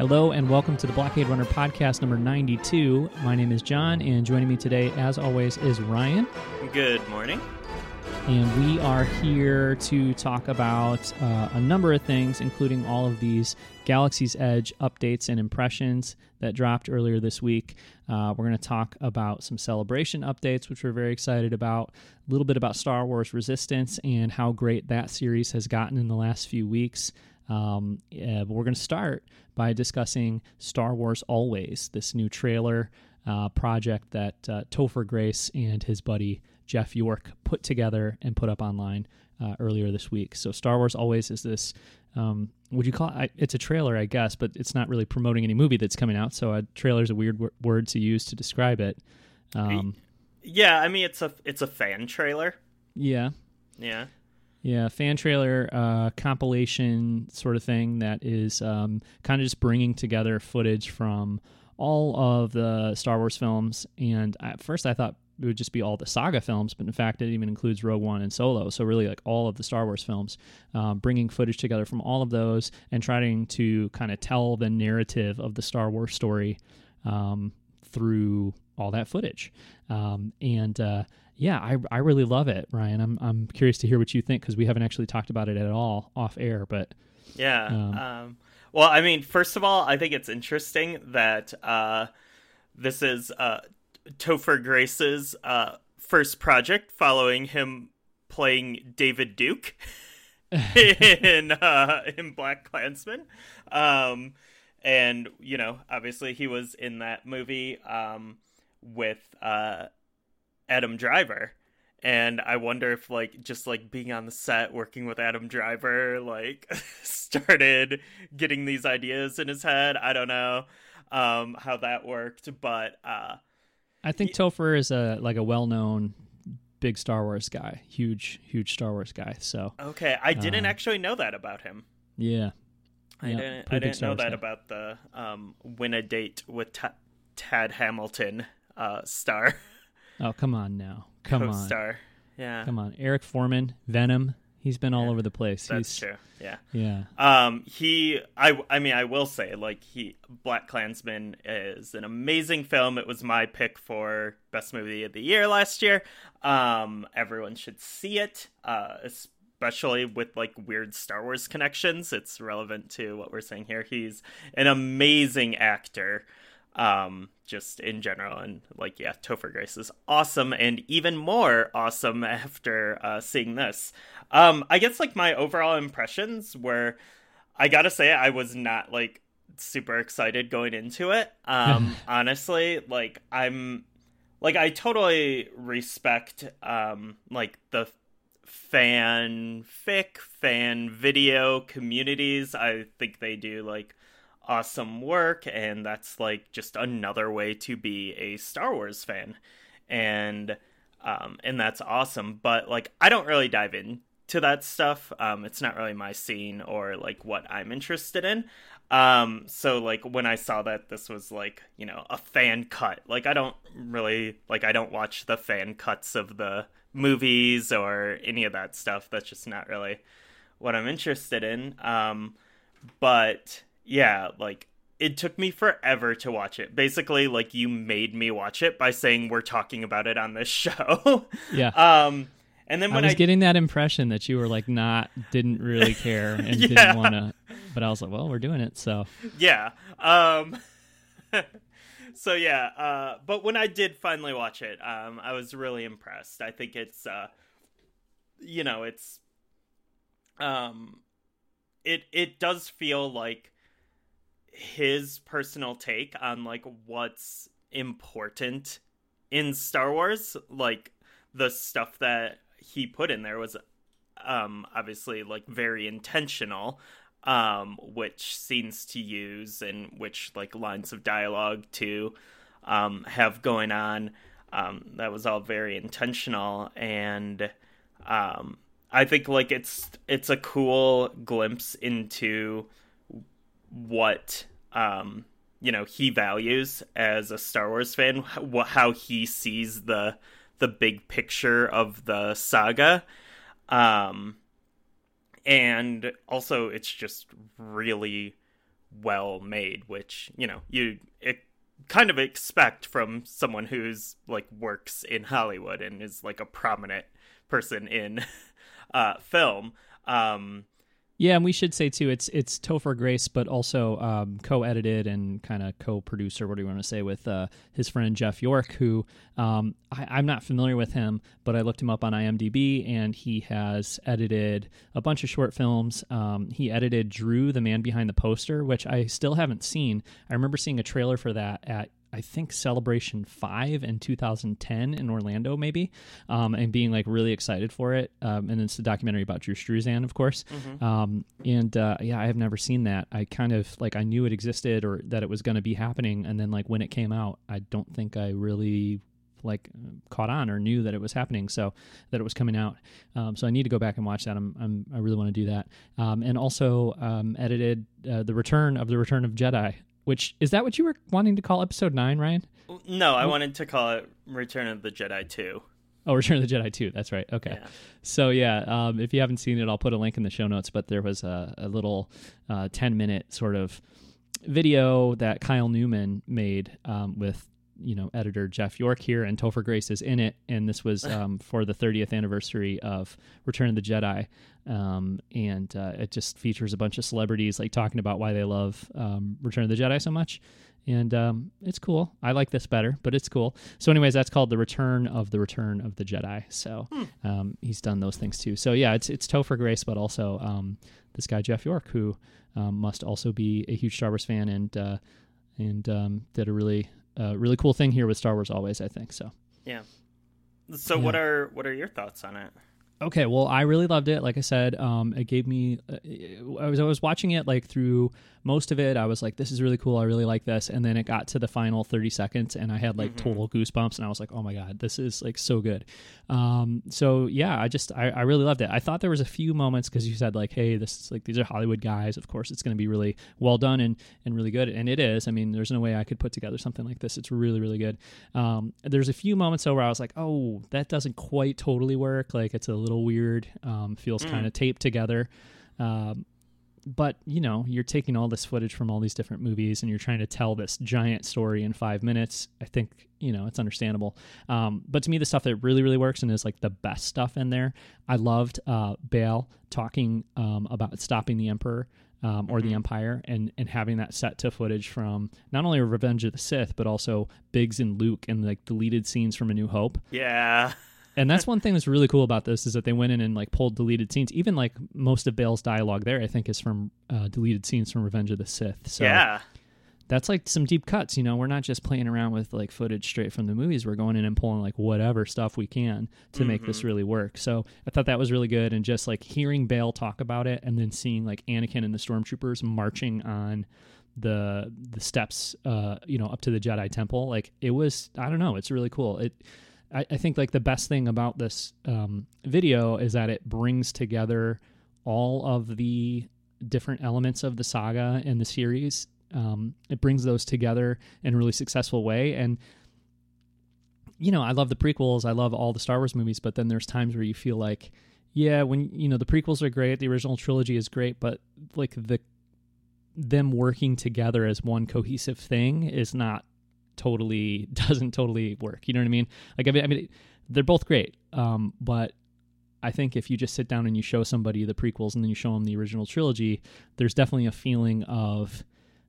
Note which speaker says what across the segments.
Speaker 1: Hello and welcome to the Blockade Runner podcast number 92. My name is John, and joining me today, as always, is Ryan.
Speaker 2: Good morning.
Speaker 1: And we are here to talk about uh, a number of things, including all of these Galaxy's Edge updates and impressions that dropped earlier this week. Uh, we're going to talk about some celebration updates, which we're very excited about, a little bit about Star Wars Resistance and how great that series has gotten in the last few weeks. Um, yeah, but we're going to start by discussing Star Wars Always, this new trailer uh, project that uh, Topher Grace and his buddy Jeff Yorke put together and put up online uh, earlier this week. So, Star Wars Always is this. Um, would you call it? It's a trailer, I guess, but it's not really promoting any movie that's coming out. So, a trailer is a weird w- word to use to describe it. Um,
Speaker 2: yeah, I mean it's a it's a fan trailer.
Speaker 1: Yeah.
Speaker 2: Yeah.
Speaker 1: Yeah, fan trailer uh, compilation sort of thing that is um, kind of just bringing together footage from all of the Star Wars films. And at first, I thought it would just be all the saga films, but in fact, it even includes Rogue One and Solo. So really, like all of the Star Wars films, um, bringing footage together from all of those and trying to kind of tell the narrative of the Star Wars story um, through all that footage. Um, and uh, yeah, I, I really love it, Ryan. I'm I'm curious to hear what you think because we haven't actually talked about it at all off air. But
Speaker 2: yeah, um, um, well, I mean, first of all, I think it's interesting that uh, this is uh, Topher Grace's uh, first project, following him playing David Duke in uh, in BlacKkKlansman. Um, and you know, obviously, he was in that movie um, with uh, Adam Driver. And I wonder if like just like being on the set working with Adam Driver like started getting these ideas in his head. I don't know um how that worked, but uh
Speaker 1: I think Topher is a like a well-known big Star Wars guy, huge huge Star Wars guy. So
Speaker 2: Okay, I didn't uh, actually know that about him.
Speaker 1: Yeah.
Speaker 2: I yeah, didn't I didn't know that guy. about the um win a date with T- Tad Hamilton uh star.
Speaker 1: Oh, come on now. Come
Speaker 2: Co-star.
Speaker 1: on.
Speaker 2: Yeah.
Speaker 1: Come on. Eric Forman, Venom. He's been all
Speaker 2: Yeah.
Speaker 1: over the place.
Speaker 2: That's
Speaker 1: He's,
Speaker 2: true. Yeah.
Speaker 1: Yeah.
Speaker 2: Um, he, I, I mean, I will say, like, he, BlacKkKlansman is an amazing film. It was my pick for best movie of the year last year. Um, everyone should see it, uh, especially with like weird Star Wars connections. It's relevant to what we're saying here. He's an amazing actor. Um, just in general, and like, yeah, Topher Grace is awesome, and even more awesome after uh, seeing this. Um, I guess like my overall impressions were, I gotta say, I was not like super excited going into it. Um, honestly, like I'm, like I totally respect um like the fanfic, fan video communities. I think they do like awesome work, and that's like just another way to be a Star Wars fan, and um, and that's awesome. But like, I don't really dive in to that stuff. Um, it's not really my scene or like what I'm interested in. Um, so like when I saw that this was like, you know, a fan cut, like I don't really like I don't watch the fan cuts of the movies or any of that stuff. That's just not really what I'm interested in. Um, but yeah, like it took me forever to watch it. Basically, like you made me watch it by saying we're talking about it on this show.
Speaker 1: Yeah.
Speaker 2: um and then when I
Speaker 1: was
Speaker 2: I,
Speaker 1: getting that impression that you were like not didn't really care and
Speaker 2: Yeah.
Speaker 1: didn't want to but I was like, well, we're doing it, so
Speaker 2: yeah. Um so yeah, uh but when I did finally watch it, um I was really impressed. I think it's uh you know, it's um it it does feel like his personal take on like what's important in Star Wars, like the stuff that he put in there was um obviously like very intentional um which scenes to use and which like lines of dialogue to um have going on. Um that was all very intentional and um I think like it's it's a cool glimpse into what um you know he values as a Star Wars fan, how he sees the the big picture of the saga, um, and also it's just really well made, which you know you it kind of expect from someone who's like works in Hollywood and is like a prominent person in uh, film. Um,
Speaker 1: yeah, and we should say too, it's it's Topher Grace, but also um, co-edited and kind of co-producer. What do you want to say with uh, his friend Jeff Yorke, who um, I, am not familiar with him, but I looked him up on IMDb, and he has edited a bunch of short films. Um, he edited Drew, the man behind the poster, which I still haven't seen. I remember seeing a trailer for that at I think Celebration Five in 2010 in Orlando, maybe, um, and being like really excited for it. Um, and it's a documentary about Drew Struzan, of course. Mm-hmm. Um, and uh, yeah, I have never seen that. I kind of like I knew it existed or that it was going to be happening, and then like when it came out, I don't think I really like caught on or knew that it was happening so that it was coming out um, so i need to go back and watch that i'm, I'm i really want to do that um, and also um, edited uh, the return of the return of jedi which is that what you were wanting to call episode nine, Ryan?
Speaker 2: No, I wanted to call it Return of the Jedi Two.
Speaker 1: Oh, Return of the Jedi 2. That's right. Okay. Yeah. So, yeah, um, if you haven't seen it, I'll put a link in the show notes. But there was a, a little uh, 10 minute sort of video that Kyle Newman made um, with, you know, editor Jeff Yorke here, and Topher Grace is in it. And this was um, for the 30th anniversary of Return of the Jedi. Um, and uh, it just features a bunch of celebrities like talking about why they love um, Return of the Jedi so much. And um, it's cool. I like this better, but it's cool. So, anyways, that's called the Return of the Return of the Jedi. So hmm. Um, he's done those things too. So yeah, it's it's Topher Grace, but also um, this guy Jeff Yorke, who um, must also be a huge Star Wars fan and uh, and did a really uh, really cool thing here with Star Wars always. I think so.
Speaker 2: Yeah. So yeah. what are what are your thoughts on it?
Speaker 1: Okay, well, I really loved it. Like I said, um, it gave me. Uh, I was I was watching it like through most of it, I was like, this is really cool. I really like this. And then it got to the final 30 seconds and I had like mm-hmm. total goosebumps and I was like, oh my God, this is like so good. Um, so yeah, I just, I, I really loved it. I thought there was a few moments because you said like, hey, this is like, these are Hollywood guys. Of course, it's going to be really well done and, and really good. And it is. I mean, there's no way I could put together something like this. It's really, really good. Um, there's a few moments though where I was like, oh, that doesn't quite totally work. Like it's a little weird, um, feels mm. kind of taped together. Um, but you know you're taking all this footage from all these different movies and you're trying to tell this giant story in five minutes i think you know it's understandable um, but to me the stuff that really really works and is like the best stuff in there i loved uh, Bail talking um, about stopping the emperor um, or mm-hmm. the empire and and having that set to footage from not only revenge of the sith but also biggs and luke and like deleted scenes from a new hope
Speaker 2: yeah
Speaker 1: and that's one thing that's really cool about this is that they went in and like pulled deleted scenes. Even like most of Bail's dialogue there, I think, is from uh, deleted scenes from Revenge of the Sith. So
Speaker 2: yeah,
Speaker 1: that's like some deep cuts. You know, we're not just playing around with like footage straight from the movies. We're going in and pulling like whatever stuff we can to mm-hmm. make this mm-hmm. really work. So I thought that was really good, and just like hearing Bail talk about it, and then seeing like Anakin and the stormtroopers marching on the the steps, uh, you know, up to the Jedi Temple. Like it was, I don't know, it's really cool. It I, I think like the best thing about this um, video is that it brings together all of the different elements of the saga and the series. Um, it brings those together in a really successful way. And you know, I love the prequels. I love all the Star Wars movies, but then there's times where you feel like, yeah, when you know the prequels are great, the original trilogy is great, but like the them working together as one cohesive thing is not totally doesn't totally work. You know what I mean? Like I mean, I mean they're both great, um, but I think if you just sit down and you show somebody the prequels and then you show them the original trilogy, there's definitely a feeling of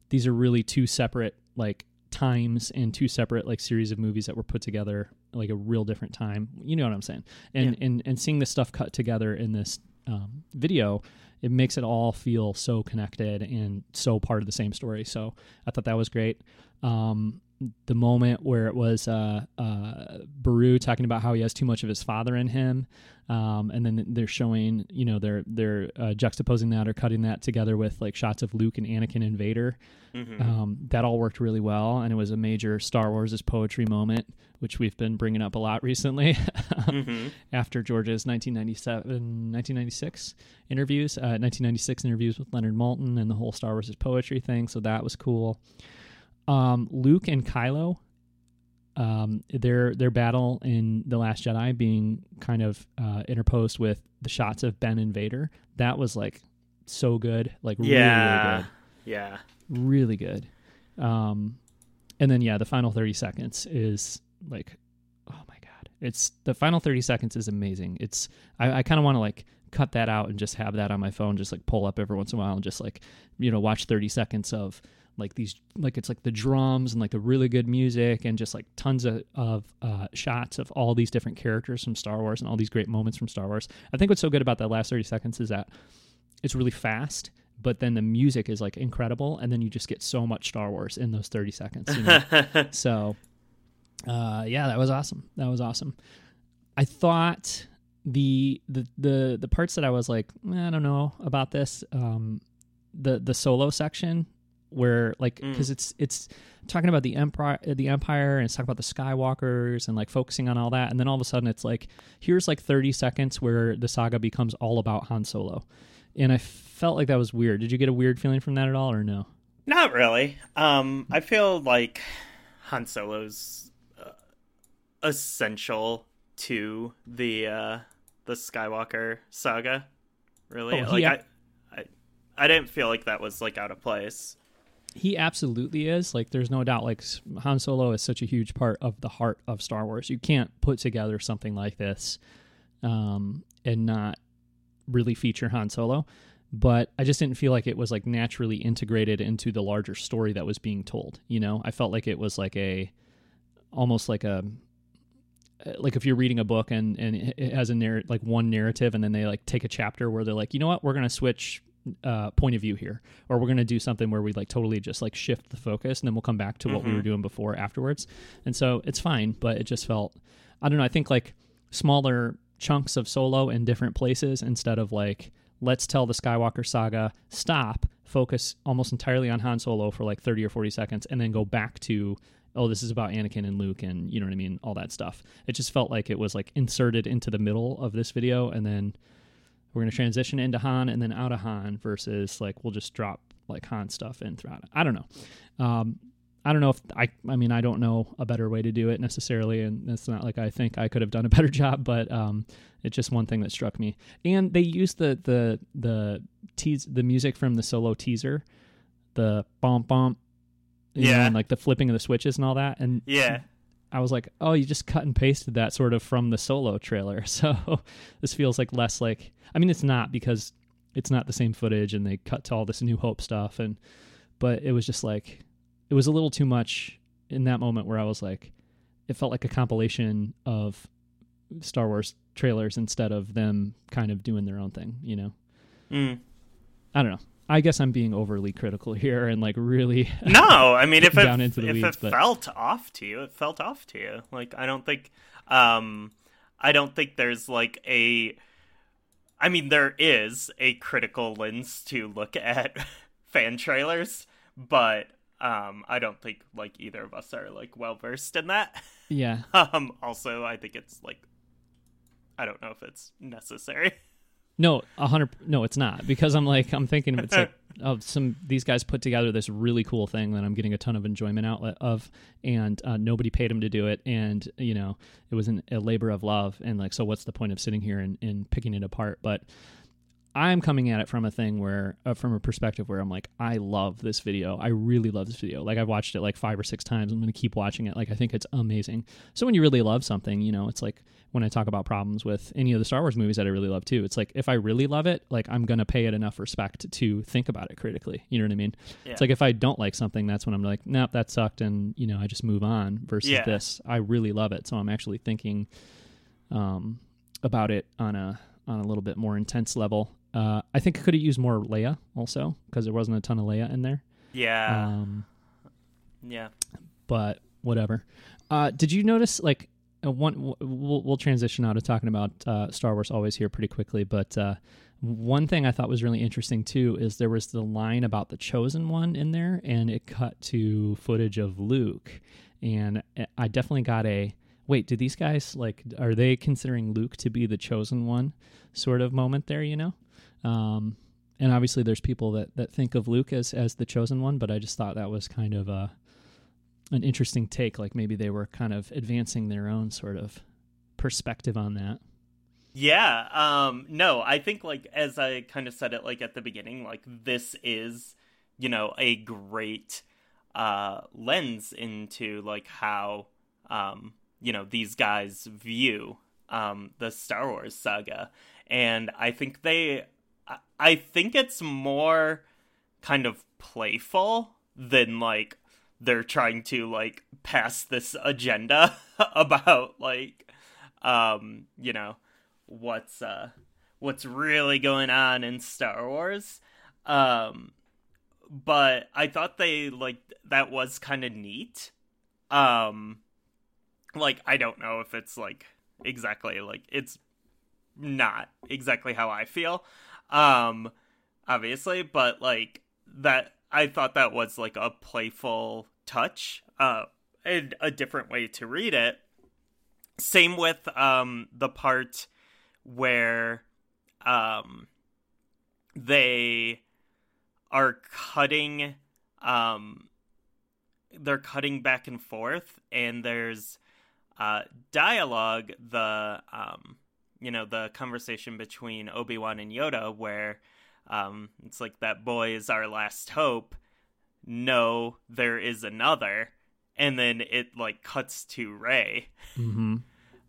Speaker 1: these are really two separate like times and two separate like series of movies that were put together like a real different time. You know what I'm saying? And yeah. and and seeing this stuff cut together in this um, video, it makes it all feel so connected and so part of the same story. So I thought that was great. Um, the moment where it was uh, uh, Beru talking about how he has too much of his father in him, um, and then they're showing, you know, they're they're uh, juxtaposing that or cutting that together with like shots of Luke and Anakin and Vader. Mm-hmm. Um, that all worked really well, and it was a major Star Wars is poetry moment, which we've been bringing up a lot recently. mm-hmm. After George's 1997, 1996 interviews, 1996 uh, interviews with Leonard Maltin, and the whole Star Wars is poetry thing, so that was cool um, Luke and Kylo, um, their their battle in the Last Jedi being kind of uh, interposed with the shots of Ben and Vader. That was like so good, like
Speaker 2: yeah.
Speaker 1: really, really good.
Speaker 2: Yeah.
Speaker 1: really good. Um, and then yeah, the final thirty seconds is like, oh my god, it's the final thirty seconds is amazing. It's I, I kind of want to like cut that out and just have that on my phone, just like pull up every once in a while and just like you know watch thirty seconds of like these like it's like the drums and like the really good music and just like tons of, of uh, shots of all these different characters from Star Wars and all these great moments from Star Wars. I think what's so good about that last 30 seconds is that it's really fast, but then the music is like incredible and then you just get so much Star Wars in those 30 seconds. You know? so uh, yeah, that was awesome. That was awesome. I thought the the the the parts that I was like, eh, I don't know about this um the the solo section where like because mm. it's it's talking about the empire the empire and it's talking about the skywalkers and like focusing on all that and then all of a sudden it's like here's like 30 seconds where the saga becomes all about han solo. And i felt like that was weird. Did you get a weird feeling from that at all or no?
Speaker 2: Not really. Um i feel like han solo's uh, essential to the uh the skywalker saga really. Oh, like I, I i didn't feel like that was like out of place
Speaker 1: he absolutely is. Like, there's no doubt. Like, Han Solo is such a huge part of the heart of Star Wars. You can't put together something like this um, and not really feature Han Solo. But I just didn't feel like it was like naturally integrated into the larger story that was being told. You know, I felt like it was like a almost like a like if you're reading a book and and it has a narr- like one narrative and then they like take a chapter where they're like you know what we're going to switch uh, point of view here, or we're going to do something where we like totally just like shift the focus, and then we'll come back to mm-hmm. what we were mm-hmm. doing before afterwards. And so it's fine, but it just felt I don't know. I think like smaller chunks of solo in different places instead of like let's tell the Skywalker saga, stop, focus almost entirely on Han Solo for like 30 or 40 seconds, and then go back to, oh, this is about Anakin and Luke and you know what I mean, all that stuff. It just felt like it was like inserted into the middle of this video and then we're going to transition into Han and then out of Han versus like we'll just drop like Han stuff in throughout. I don't know. Um, I don't know if I, I mean, I don't know a better way to do it necessarily. And it's not like I think I could have done a better job, but, um, it's just one thing that struck me. And they used the, the, the tease, the music from the solo teaser, the bomb bomb. Yeah. Know, and like the flipping of the switches and all that. And
Speaker 2: yeah,
Speaker 1: I was like, oh, you just cut and pasted that sort of from the solo trailer. So this feels like less like, I mean, it's not because it's not the same footage and they cut to all this New Hope stuff. And, but it was just like, it was a little too much in that moment where I was like, it felt like a compilation of Star Wars trailers instead of them kind of doing their own thing, you know?
Speaker 2: Mm.
Speaker 1: I don't know. I guess I'm being overly critical here and like really
Speaker 2: no. I mean, if it if weeds, it but... felt off to you, it felt off to you. Like I don't think, um, I don't think there's like a. I mean, there is a critical lens to look at fan trailers, but um, I don't think like either of us are like well versed in that.
Speaker 1: Yeah.
Speaker 2: Um. Also, I think it's like, I don't know if it's necessary.
Speaker 1: No, a hundred. No, it's not because I'm like I'm thinking it's like of some these guys put together this really cool thing that I'm getting a ton of enjoyment outlet of, and uh, nobody paid them to do it, and you know it was an, a labor of love, and like so what's the point of sitting here and, and picking it apart? But I'm coming at it from a thing where, uh, from a perspective where I'm like, I love this video. I really love this video. Like I've watched it like five or six times. I'm going to keep watching it. Like I think it's amazing. So when you really love something, you know, it's like when I talk about problems with any of the Star Wars movies that I really love too. It's like if I really love it, like I'm going to pay it enough respect to think about it critically. You know what I mean? Yeah. It's like if I don't like something, that's when I'm like, nope, that sucked, and you know, I just move on. Versus yeah. this, I really love it, so I'm actually thinking um, about it on a on a little bit more intense level uh, I think I could have used more Leia also because there wasn't a ton of Leia in there.
Speaker 2: Yeah.
Speaker 1: Um,
Speaker 2: yeah.
Speaker 1: But whatever. Uh, did you notice like one? We'll, we'll transition out of talking about uh, Star Wars always here pretty quickly, but uh, one thing I thought was really interesting too is there was the line about the chosen one in there, and it cut to footage of Luke, and I definitely got a wait. Do these guys like are they considering Luke to be the chosen one sort of moment there? You know. Um, and obviously, there's people that, that think of Luke as, as the chosen one, but I just thought that was kind of a, an interesting take. Like maybe they were kind of advancing their own sort of perspective on that.
Speaker 2: Yeah. Um, no, I think like as I kind of said it like at the beginning, like this is you know, a great uh, lens into like how um, you know these guys view um, the Star Wars saga, and I think they, I think it's more kind of playful than like they're trying to like pass this agenda about like um you know what's uh what's really going on in Star Wars. Um but I thought they like that was kind of neat. Um like I don't know if it's like exactly like it's not exactly how I feel um obviously but like that I thought that was like a playful touch, uh, and a different way to read it. Same with um the part where um they are cutting um they're cutting back and forth and there's uh dialogue the um you know the conversation between Obi-Wan and Yoda where um, it's like that boy is our last hope. No, there is another, and then it like cuts to Rey.
Speaker 1: Mm-hmm.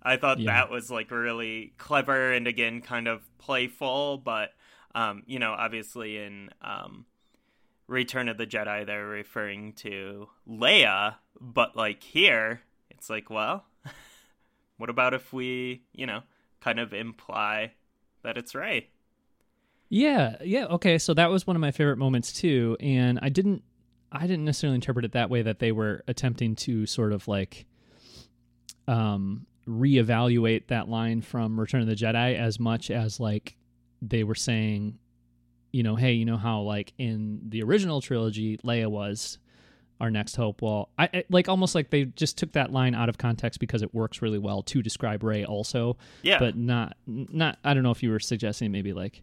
Speaker 2: I thought yeah. that was like really clever and again kind of playful, but um, you know, obviously in um, Return of the Jedi, they're referring to Leia, but like here, it's like, well, what about if we, you know, kind of imply that it's Rey?
Speaker 1: Yeah, yeah, okay. So that was one of my favorite moments too, and I didn't I didn't necessarily interpret it that way that they were attempting to sort of like um reevaluate that line from Return of the Jedi as much as like they were saying, you know, hey, you know how like in the original trilogy Leia was our next hope. Well, I, I, like almost like they just took that line out of context because it works really well to describe Rey also.
Speaker 2: Yeah.
Speaker 1: But not not I don't know if you were suggesting maybe like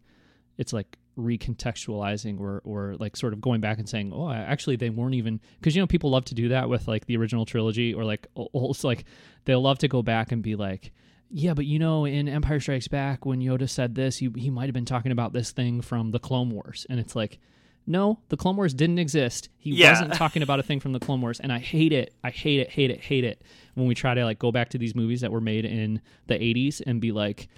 Speaker 1: it's like recontextualizing or or like sort of going back and saying oh actually they weren't even because you know people love to do that with like the original trilogy or like it's like they'll love to go back and be like yeah but you know in empire strikes back when yoda said this he, he might have been talking about this thing from the clone wars. And it's like no the clone wars didn't exist. He yeah. wasn't talking about a thing from the clone wars. And i hate it. I hate it hate it hate it when we try to like go back to these movies that were made in the 80s and be like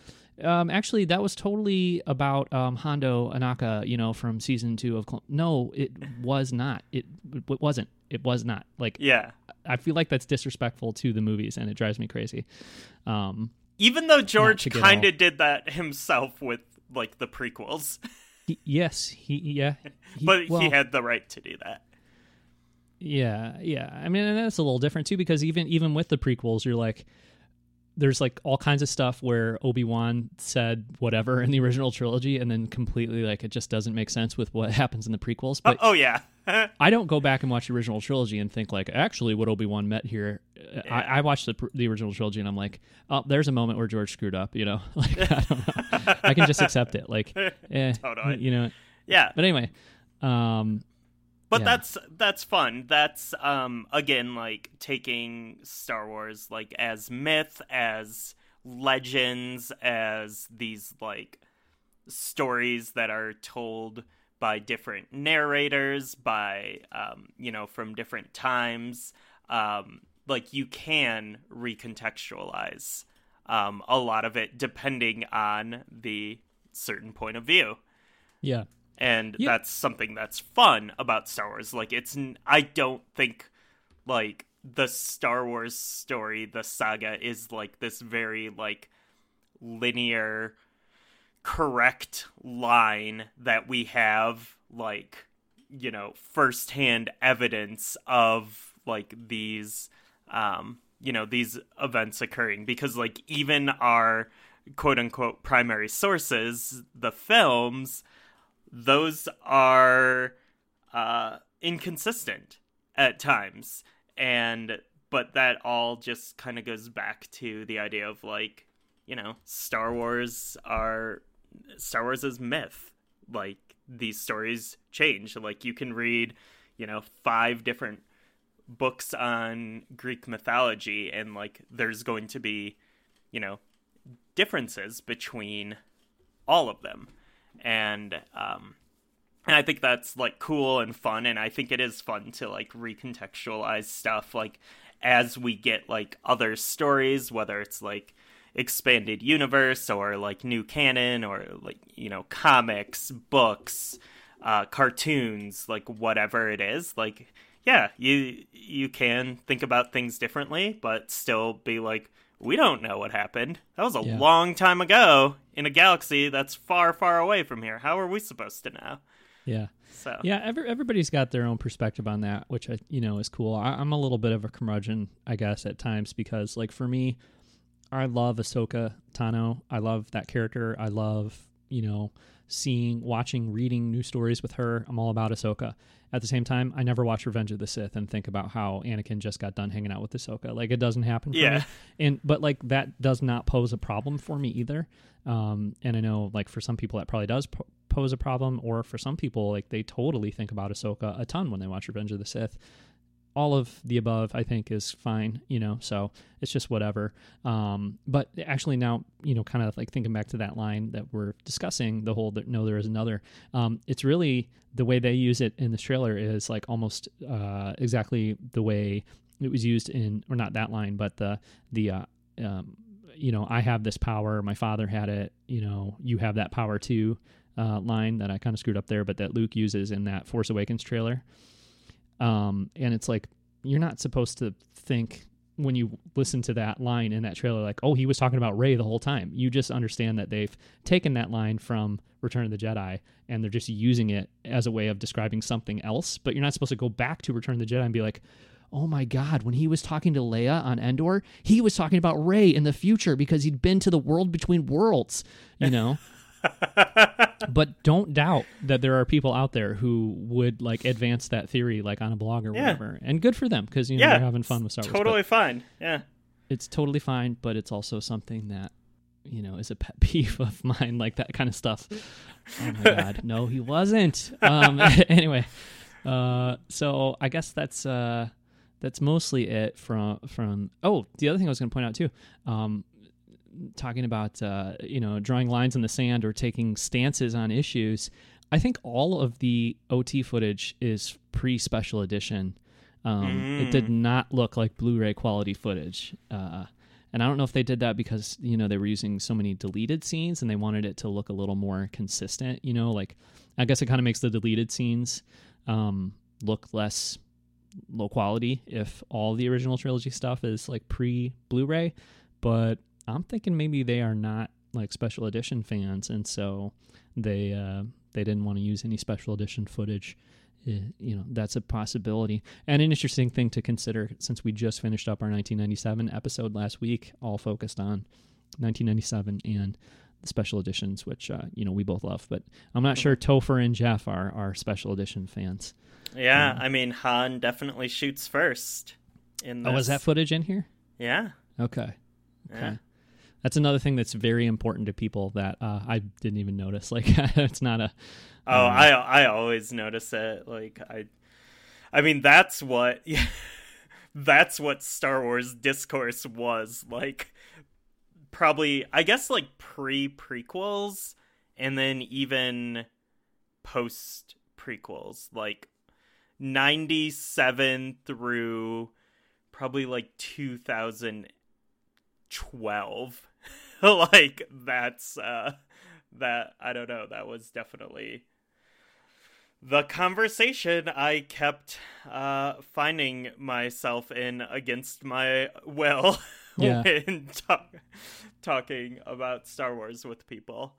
Speaker 1: um, actually, that was totally about um, Hondo Ohnaka, you know, from season two of. Clone- no, it was not. It, it wasn't. It was not. Like,
Speaker 2: yeah,
Speaker 1: I feel like that's disrespectful to the movies, and it drives me crazy. Um,
Speaker 2: Even though George kind of did that himself with like the prequels.
Speaker 1: He, yes, he yeah,
Speaker 2: he, but well, he had the right to do that.
Speaker 1: Yeah, yeah. I mean, and that's a little different too because even even with the prequels, you're like there's like all kinds of stuff where Obi-Wan said whatever in the original trilogy and then completely like it just doesn't make sense with what happens in the prequels. But
Speaker 2: oh, oh yeah.
Speaker 1: I don't go back and watch the original trilogy and think like actually what Obi-Wan met here. Yeah. I, I, watched the the original trilogy and I'm like, oh, there's a moment where George screwed up. You know, like I don't know. I can just accept it. Like, eh, totally. you know.
Speaker 2: Yeah.
Speaker 1: But anyway, um,
Speaker 2: but yeah. that's that's fun. That's um again like taking star wars like as myth as legends as these like stories that are told by different narrators by um you know from different times. Um like you can recontextualize um a lot of it depending on the certain point of view.
Speaker 1: Yeah
Speaker 2: and yeah. that's something that's fun about Star Wars. Like it's I don't think like the Star Wars story, the saga is like this very like linear correct line that we have like you know firsthand evidence of like these um you know these events occurring because like even our quote unquote primary sources the films those are uh, inconsistent at times, and but that all just kind of goes back to the idea of like you know Star Wars are Star Wars is myth. Like these stories change. Like you can read, you know, five different books on Greek mythology, and like there's going to be, you know, differences between all of them and um, and I think that's like cool and fun, and I think it is fun to like recontextualize stuff like as we get like other stories, whether it's like expanded universe or like new canon or like you know comics, books, uh, cartoons, like whatever it is, like yeah, you you can think about things differently, but still be like, we don't know what happened. That was a
Speaker 1: Yeah.
Speaker 2: long time ago in a galaxy that's far, far away from here. How are we supposed to know?
Speaker 1: Yeah.
Speaker 2: So
Speaker 1: Yeah, every, everybody's got their own perspective on that, which I, you know is cool. I, I'm a little bit of a curmudgeon, I guess, at times because, like, for me, I love Ahsoka Tano. I love that character. I love, you know, seeing, watching, reading new stories with her. I'm all about Ahsoka. At the same time, I never watch Revenge of the Sith and think about how Anakin just got done hanging out with Ahsoka. Like, it doesn't happen for
Speaker 2: Yeah.
Speaker 1: me. And but like that does not pose a problem for me either. Um, and I know like for some people that probably does po- pose a problem, or for some people like they totally think about Ahsoka a ton when they watch Revenge of the Sith. All of the above, I think, is fine. You know, so it's just whatever. Um, but actually, now you know, kind of like thinking back to that line that we're discussing, the whole that no, there is another. Um, it's really the way they use it in this trailer is like almost uh, exactly the way it was used in, or not that line, but the the uh, um, you know, I have this power. My father had it. You know, you have that power too. Uh, line that I kind of screwed up there, but that Luke uses in that Force Awakens trailer. Um, and it's like you're not supposed to think when you listen to that line in that trailer, like, oh, he was talking about Rey the whole time. You just understand that they've taken that line from Return of the Jedi and they're just using it as a way of describing something else. But you're not supposed to go back to Return of the Jedi and be like, oh my God, when he was talking to Leia on Endor, he was talking about Ray in the future because he'd been to the world between worlds, you know? but don't doubt that there are people out there who would like advance that theory like on a blog or
Speaker 2: Yeah.
Speaker 1: whatever. And good for them because, you know,
Speaker 2: yeah,
Speaker 1: they're having fun with Star Wars.
Speaker 2: Totally fine. Yeah.
Speaker 1: it's totally fine, but it's also something that you know is a pet peeve of mine, like that kind of stuff. Oh my god, no, he wasn't. Um, anyway, uh, so I guess that's uh, that's mostly it from from. Oh, the other thing I was going to point out too, um, talking about uh, you know drawing lines in the sand or taking stances on issues. I think all of the OT footage is pre special edition. Um, It did not look like Blu-ray quality footage, uh, and I don't know if they did that because you know they were using so many deleted scenes and they wanted it to look a little more consistent. You know, like I guess it kind of makes the deleted scenes um, look less low quality if all the original trilogy stuff is like pre Blu-ray. But I'm thinking maybe they are not like special edition fans, and so they uh, they didn't want to use any special edition footage. Uh, You know, that's a possibility. And an interesting thing to consider since we just finished up our 1997 episode last week, all focused on 1997 and the special editions, which uh, you know we both love. But I'm not sure Topher and Jeff are are special edition fans.
Speaker 2: Yeah. I mean, Han definitely shoots first. In this.
Speaker 1: Oh, is that footage in here?
Speaker 2: Yeah.
Speaker 1: Okay. Okay.
Speaker 2: Yeah.
Speaker 1: That's another thing that's very important to people that uh, I didn't even notice. Like, it's not a.
Speaker 2: Oh,
Speaker 1: Um,
Speaker 2: I I always notice it. Like I, I mean that's what that's what Star Wars discourse was like. Probably, I guess, like pre prequels, and then even post prequels, like ninety seven through probably like two thousand twelve. like that's uh that I don't know. That was definitely the conversation I kept uh, finding myself in against my will
Speaker 1: Yeah.
Speaker 2: when talk- talking about Star Wars with people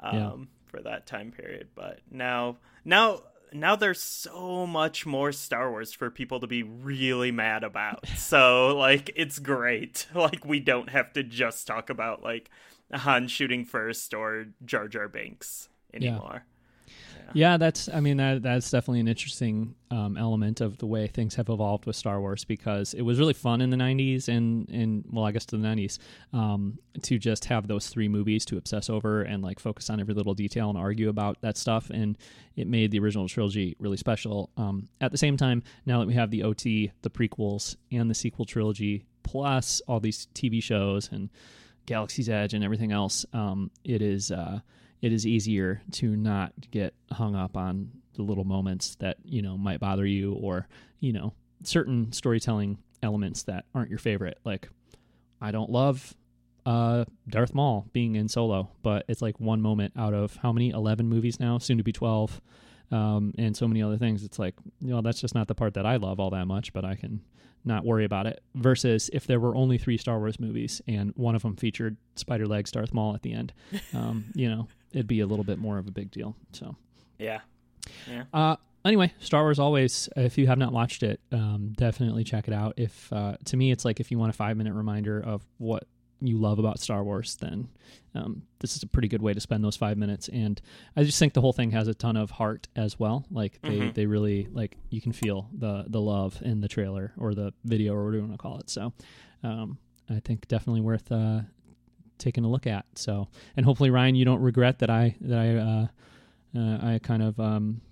Speaker 2: um,
Speaker 1: Yeah.
Speaker 2: for that time period. But now, now, now there's so much more Star Wars for people to be really mad about. so like, it's great. Like we don't have to just talk about like Han shooting first or Jar Jar Binks anymore.
Speaker 1: Yeah, that's. I mean, that that's definitely an interesting um, element of the way things have evolved with Star Wars because it was really fun in the '90s and and well, I guess to the '90s um, to just have those three movies to obsess over and like focus on every little detail and argue about that stuff, and it made the original trilogy really special. Um, at the same time, now that we have the OT, the prequels, and the sequel trilogy, plus all these TV shows and Galaxy's Edge and everything else, um, it is uh, it is easier to not get hung up on the little moments that you know might bother you or you know certain storytelling elements that aren't your favorite. Like i don't love uh darth maul being in solo but it's like one moment out of how many? 11 movies now? Soon to be 12 um and so many other things. It's like you know that's just not the part that i love all that much but i can not worry about it. Versus if there were only three star wars movies and one of them featured spider legs darth maul at the end. Um you know it'd be a little bit more of a big deal so
Speaker 2: Yeah. Yeah.
Speaker 1: uh, anyway, Star Wars always. If you have not watched it, um, definitely check it out. If uh, to me, it's like if you want a five minute reminder of what you love about Star Wars, then um, this is a pretty good way to spend those five minutes. And I just think the whole thing has a ton of heart as well. Like they,
Speaker 2: Mhm.
Speaker 1: they really like you can feel the the love in the trailer or the video or whatever you want to call it. So um, I think definitely worth uh, taking a look at. So and hopefully Ryan, you don't regret that I that I. Uh, uh, I kind of um,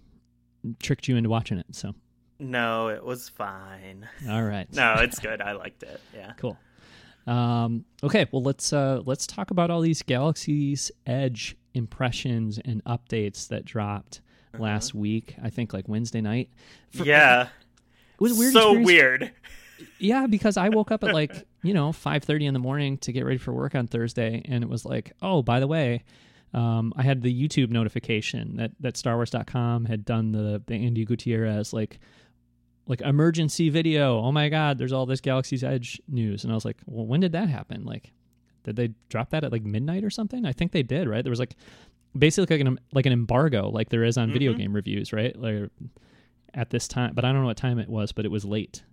Speaker 1: tricked you into watching it. So,
Speaker 2: No, it was fine.
Speaker 1: all right,
Speaker 2: No, it's good. I liked it. Yeah.
Speaker 1: cool. Um, okay, well let's uh, let's talk about all these Galaxy's Edge impressions and updates that dropped last week. I think like Wednesday night. For-
Speaker 2: yeah.
Speaker 1: it was weird.
Speaker 2: so
Speaker 1: experience.
Speaker 2: weird.
Speaker 1: Yeah, because I woke up at like you know five thirty in the morning to get ready for work on Thursday, and it was like, oh, by the way, um, I had the YouTube notification that that StarWars.com had done the the Andi Gutierrez like like emergency video. Oh my God, there's all this Galaxy's Edge news, and I was like, well, when did that happen? Like, did they drop that at like midnight or something? I think they did, right? There was like basically like an like an embargo, like there is on video
Speaker 2: Mhm.
Speaker 1: game reviews, right? Like at this time, but I don't know what time it was, but it was late.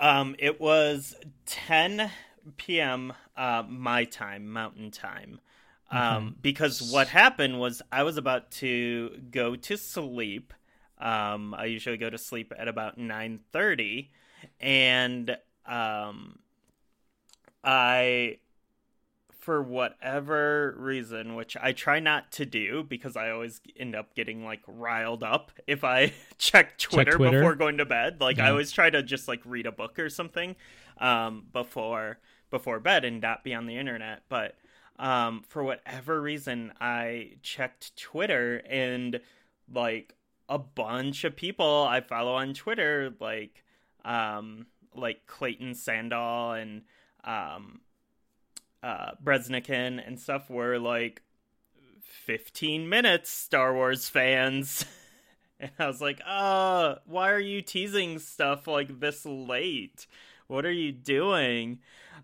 Speaker 2: Um, it was 10 p.m. Uh, my time, Mountain Time. Um, because what happened was I was about to go to sleep. Um, I usually go to sleep at about 9:30, and um, I, for whatever reason, which I try not to do because I always end up getting like riled up if I check Twitter,
Speaker 1: Twitter?
Speaker 2: before going to bed. Like I always try to just like read a book or something um, before before bed and not be on the internet. But um, for whatever reason, I checked Twitter and like a bunch of people I follow on Twitter, like um, like Clayton Sandell and um, uh, Breznican and stuff, were like 15 minutes, Star Wars fans. And I was like, uh, why are you teasing stuff like this late? What are you doing?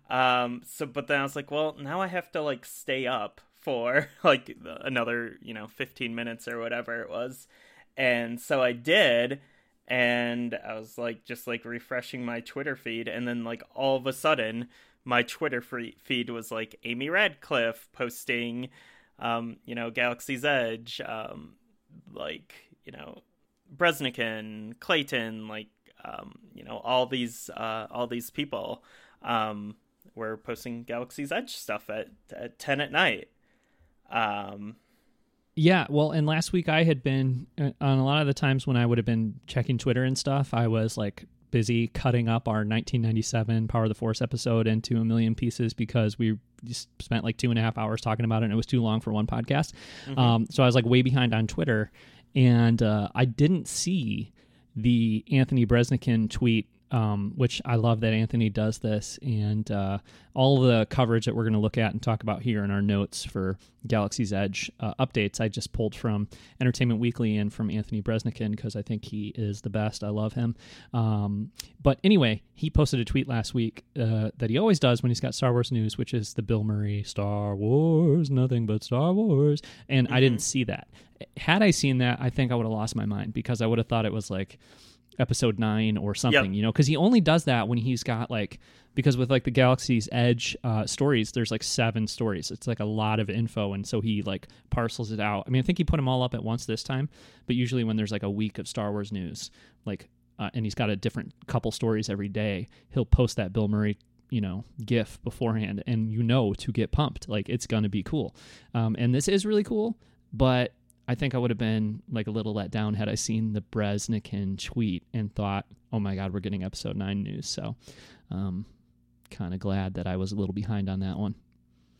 Speaker 2: Um, so, but then I was like, well, now I have to like stay up for like another, you know, 15 minutes or whatever it was. And so I did. And I was like, just like refreshing my Twitter feed. And then, like, all of a sudden, my Twitter feed was like Amy Ratcliffe posting, um, you know, Galaxy's Edge, um, like, you know, Breznican, Clayton, like, um, you know, all these, uh, all these people, um, were posting Galaxy's Edge stuff at, at 10 at night. Um,
Speaker 1: Yeah, well, and last week I had been uh, on a lot of the times when I would have been checking Twitter and stuff, I was like busy cutting up our 1997 Power of the Force episode into a million pieces because we just spent like two and a half hours talking about it and it was too long for one podcast. Um, so I was like way behind on Twitter and uh, I didn't see the Anthony Breznican tweet. Um, which I love that Anthony does this, and uh, all the coverage that we're going to look at and talk about here in our notes for Galaxy's Edge uh, updates, I just pulled from Entertainment Weekly and from Anthony Breznican because I think he is the best. I love him. Um, but anyway, he posted a tweet last week uh, that he always does when he's got Star Wars news, which is the Bill Murray Star Wars, nothing but Star Wars. And I didn't see that. Had I seen that, I think I would have lost my mind because I would have thought it was like episode nine or something, you know, because he only does that when he's got like because with like the Galaxy's Edge uh, stories, there's like seven stories. It's like a lot of info, and so he like parcels it out. I mean, I think he put them all up at once this time, but usually when there's like a week of Star Wars news, like uh, and he's got a different couple stories every day, he'll post that Bill Murray you know gif beforehand and you know to get pumped like it's gonna be cool um, and this is really cool but I think I would have been like a little let down had I seen the Breznican tweet and thought, "Oh my God, we're getting episode nine news." So, um, kind of glad that I was a little behind on that one.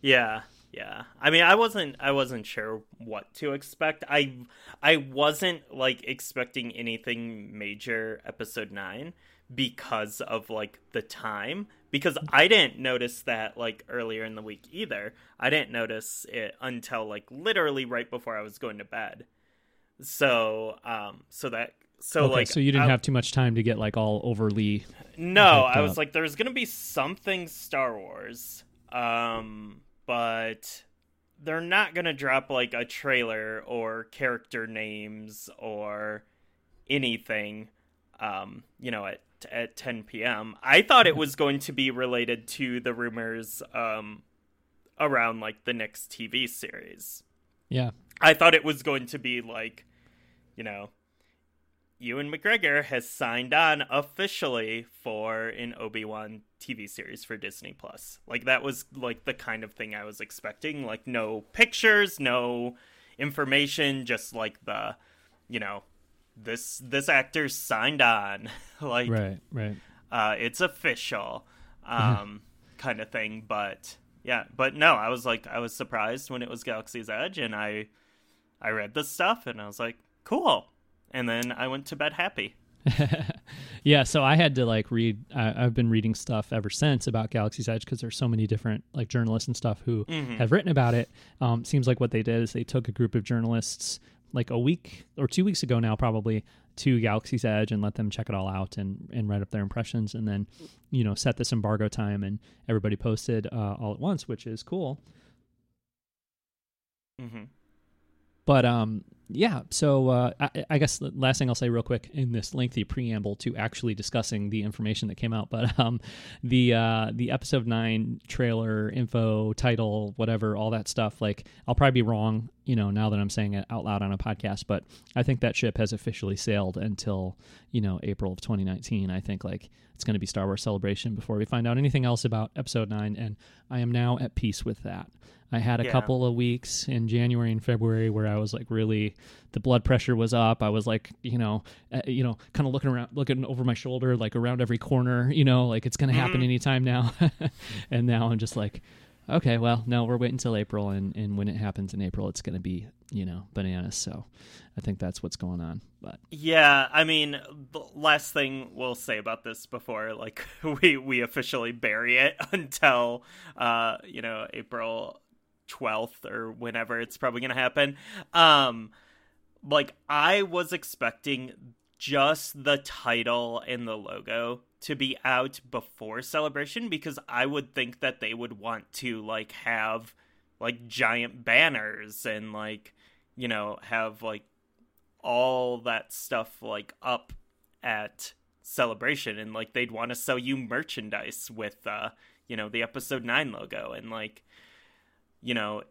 Speaker 2: Yeah, Yeah. I mean, I wasn't I wasn't sure what to expect. I I wasn't like expecting anything major episode 9 because of like the time because I didn't notice that like earlier in the week either. I didn't notice it until like literally right before I was going to bed. So, um so that so
Speaker 1: okay,
Speaker 2: like
Speaker 1: so you didn't
Speaker 2: I,
Speaker 1: have too much time to get like all overly
Speaker 2: No, I was
Speaker 1: up.
Speaker 2: like there's going to be something Star Wars. Um but they're not going to drop like a trailer or character names or anything um you know at at 10 p.m. I thought it was going to be related to the rumors um around like the next TV series.
Speaker 1: yeah
Speaker 2: I thought it was going to be like, you know, Ewan McGregor has signed on officially for an Obi Wan TV series for Disney Plus. Like that was like the kind of thing I was expecting. Like no pictures, no information, just like the, you know, this this actor signed on. like
Speaker 1: right right
Speaker 2: uh, it's official, um, kind of thing. But yeah, but no, I was like, I was surprised when it was Galaxy's Edge, and I, I read the stuff, and I was like, cool. And then I went to bed happy.
Speaker 1: yeah so i had to like read I, i've been reading stuff ever since about galaxy's edge because there's so many different like journalists and stuff who
Speaker 2: Mhm.
Speaker 1: have written about it um, seems like what they did is they took a group of journalists like a week or two weeks ago now probably to galaxy's edge and let them check it all out and, and write up their impressions and then you know set this embargo time and everybody posted uh, all at once which is cool.
Speaker 2: Hmm
Speaker 1: But um, yeah. So uh, I, I guess the last thing I'll say real quick in this lengthy preamble to actually discussing the information that came out, but um, the uh, the episode nine trailer info title, whatever, all that stuff. Like I'll probably be wrong, you know, now that I'm saying it out loud on a podcast, but I think that ship has officially sailed until you know April of 2019. I think like it's going to be Star Wars Celebration before we find out anything else about episode nine, and I am now at peace with that. I had a
Speaker 2: Yeah.
Speaker 1: couple of weeks in January and February where I was like really the blood pressure was up. I was like, you know, uh, you know, kind of looking around, looking over my shoulder, like around every corner, you know, like it's going to happen
Speaker 2: Mhm.
Speaker 1: anytime now. and now I'm just like, okay, well, no, we're waiting until April, and and when it happens in April, it's going to be, you know, bananas. So I think that's what's going on. But
Speaker 2: Yeah, I mean, last thing we'll say about this before like we we officially bury it until uh you know April 12th or whenever it's probably going to happen. Um like I was expecting just the title and the logo to be out before celebration because I would think that they would want to like have like giant banners and like you know have like all that stuff like up at celebration and like they'd want to sell you merchandise with uh you know the episode 9 logo and like you know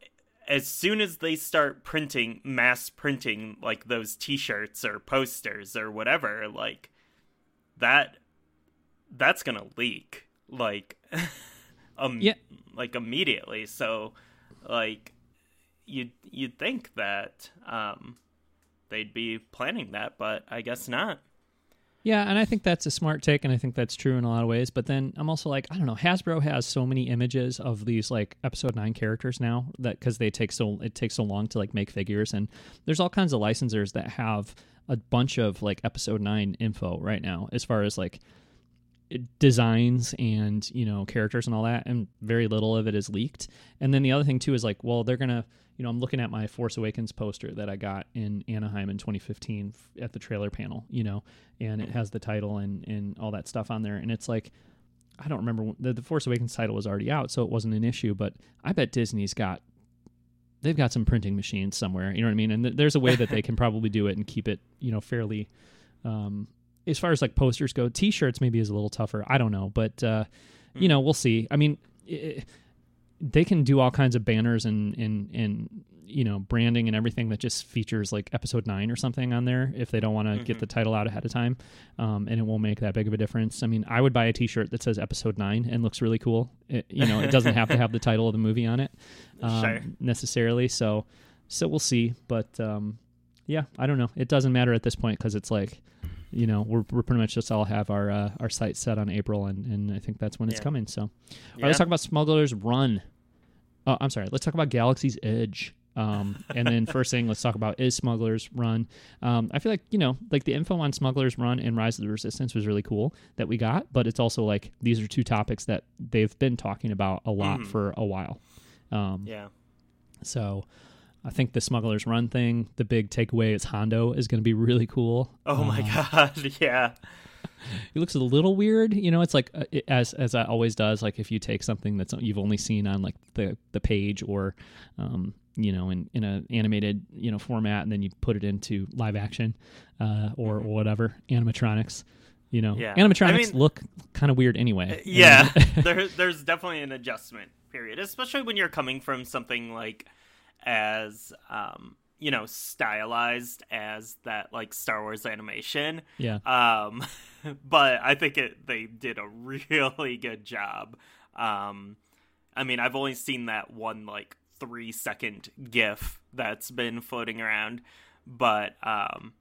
Speaker 2: as soon as they start printing mass printing like those t-shirts or posters or whatever like that that's going to leak like um
Speaker 1: Yeah.
Speaker 2: like immediately so like you'd you'd think that um they'd be planning that but i guess not
Speaker 1: Yeah, and I think that's a smart take, and I think that's true in a lot of ways. But then I'm also like, I don't know, Hasbro has so many images of these like Episode Nine characters now that because they take so it takes so long to like make figures, and there's all kinds of licensors that have a bunch of like Episode Nine info right now, as far as like designs and you know characters and all that, and very little of it is leaked. And then the other thing too is like, well, they're gonna you know, I'm looking at my Force Awakens poster that I got in Anaheim in 2015 f- at the trailer panel, you know, and it has the title and, and all that stuff on there. And it's like, I don't remember, the, the Force Awakens title was already out, so it wasn't an issue, but I bet Disney's got, they've got some printing machines somewhere, you know what I mean? And th- there's a way that they can probably do it and keep it, you know, fairly, um, as far as like posters go, t-shirts maybe is a little tougher. I don't know, but, uh, you know, we'll see. I mean, i they can do all kinds of banners and and and you know branding and everything that just features like episode nine or something on there if they don't want to get
Speaker 2: Mhm.
Speaker 1: the title out ahead of time, um, and it won't make that big of a difference. I mean, I would buy a T-shirt that says episode nine and looks really cool. It, you know, it doesn't have to have the title of the movie on it um,
Speaker 2: Sure.
Speaker 1: necessarily. So so we'll see, but um, yeah, I don't know. It doesn't matter at this point because it's like. You know, we're, we're pretty much just all have our uh, our sights set on April, and, and I think that's when it's coming. So, all right,
Speaker 2: Yeah.
Speaker 1: let's talk about Smuggler's Run. Oh, I'm sorry. Let's talk about Galaxy's Edge. Um, and then first thing, let's talk about is Smuggler's Run. Um, I feel like you know, like the info on Smuggler's Run and Rise of the Resistance was really cool that we got, but it's also like these are two topics that they've been talking about a lot
Speaker 2: Mhm.
Speaker 1: for a while. Um,
Speaker 2: Yeah.
Speaker 1: So I think the Smuggler's Run thing, the big takeaway is Hondo is going to be really cool.
Speaker 2: Oh my
Speaker 1: Um,
Speaker 2: god. Yeah.
Speaker 1: It looks a little weird, you know. It's like uh, it, as as I always does. Like if you take something that's you've only seen on like the the page or, um, you know, in in a animated you know format, and then you put it into live action, uh, or, or whatever animatronics. You know,
Speaker 2: Mm-hmm. Yeah.
Speaker 1: animatronics
Speaker 2: I mean-
Speaker 1: look kind of weird anyway.
Speaker 2: Yeah. There, there's definitely an adjustment period, especially when you're coming from something like as um, you know, stylized as that like Star Wars animation.
Speaker 1: yeah.
Speaker 2: Um, but I think it they did a really good job. Um, I mean, I've only seen that one like three second GIF that's been floating around, but um,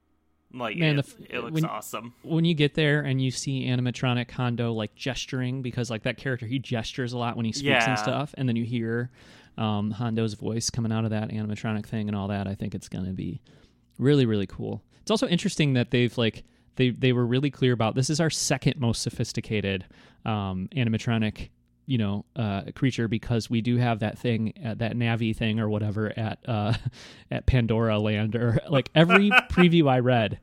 Speaker 2: like
Speaker 1: Man,
Speaker 2: it,
Speaker 1: the
Speaker 2: it looks
Speaker 1: when-
Speaker 2: awesome.
Speaker 1: when you get there and you see animatronic Hondo like gesturing because like that character he gestures a lot when he speaks
Speaker 2: Yeah.
Speaker 1: and stuff, and then you hear um, Hondo's voice coming out of that animatronic thing and all that. I think it's gonna be really really cool. It's also interesting that they've like they they were really clear about this is our second most sophisticated um, animatronic you know uh, creature because we do have that thing uh, that Navi thing or whatever at uh, at Pandora Land or like every preview I read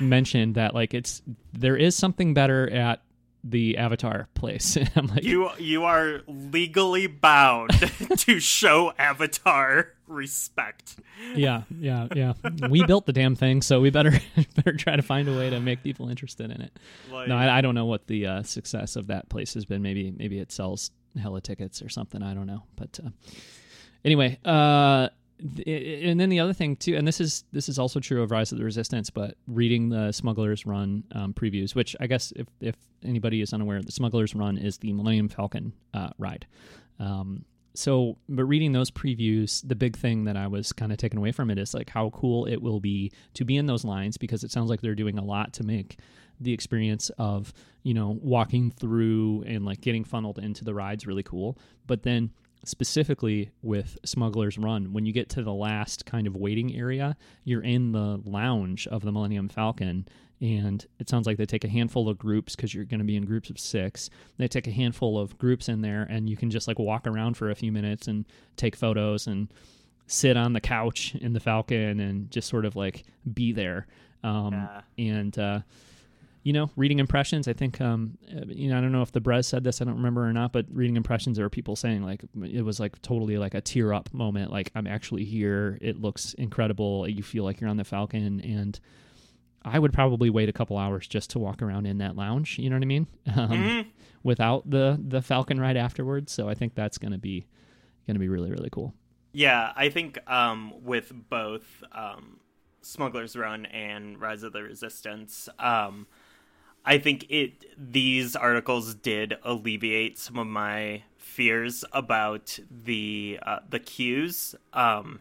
Speaker 1: mentioned that like it's there is something better at the Avatar place. I'm like,
Speaker 2: You you are legally bound to show Avatar respect.
Speaker 1: yeah, yeah, yeah. We built the damn thing, so we better better try to find a way to make people interested in it.
Speaker 2: Like,
Speaker 1: No, I, I don't know what the uh, success of that place has been. Maybe maybe it sells hella tickets or something. I don't know. But uh, anyway, uh, and then the other thing too, and this is this is also true of Rise of the Resistance, but reading the Smugglers Run um, previews, which I guess if if anybody is unaware, the Smugglers Run is the Millennium Falcon uh, ride. Um, so, but reading those previews, the big thing that I was kind of taken away from it is like how cool it will be to be in those lines because it sounds like they're doing a lot to make the experience of you know walking through and like getting funneled into the rides really cool. But then specifically with Smuggler's Run, when you get to the last kind of waiting area, you're in the lounge of the Millennium Falcon. And it sounds like they take a handful of groups because you're going to be in groups of six. They take a handful of groups in there, and you can just like walk around for a few minutes and take photos and sit on the couch in the Falcon and just sort of like be there. Um,
Speaker 2: Yeah.
Speaker 1: And uh, you know, reading impressions. I think um, uh, you know, I don't know if the Brez said this, I don't remember or not, but reading impressions, there were people saying like it was like totally like a tear up moment. Like I'm actually here. It looks incredible. You feel like you're on the Falcon, and I would probably wait a couple hours just to walk around in that lounge. You know what I mean? Um,
Speaker 2: mhm.
Speaker 1: Without the the Falcon ride afterwards. So I think that's gonna be gonna be really really cool.
Speaker 2: Yeah, I think um, with both um, Smuggler's Run and Rise of the Resistance, um, I think it these articles did alleviate some of my fears about the uh, the queues. Um,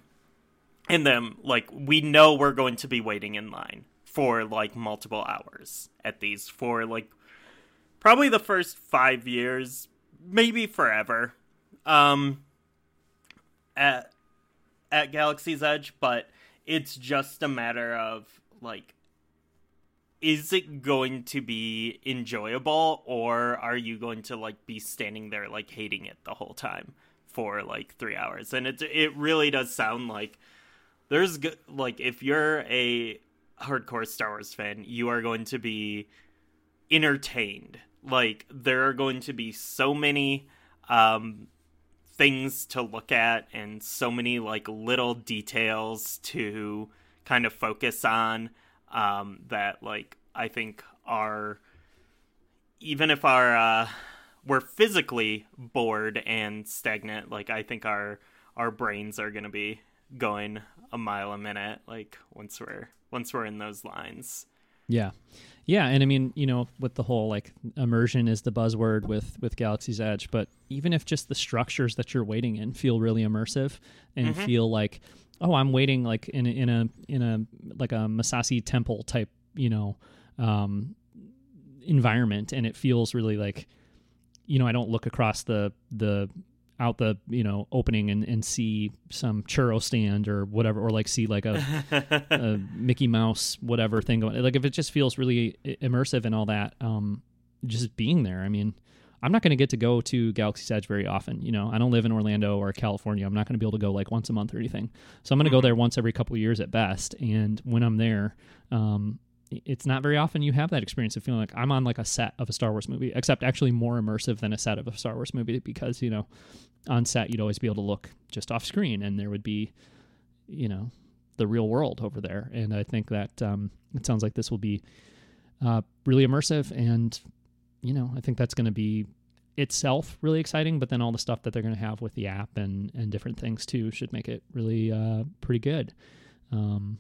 Speaker 2: and them like we know we're going to be waiting in line for like multiple hours at these for like probably the first five years, maybe forever. Um, at at Galaxy's Edge, but it's just a matter of like is it going to be enjoyable or are you going to like be standing there like hating it the whole time for like 3 hours? And it it really does sound like there's like if you're a hardcore Star Wars fan, you are going to be entertained. Like there are going to be so many um things to look at and so many like little details to kind of focus on um that like I think are even if our uh we're physically bored and stagnant like I think our our brains are going to be going a mile a minute like once we're once we're in those lines
Speaker 1: Yeah. Yeah, and I mean, you know, with the whole like immersion is the buzzword with with Galaxy's Edge, but even if just the structures that you're waiting in feel really immersive and
Speaker 2: Mhm.
Speaker 1: feel like, oh, I'm waiting like in a, in a in a like a Massassi temple type, you know, um, environment, and it feels really like, you know, I don't look across the the out the you know opening and, and see some churro stand or whatever or like see like a, a mickey mouse whatever thing going like if it just feels really immersive and all that um just being there. I mean i'm not going to get to go to galaxy's edge very often you know? I don't live in orlando or california. I'm not going to be able to go like once a month or anything. So i'm going to go there once every couple years at best. And when i'm there um it's not very often you have that experience of feeling like I'm on like a set of a Star Wars movie, except actually more immersive than a set of a Star Wars movie because, you know, on set you'd always be able to look just off screen and there would be, you know, the real world over there. And I think that um, it sounds like this will be uh, really immersive and, you know, I think that's going to be itself really exciting, but then all the stuff that they're going to have with the app and, and different things too should make it really uh, pretty good. Um,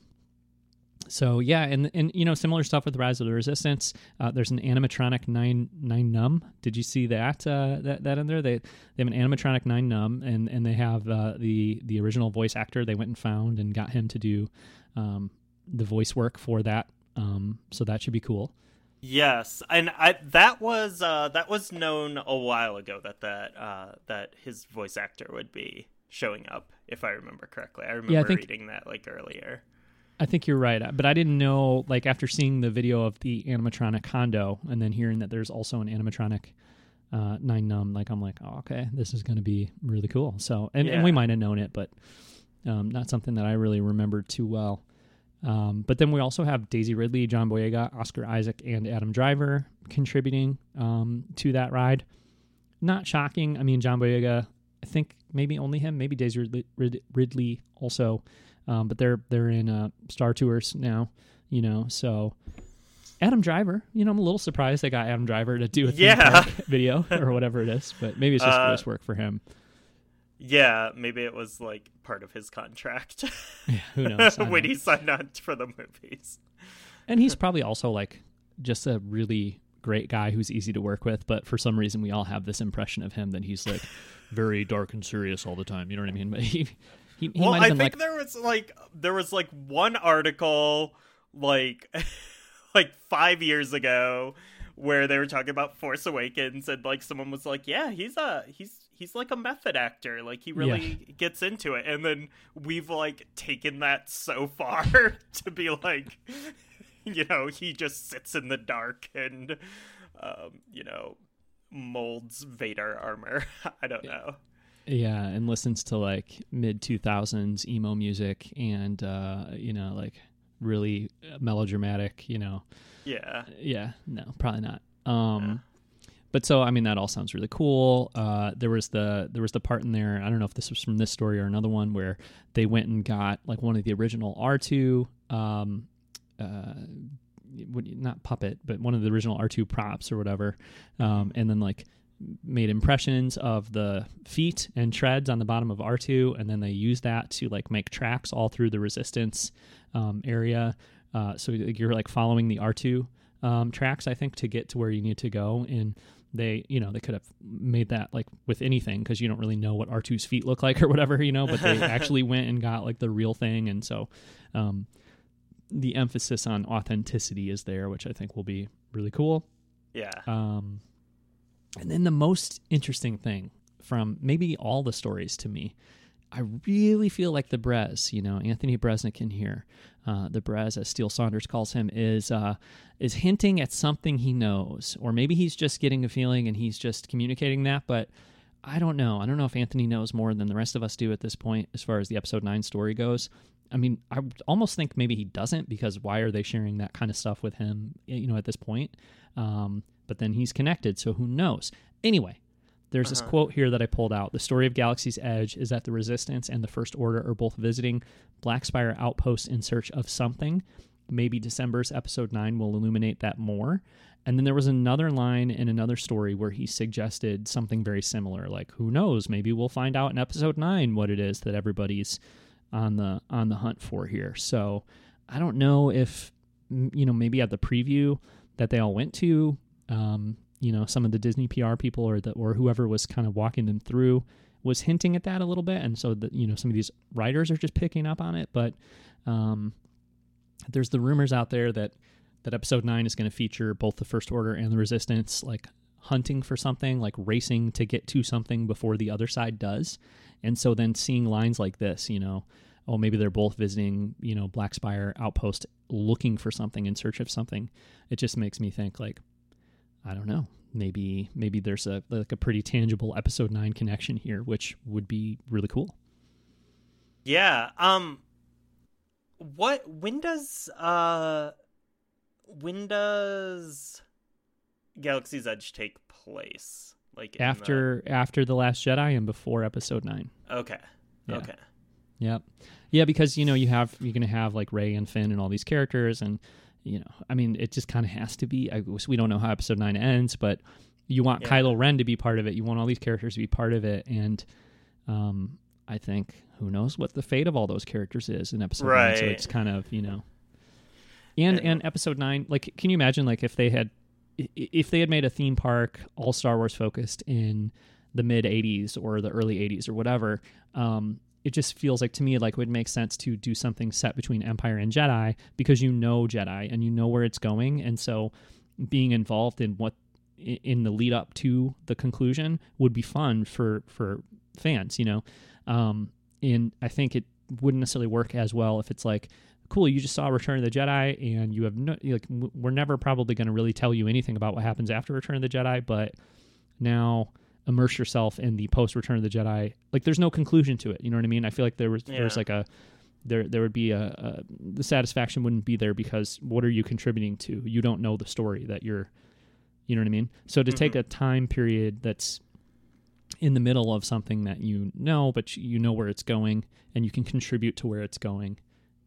Speaker 1: so yeah, and and you know similar stuff with Rise of the Resistance. Uh, there's an animatronic nine Nien Nunb. Did you see that uh, that that in there? They they have an animatronic Nien Nunb, and and they have uh, the the original voice actor. They went and found and got him to do um, the voice work for that. Um, so that should be cool.
Speaker 2: Yes, and I that was uh, that was known a while ago that that uh, that his voice actor would be showing up, if I remember correctly. I remember yeah, I think, reading that like earlier.
Speaker 1: I think you're right, but I didn't know like after seeing the video of the animatronic Hondo and then hearing that there's also an animatronic uh, Nien Nunb, like I'm like, oh, okay, this is going to be really cool. So, and, yeah. and we might have known it, but um, not something that I really remembered too well. Um, but then we also have Daisy Ridley, John Boyega, Oscar Isaac, and Adam Driver contributing um, to that ride. Not shocking. I mean, John Boyega, I think maybe only him, maybe Daisy Ridley, Ridley also um, but they're they're in uh, Star Tours now, you know. So Adam Driver, you know, I'm a little surprised they got Adam Driver to do a yeah. video or whatever it is, but maybe it's just uh, work for him.
Speaker 2: Yeah, maybe it was like part of his contract.
Speaker 1: yeah, who knows?
Speaker 2: when he signed on for the movies.
Speaker 1: And he's probably also like just a really great guy who's easy to work with, but for some reason we all have this impression of him that he's like very dark and serious all the time. You know what I mean? But he he, he
Speaker 2: well, I think
Speaker 1: like...
Speaker 2: there was like there was like one article like like five years ago where they were talking about Force Awakens and like someone was like, "Yeah, he's a he's he's like a method actor. Like he really yeah. gets into it." And then we've like taken that so far to be like, you know, he just sits in the dark and um, you know, molds Vader armor. I don't know.
Speaker 1: Yeah, and listens to like mid 2000s emo music and uh, you know, like really melodramatic, you know.
Speaker 2: Yeah.
Speaker 1: Yeah, no, probably not. Um yeah. But so I mean that all sounds really cool. Uh, there was the there was the part in there. I don't know if this was from this story or another one where they went and got like one of the original R two um, uh, not puppet, but one of the original R2 props or whatever, um, and then like made impressions of the feet and treads on the bottom of R2, and then they used that to like make tracks all through the resistance um, area. Uh, so you're like following the R2 um, tracks, I think, to get to where you need to go. And they, you know, they could have made that like with anything because you don't really know what R2's feet look like or whatever, you know. But they actually went and got like the real thing, and so um, the emphasis on authenticity is there, which I think will be really cool.
Speaker 2: Yeah.
Speaker 1: Um, and then the most interesting thing from maybe all the stories to me, I really feel like the Brez, you know, Anthony Breznican here, uh, the Brez, as Steele Saunders calls him, is uh, is hinting at something he knows, or maybe he's just getting a feeling and he's just communicating that. But I don't know. I don't know if Anthony knows more than the rest of us do at this point, as far as the episode nine story goes. I mean, I almost think maybe he doesn't because why are they sharing that kind of stuff with him? You know, at this point. Um, but then he's connected, so who knows? Anyway, there's uh-huh. this quote here that I pulled out. The story of Galaxy's Edge is that the Resistance and the First Order are both visiting Black Spire outposts in search of something. Maybe December's episode 9 will illuminate that more. And then there was another line in another story where he suggested something very similar like who knows, maybe we'll find out in episode 9 what it is that everybody's on the on the hunt for here. So, I don't know if you know, maybe at the preview that they all went to, um, you know, some of the Disney PR people or the or whoever was kind of walking them through was hinting at that a little bit, and so that you know some of these writers are just picking up on it. But um, there's the rumors out there that that episode nine is going to feature both the First Order and the Resistance, like hunting for something, like racing to get to something before the other side does. And so then seeing lines like this, you know, oh, maybe they're both visiting, you know, Black Spire outpost looking for something in search of something. It just makes me think like, I don't know, maybe maybe there's a like a pretty tangible episode nine connection here, which would be really cool.
Speaker 2: Yeah. Um. What? When does uh? When does Galaxy's Edge take place? Like
Speaker 1: after the... after the Last Jedi and before Episode Nine.
Speaker 2: Okay. Yeah. Okay.
Speaker 1: Yep. Yeah, because you know you have you're gonna have like Rey and Finn and all these characters, and you know, I mean, it just kind of has to be. I, we don't know how Episode Nine ends, but you want yeah. Kylo Ren to be part of it. You want all these characters to be part of it, and um, I think who knows what the fate of all those characters is in Episode
Speaker 2: right.
Speaker 1: Nine. So it's kind of you know, and and, and Episode Nine, like, can you imagine like if they had if they had made a theme park all Star Wars focused in the mid 80s or the early 80s or whatever, um, it just feels like to me like it would make sense to do something set between Empire and Jedi because you know Jedi and you know where it's going, and so being involved in what in the lead up to the conclusion would be fun for for fans, you know. Um, and I think it wouldn't necessarily work as well if it's like cool, you just saw Return of the Jedi, and you have no like we're never probably going to really tell you anything about what happens after Return of the Jedi, but now immerse yourself in the post Return of the Jedi. Like, there's no conclusion to it. You know what I mean? I feel like there was yeah. there's like a there there would be a, a, the satisfaction wouldn't be there because what are you contributing to? You don't know the story that you're. You know what I mean? So to mm-hmm. take a time period that's in the middle of something that you know, but you know where it's going, and you can contribute to where it's going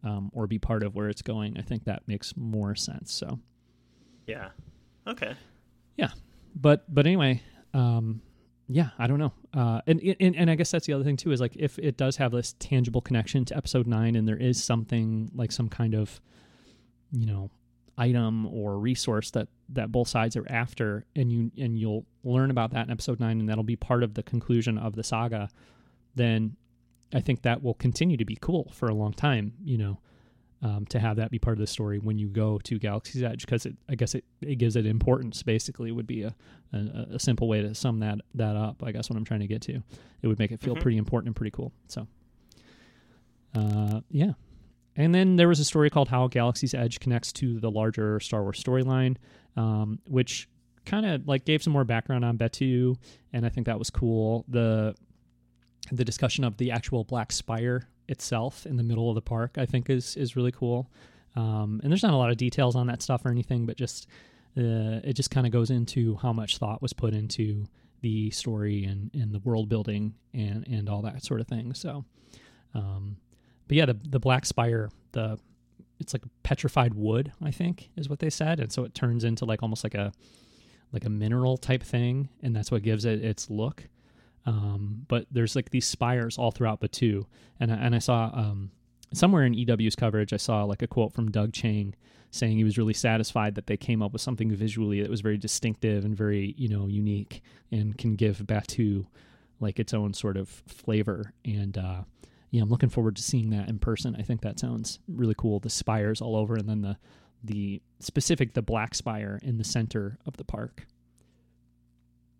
Speaker 1: um, or be part of where it's going. I think that makes more sense. So,
Speaker 2: yeah, okay,
Speaker 1: yeah, but but anyway, um, yeah, I don't know, uh, and, and and I guess that's the other thing too is like if it does have this tangible connection to episode nine, and there is something like some kind of, you know, item or resource that that both sides are after, and you and you'll learn about that in episode nine, and that'll be part of the conclusion of the saga. Then I think that will continue to be cool for a long time, you know, um, to have that be part of the story when you go to Galaxy's Edge, because I guess it, it gives it importance. Basically, would be a, a, a simple way to sum that that up. I guess what I'm trying to get to, it would make it feel mm-hmm. pretty important and pretty cool. So, uh, yeah. And then there was a story called How Galaxy's Edge connects to the larger Star Wars storyline, um, which kind of like gave some more background on Batuu, and I think that was cool. The the discussion of the actual Black Spire itself in the middle of the park, I think, is is really cool. Um, and there's not a lot of details on that stuff or anything, but just uh, it just kind of goes into how much thought was put into the story and, and the world building and and all that sort of thing. So, um, but yeah, the the Black Spire, the it's like petrified wood, I think, is what they said, and so it turns into like almost like a like a mineral type thing, and that's what gives it its look. Um, but there's like these spires all throughout Batuu, and I, and I saw um, somewhere in EW's coverage, I saw like a quote from Doug Chiang saying he was really satisfied that they came up with something visually that was very distinctive and very you know unique and can give Batuu like its own sort of flavor. And uh, yeah, I'm looking forward to seeing that in person. I think that sounds really cool. The spires all over, and then the the specific the black spire in the center of the park.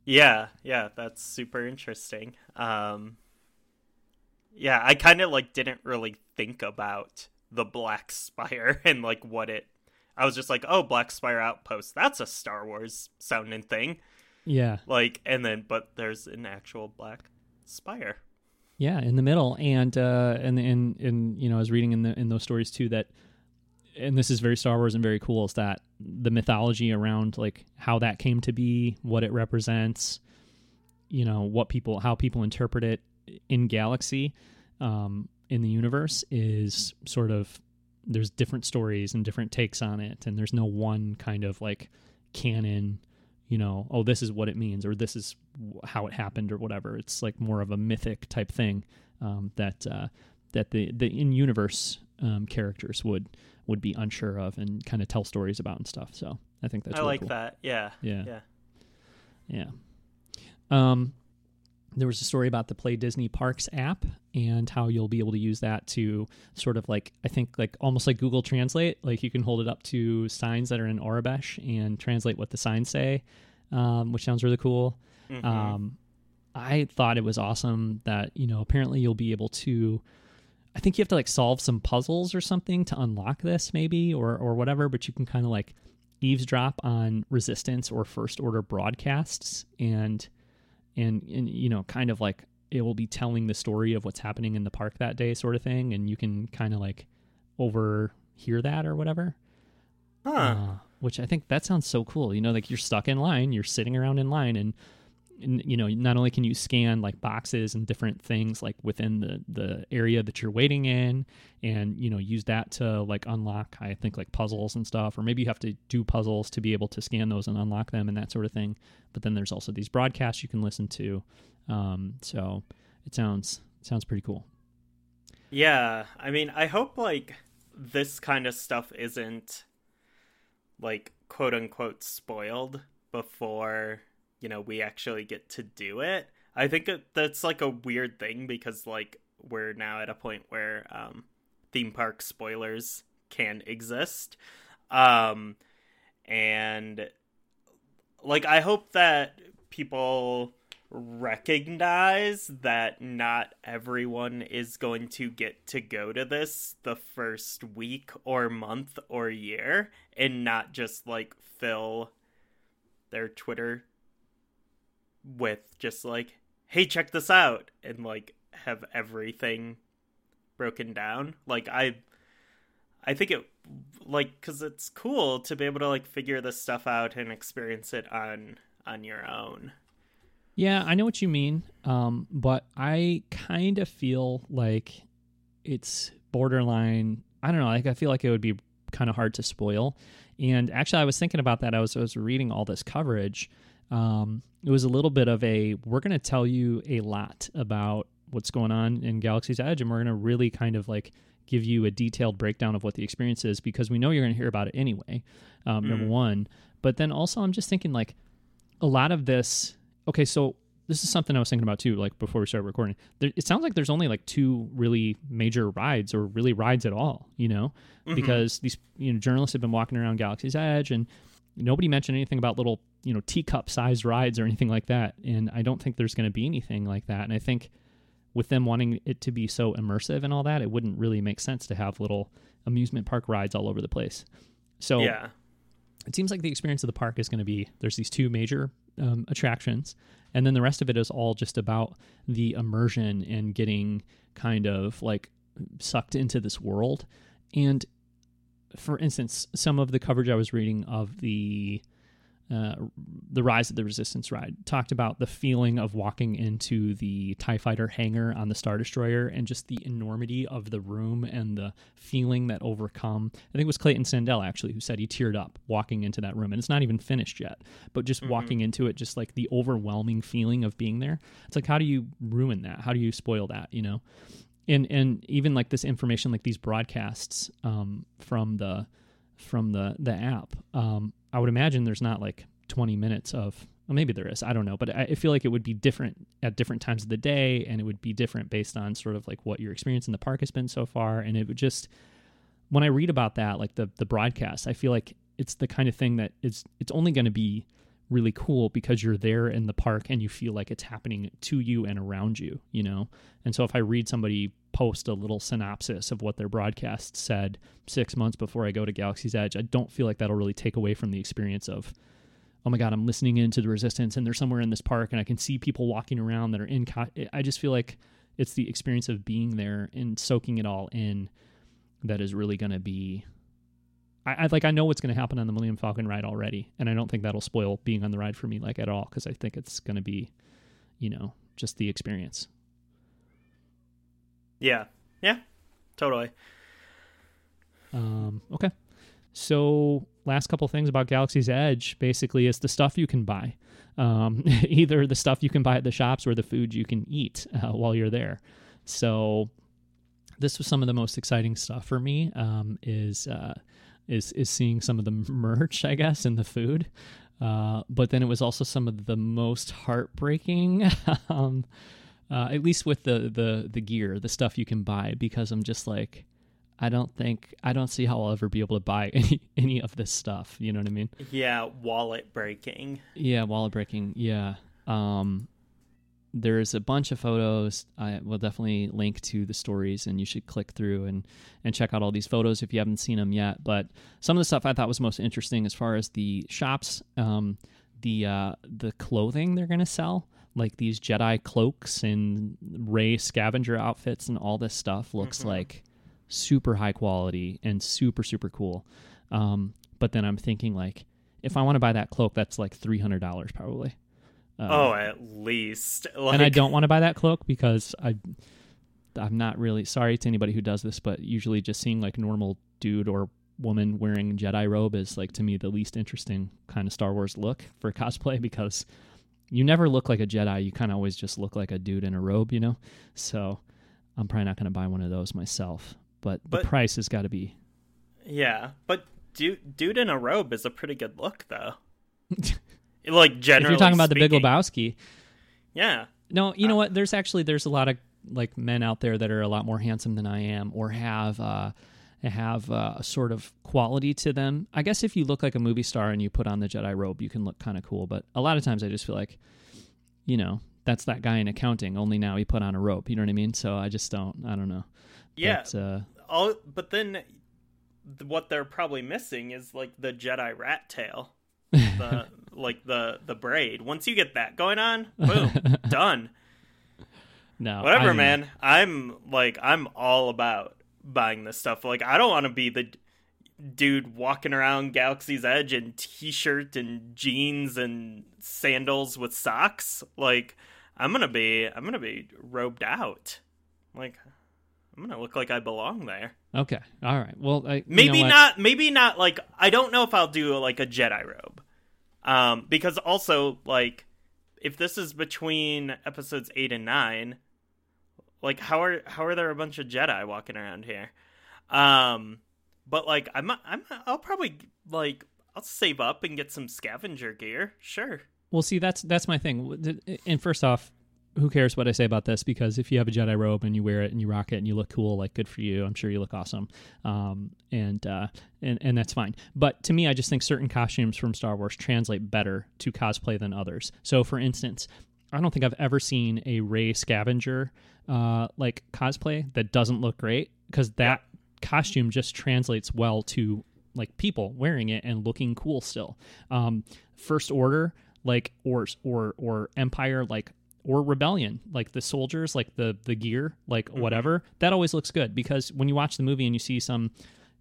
Speaker 2: Yeah, yeah, that's super interesting. Um Yeah, I kind of like didn't really think about the Black Spire and like what it I was just like, "Oh, Black Spire Outpost. That's a Star Wars sounding thing."
Speaker 1: Yeah.
Speaker 2: Like and then but there's an actual Black Spire.
Speaker 1: Yeah, in the middle and uh and and and you know, I was reading in the in those stories too that and this is very Star Wars and very cool is that the mythology around like how that came to be, what it represents, you know, what people how people interpret it in galaxy, um, in the universe is sort of there's different stories and different takes on it, and there's no one kind of like canon, you know, oh this is what it means or this is how it happened or whatever. It's like more of a mythic type thing um, that uh, that the the in universe um, characters would would be unsure of and kind of tell stories about and stuff. So I think that's I really
Speaker 2: like
Speaker 1: cool.
Speaker 2: that. Yeah.
Speaker 1: Yeah.
Speaker 2: Yeah.
Speaker 1: Yeah. Um, there was a story about the Play Disney Parks app and how you'll be able to use that to sort of like I think like almost like Google Translate. Like you can hold it up to signs that are in Aurebesh and translate what the signs say. um, which sounds really cool.
Speaker 2: Mhm.
Speaker 1: Um, I thought it was awesome that you know apparently you'll be able to. I think you have to like solve some puzzles or something to unlock this, maybe or or whatever. But you can kind of like eavesdrop on resistance or first order broadcasts and and and you know kind of like it will be telling the story of what's happening in the park that day, sort of thing, and you can kind of like overhear that or whatever.
Speaker 2: huh.
Speaker 1: Uh, which I think that sounds so cool. You know, like you're stuck in line, you're sitting around in line, and, and you know, not only can you scan like boxes and different things like within the the area that you're waiting in, and you know, use that to like unlock. I think like puzzles and stuff, or maybe you have to do puzzles to be able to scan those and unlock them and that sort of thing. But then there's also these broadcasts you can listen to. Um, so it sounds sounds pretty cool.
Speaker 2: Yeah, I mean, I hope like this kind of stuff isn't like quote unquote spoiled before you know we actually get to do it. I think that's like a weird thing because like we're now at a point where um, theme park spoilers can exist, um, and like I hope that people recognize that not everyone is going to get to go to this the first week or month or year and not just like fill their Twitter with just like, hey, check this out, and like have everything broken down. Like, I. I think it like cuz it's cool to be able to like figure this stuff out and experience it on on your own.
Speaker 1: Yeah, I know what you mean, um, but I kind of feel like it's borderline. I don't know. Like I feel like it would be kind of hard to spoil. And actually, I was thinking about that. I was I was reading all this coverage. Um, it was a little bit of a we're going to tell you a lot about what's going on in Galaxy's Edge, and we're going to really kind of like give you a detailed breakdown of what the experience is because we know you're going to hear about it anyway. Um, Number
Speaker 2: Mm.
Speaker 1: one, but then also I'm just thinking like a lot of this. Okay, so this is something I was thinking about too. Like before we started recording, there, it sounds like there's only like two really major rides, or really rides at all. You know,
Speaker 2: Mhm.
Speaker 1: because these you know journalists have been walking around Galaxy's Edge and nobody mentioned anything about little you know teacup sized rides or anything like that. And I don't think there's going to be anything like that. And I think with them wanting it to be so immersive and all that, it wouldn't really make sense to have little amusement park rides all over the place. So
Speaker 2: yeah.
Speaker 1: it seems like the experience of the park is going to be there's these two major um, attractions and then the rest of it is all just about the immersion and getting kind of like sucked into this world and for instance some of the coverage i was reading of the uh, the rise of the resistance ride. Talked about the feeling of walking into the tie fighter hangar on the star destroyer and just the enormity of the room and the feeling that overcome. I think it was clayton sandell actually who said he teared up walking into that room and it's not even finished yet but just
Speaker 2: Mhm.
Speaker 1: walking into it just like the overwhelming feeling of being there. It's like how do you ruin that? How do you spoil that you know? And and even like this information like these broadcasts um, from the from the the app um, i would imagine there's not like 20 minutes of well, maybe there is i don't know but I, feel like it would be different at different times of the day and it would be different based on sort of like what your experience in the park has been so far and it would just when i read about that like the the broadcast i feel like it's the kind of thing that it's it's only going to be really cool because you're there in the park and you feel like it's happening to you and around you, you know? And so if I read somebody post a little synopsis of what their broadcast said six months before I go to Galaxy's Edge, I don't feel like that'll really take away from the experience of, oh my God, I'm listening into the resistance and they're somewhere in this park and I can see people walking around that are in. Co- I just feel like it's the experience of being there and soaking it all in that is really going to be I, I like I know what's going to happen on the Millennium Falcon ride already, and I don't think that'll spoil being on the ride for me like at all because I think it's going to be, you know, just the experience.
Speaker 2: Yeah. Yeah. Totally.
Speaker 1: Um, okay, so last couple things about Galaxy's Edge basically is the stuff you can buy, um, either the stuff you can buy at the shops or the food you can eat uh, while you're there. So this was some of the most exciting stuff for me. Um, is uh, is is seeing some of the merch, I guess, and the food. Uh, but then it was also some of the most heartbreaking, um, uh, at least with the, the the gear, the stuff you can buy, because I'm just like, I don't think I don't see how I'll ever be able to buy any any of this stuff. You know what I mean?
Speaker 2: Yeah, wallet breaking.
Speaker 1: Yeah, wallet breaking. Yeah. Um, there's a bunch of photos. I will definitely link to the stories, and you should click through and and check out all these photos if you haven't seen them yet. But some of the stuff I thought was most interesting as far as the shops, um, the uh, the clothing they're gonna sell, like these Jedi cloaks and Rey scavenger outfits and all this stuff, looks
Speaker 2: Mhm.
Speaker 1: like super high quality and super super cool. Um, but then I'm thinking like, if I want to buy that cloak, that's like three hundred dollars probably. Um,
Speaker 2: oh, at least. Like,
Speaker 1: and I don't want to buy that cloak because I I'm not really sorry to anybody who does this, but usually just seeing like normal dude or woman wearing Jedi robe is like to me the least interesting kind of Star Wars look for cosplay because you never look like a Jedi. You kind of always just look like a dude in a robe, you know. So I'm probably not going to buy one of those myself. But,
Speaker 2: But-
Speaker 1: the price has got to be.
Speaker 2: Yeah, but dude, dude in a robe is a pretty good look, though. like generally.
Speaker 1: If you're talking about the Big
Speaker 2: speaking.
Speaker 1: Lebowski,
Speaker 2: yeah,
Speaker 1: No, you know
Speaker 2: Uh,
Speaker 1: what? There's actually there's a lot of like men out there that are a lot more handsome than I am, or have uh, have uh, a sort of quality to them. I guess if you look like a movie star and you put on the Jedi robe, you can look kind of cool. But a lot of times, I just feel like, you know, that's that guy in accounting. Only now he put on a robe. You know what I mean? So I just don't. I don't know.
Speaker 2: yeah.
Speaker 1: But, uh,
Speaker 2: All, but then what they're probably missing is like the Jedi rat tail, the like the the braid. Once you get that going on, boom, done.
Speaker 1: no,
Speaker 2: Whatever,
Speaker 1: don't know.
Speaker 2: man. I'm like I'm all about buying this stuff. Like I don't want to be the dude walking around Galaxy's Edge in t-shirt and jeans and sandals with socks. Like I'm going to be I'm going to be robed out. Like I'm going to look like I belong there.
Speaker 1: Okay, all right. Well, I,
Speaker 2: Maybe not maybe not like I don't know if I'll do like a Jedi robe. Um because also like if this is between episodes 8 and 9 like how are how are there a bunch of Jedi walking around here? Um but like I'm I'm I'll probably like I'll save up and get some scavenger gear. Sure.
Speaker 1: Well, see, that's that's my thing. And first off, who cares what I say about this? Because if you have a Jedi robe and you wear it and you rock it and you look cool, like good for you. I'm sure you look awesome, um, and uh, and and that's fine. But to me, I just think certain costumes from Star Wars translate better to cosplay than others. So, for instance, I don't think I've ever seen a Rey scavenger uh, like cosplay that doesn't look great because that costume just translates well to like people wearing it and looking cool still. Um, First Order, like or or or Empire, like or Rebellion, like the soldiers, like the the gear, like whatever. That always looks good because when you watch the movie and you see some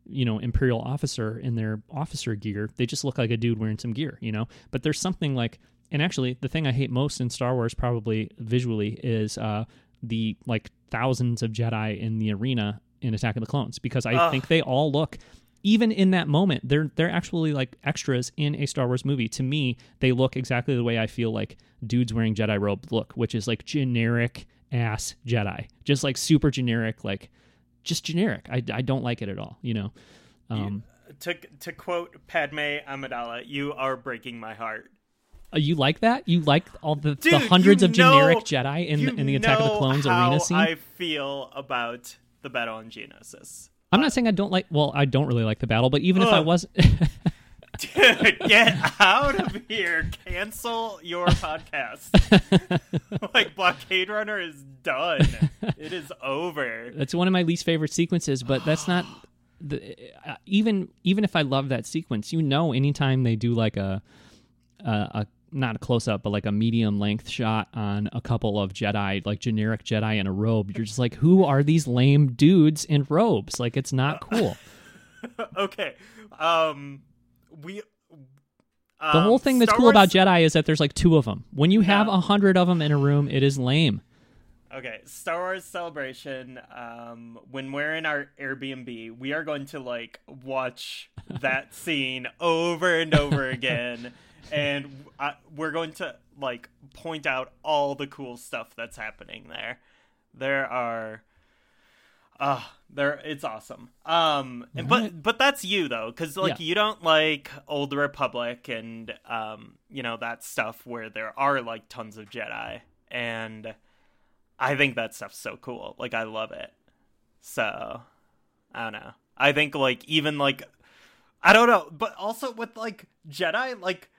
Speaker 1: you know imperial officer in their officer gear they just look like a dude wearing some gear you know but there's something like and actually the thing i hate most in star wars probably visually is uh the like thousands of jedi in the arena in attack of the clones because i
Speaker 2: Ugh.
Speaker 1: think they all look even in that moment they're they're actually like extras in a star wars movie to me they look exactly the way i feel like dudes wearing jedi robe look which is like generic ass jedi just like super generic like just generic i, I don't like it at all you know um
Speaker 2: To to quote Padme Amidala, you are breaking my heart.
Speaker 1: Uh, You like that? You like all the, the hundreds of generic Jedi in the, in the Attack of the Clones arena scene?
Speaker 2: I feel about the battle on Geonosis.
Speaker 1: I'm not saying I don't like. Well, I don't really like the battle, but even if I
Speaker 2: Ugh.
Speaker 1: was,
Speaker 2: Dude, get out of here. Cancel your podcast. like Blockade Runner is done. It is over.
Speaker 1: that's one of my least favorite sequences. But that's not the uh, even even if I love that sequence, you know, anytime they do like a a, a not a close up, but like a medium length shot on a couple of Jedi, like generic Jedi in a robe, you're just like, who are these lame dudes in robes? Like, it's not cool.
Speaker 2: okay. Um we
Speaker 1: The
Speaker 2: um,
Speaker 1: whole thing that's
Speaker 2: Star
Speaker 1: cool about Jedi is that there's like two of them. When you have
Speaker 2: Yeah.
Speaker 1: a hundred of them in a room, it is lame.
Speaker 2: Okay, Star Wars Celebration. Um, when we're in our Airbnb, we are going to like watch that scene over and over again, and uh, we're going to like point out all the cool stuff that's happening there. There are, uh there it's awesome. Um, and, but but that's you though, because like
Speaker 1: Yeah.
Speaker 2: you don't like Old Republic and um, you know that stuff where there are like tons of Jedi and. I think that stuff's so cool. Like I love it. So, I don't know. I think like even like I don't know, but also with like Jedi, like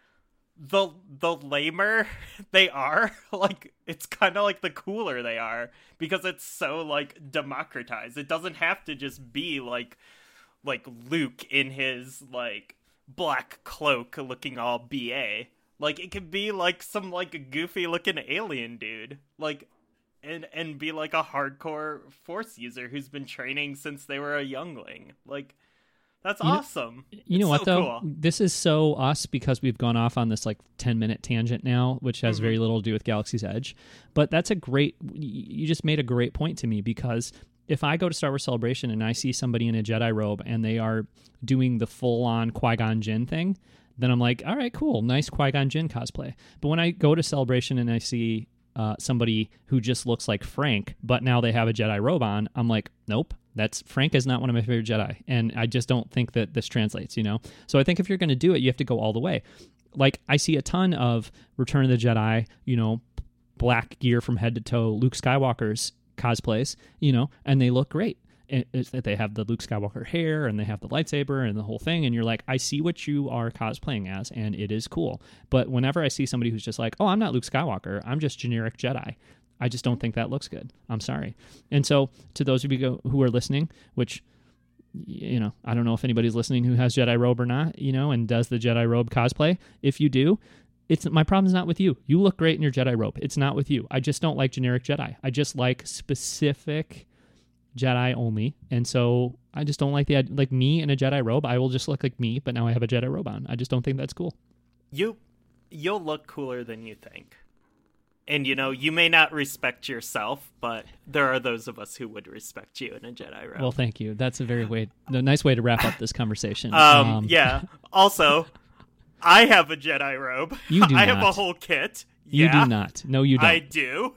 Speaker 2: the the lamer they are, like it's kind of like the cooler they are because it's so like democratized. It doesn't have to just be like like Luke in his like black cloak looking all BA. Like it could be like some like goofy looking alien dude. Like and and be like a hardcore force user who's been training since they were a youngling. Like that's
Speaker 1: You know-
Speaker 2: awesome.
Speaker 1: You
Speaker 2: It's
Speaker 1: know what
Speaker 2: so
Speaker 1: though?
Speaker 2: cool.
Speaker 1: This is so us because we've gone off on this like 10 minute tangent now, which has
Speaker 2: Mm-hmm.
Speaker 1: very little to do with Galaxy's Edge. But that's a great you just made a great point to me because if I go to Star Wars Celebration and I see somebody in a Jedi robe and they are doing the full on Qui-Gon Jinn thing, then I'm like, all right, cool, nice Qui-Gon Jinn cosplay. But when I go to Celebration and I see uh, somebody who just looks like Frank, but now they have a Jedi robe on, I'm like, nope, that's Frank is not one of my favorite Jedi, and I just don't think that this translates. You know, so I think if you're going to do it, you have to go all the way. Like I see a ton of Return of the Jedi, you know, black gear from head to toe, Luke Skywalker's cosplays, you know, and they look great. It- it's that they have the Luke Skywalker hair and they have the lightsaber and the whole thing, and you're like, I see what you are cosplaying as, and it is cool. But whenever I see somebody who's just like, oh, I'm not Luke Skywalker, I'm just generic Jedi, I just don't think that looks good. I'm sorry. And so, to those of you who are listening, which you know, I don't know if anybody's listening who has Jedi robe or not, you know, and does the Jedi robe cosplay. If you do, it's my problem's not with you. You look great in your Jedi robe. It's not with you. I just don't like generic Jedi. I just like specific Jedi only. And so I just don't like the like me in a Jedi robe. I will just look like me, but now I have a Jedi robe on. I just don't think that's cool.
Speaker 2: You you'll look cooler than you think. And you know, you may not respect yourself, but there are those of us who would respect you in a Jedi robe.
Speaker 1: Well, thank you. That's a very way, a nice way to wrap up this conversation.
Speaker 2: um, yeah. Also, I have a Jedi robe.
Speaker 1: You do
Speaker 2: I have a whole kit.
Speaker 1: You
Speaker 2: yeah,
Speaker 1: do not. No, you don't.
Speaker 2: I do.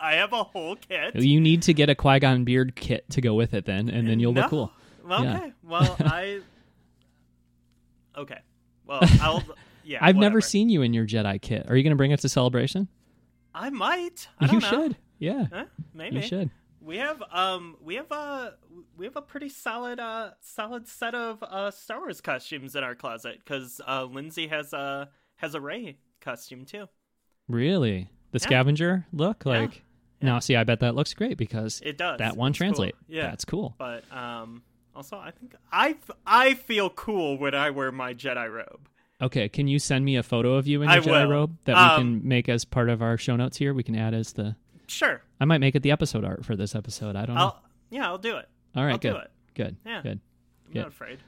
Speaker 2: I have a whole kit.
Speaker 1: You need to get a Qui Gon beard kit to go with it, then, and then you'll
Speaker 2: No.
Speaker 1: look cool.
Speaker 2: Well,
Speaker 1: Yeah.
Speaker 2: Okay. Well, I. Okay. Well, I'll. Yeah.
Speaker 1: I've never seen you in your Jedi kit. Are you going to bring it to celebration?
Speaker 2: I might. I
Speaker 1: you
Speaker 2: don't know.
Speaker 1: should. Yeah,
Speaker 2: Huh? Maybe.
Speaker 1: you should.
Speaker 2: We have um we have a we have a pretty solid uh solid set of uh Star Wars costumes in our closet because uh Lindsay has a has a Rey costume too.
Speaker 1: Really, the
Speaker 2: Yeah.
Speaker 1: scavenger look
Speaker 2: Yeah.
Speaker 1: Now, see, I bet that looks great because
Speaker 2: It does.
Speaker 1: that one
Speaker 2: It's cool.
Speaker 1: translate.
Speaker 2: Yeah.
Speaker 1: that's cool.
Speaker 2: But um also I think I I feel cool when I wear my Jedi robe.
Speaker 1: Okay, can you send me a photo of you in your Jedi robe that we
Speaker 2: Um,
Speaker 1: can make as part of our show notes here? We can add as the.
Speaker 2: Sure.
Speaker 1: I might make it the episode art for this episode. I don't know.
Speaker 2: I'll yeah, I'll do it.
Speaker 1: All right,
Speaker 2: I'll
Speaker 1: good,
Speaker 2: do it.
Speaker 1: good,
Speaker 2: Yeah.
Speaker 1: good.
Speaker 2: I'm
Speaker 1: Yeah.
Speaker 2: not afraid.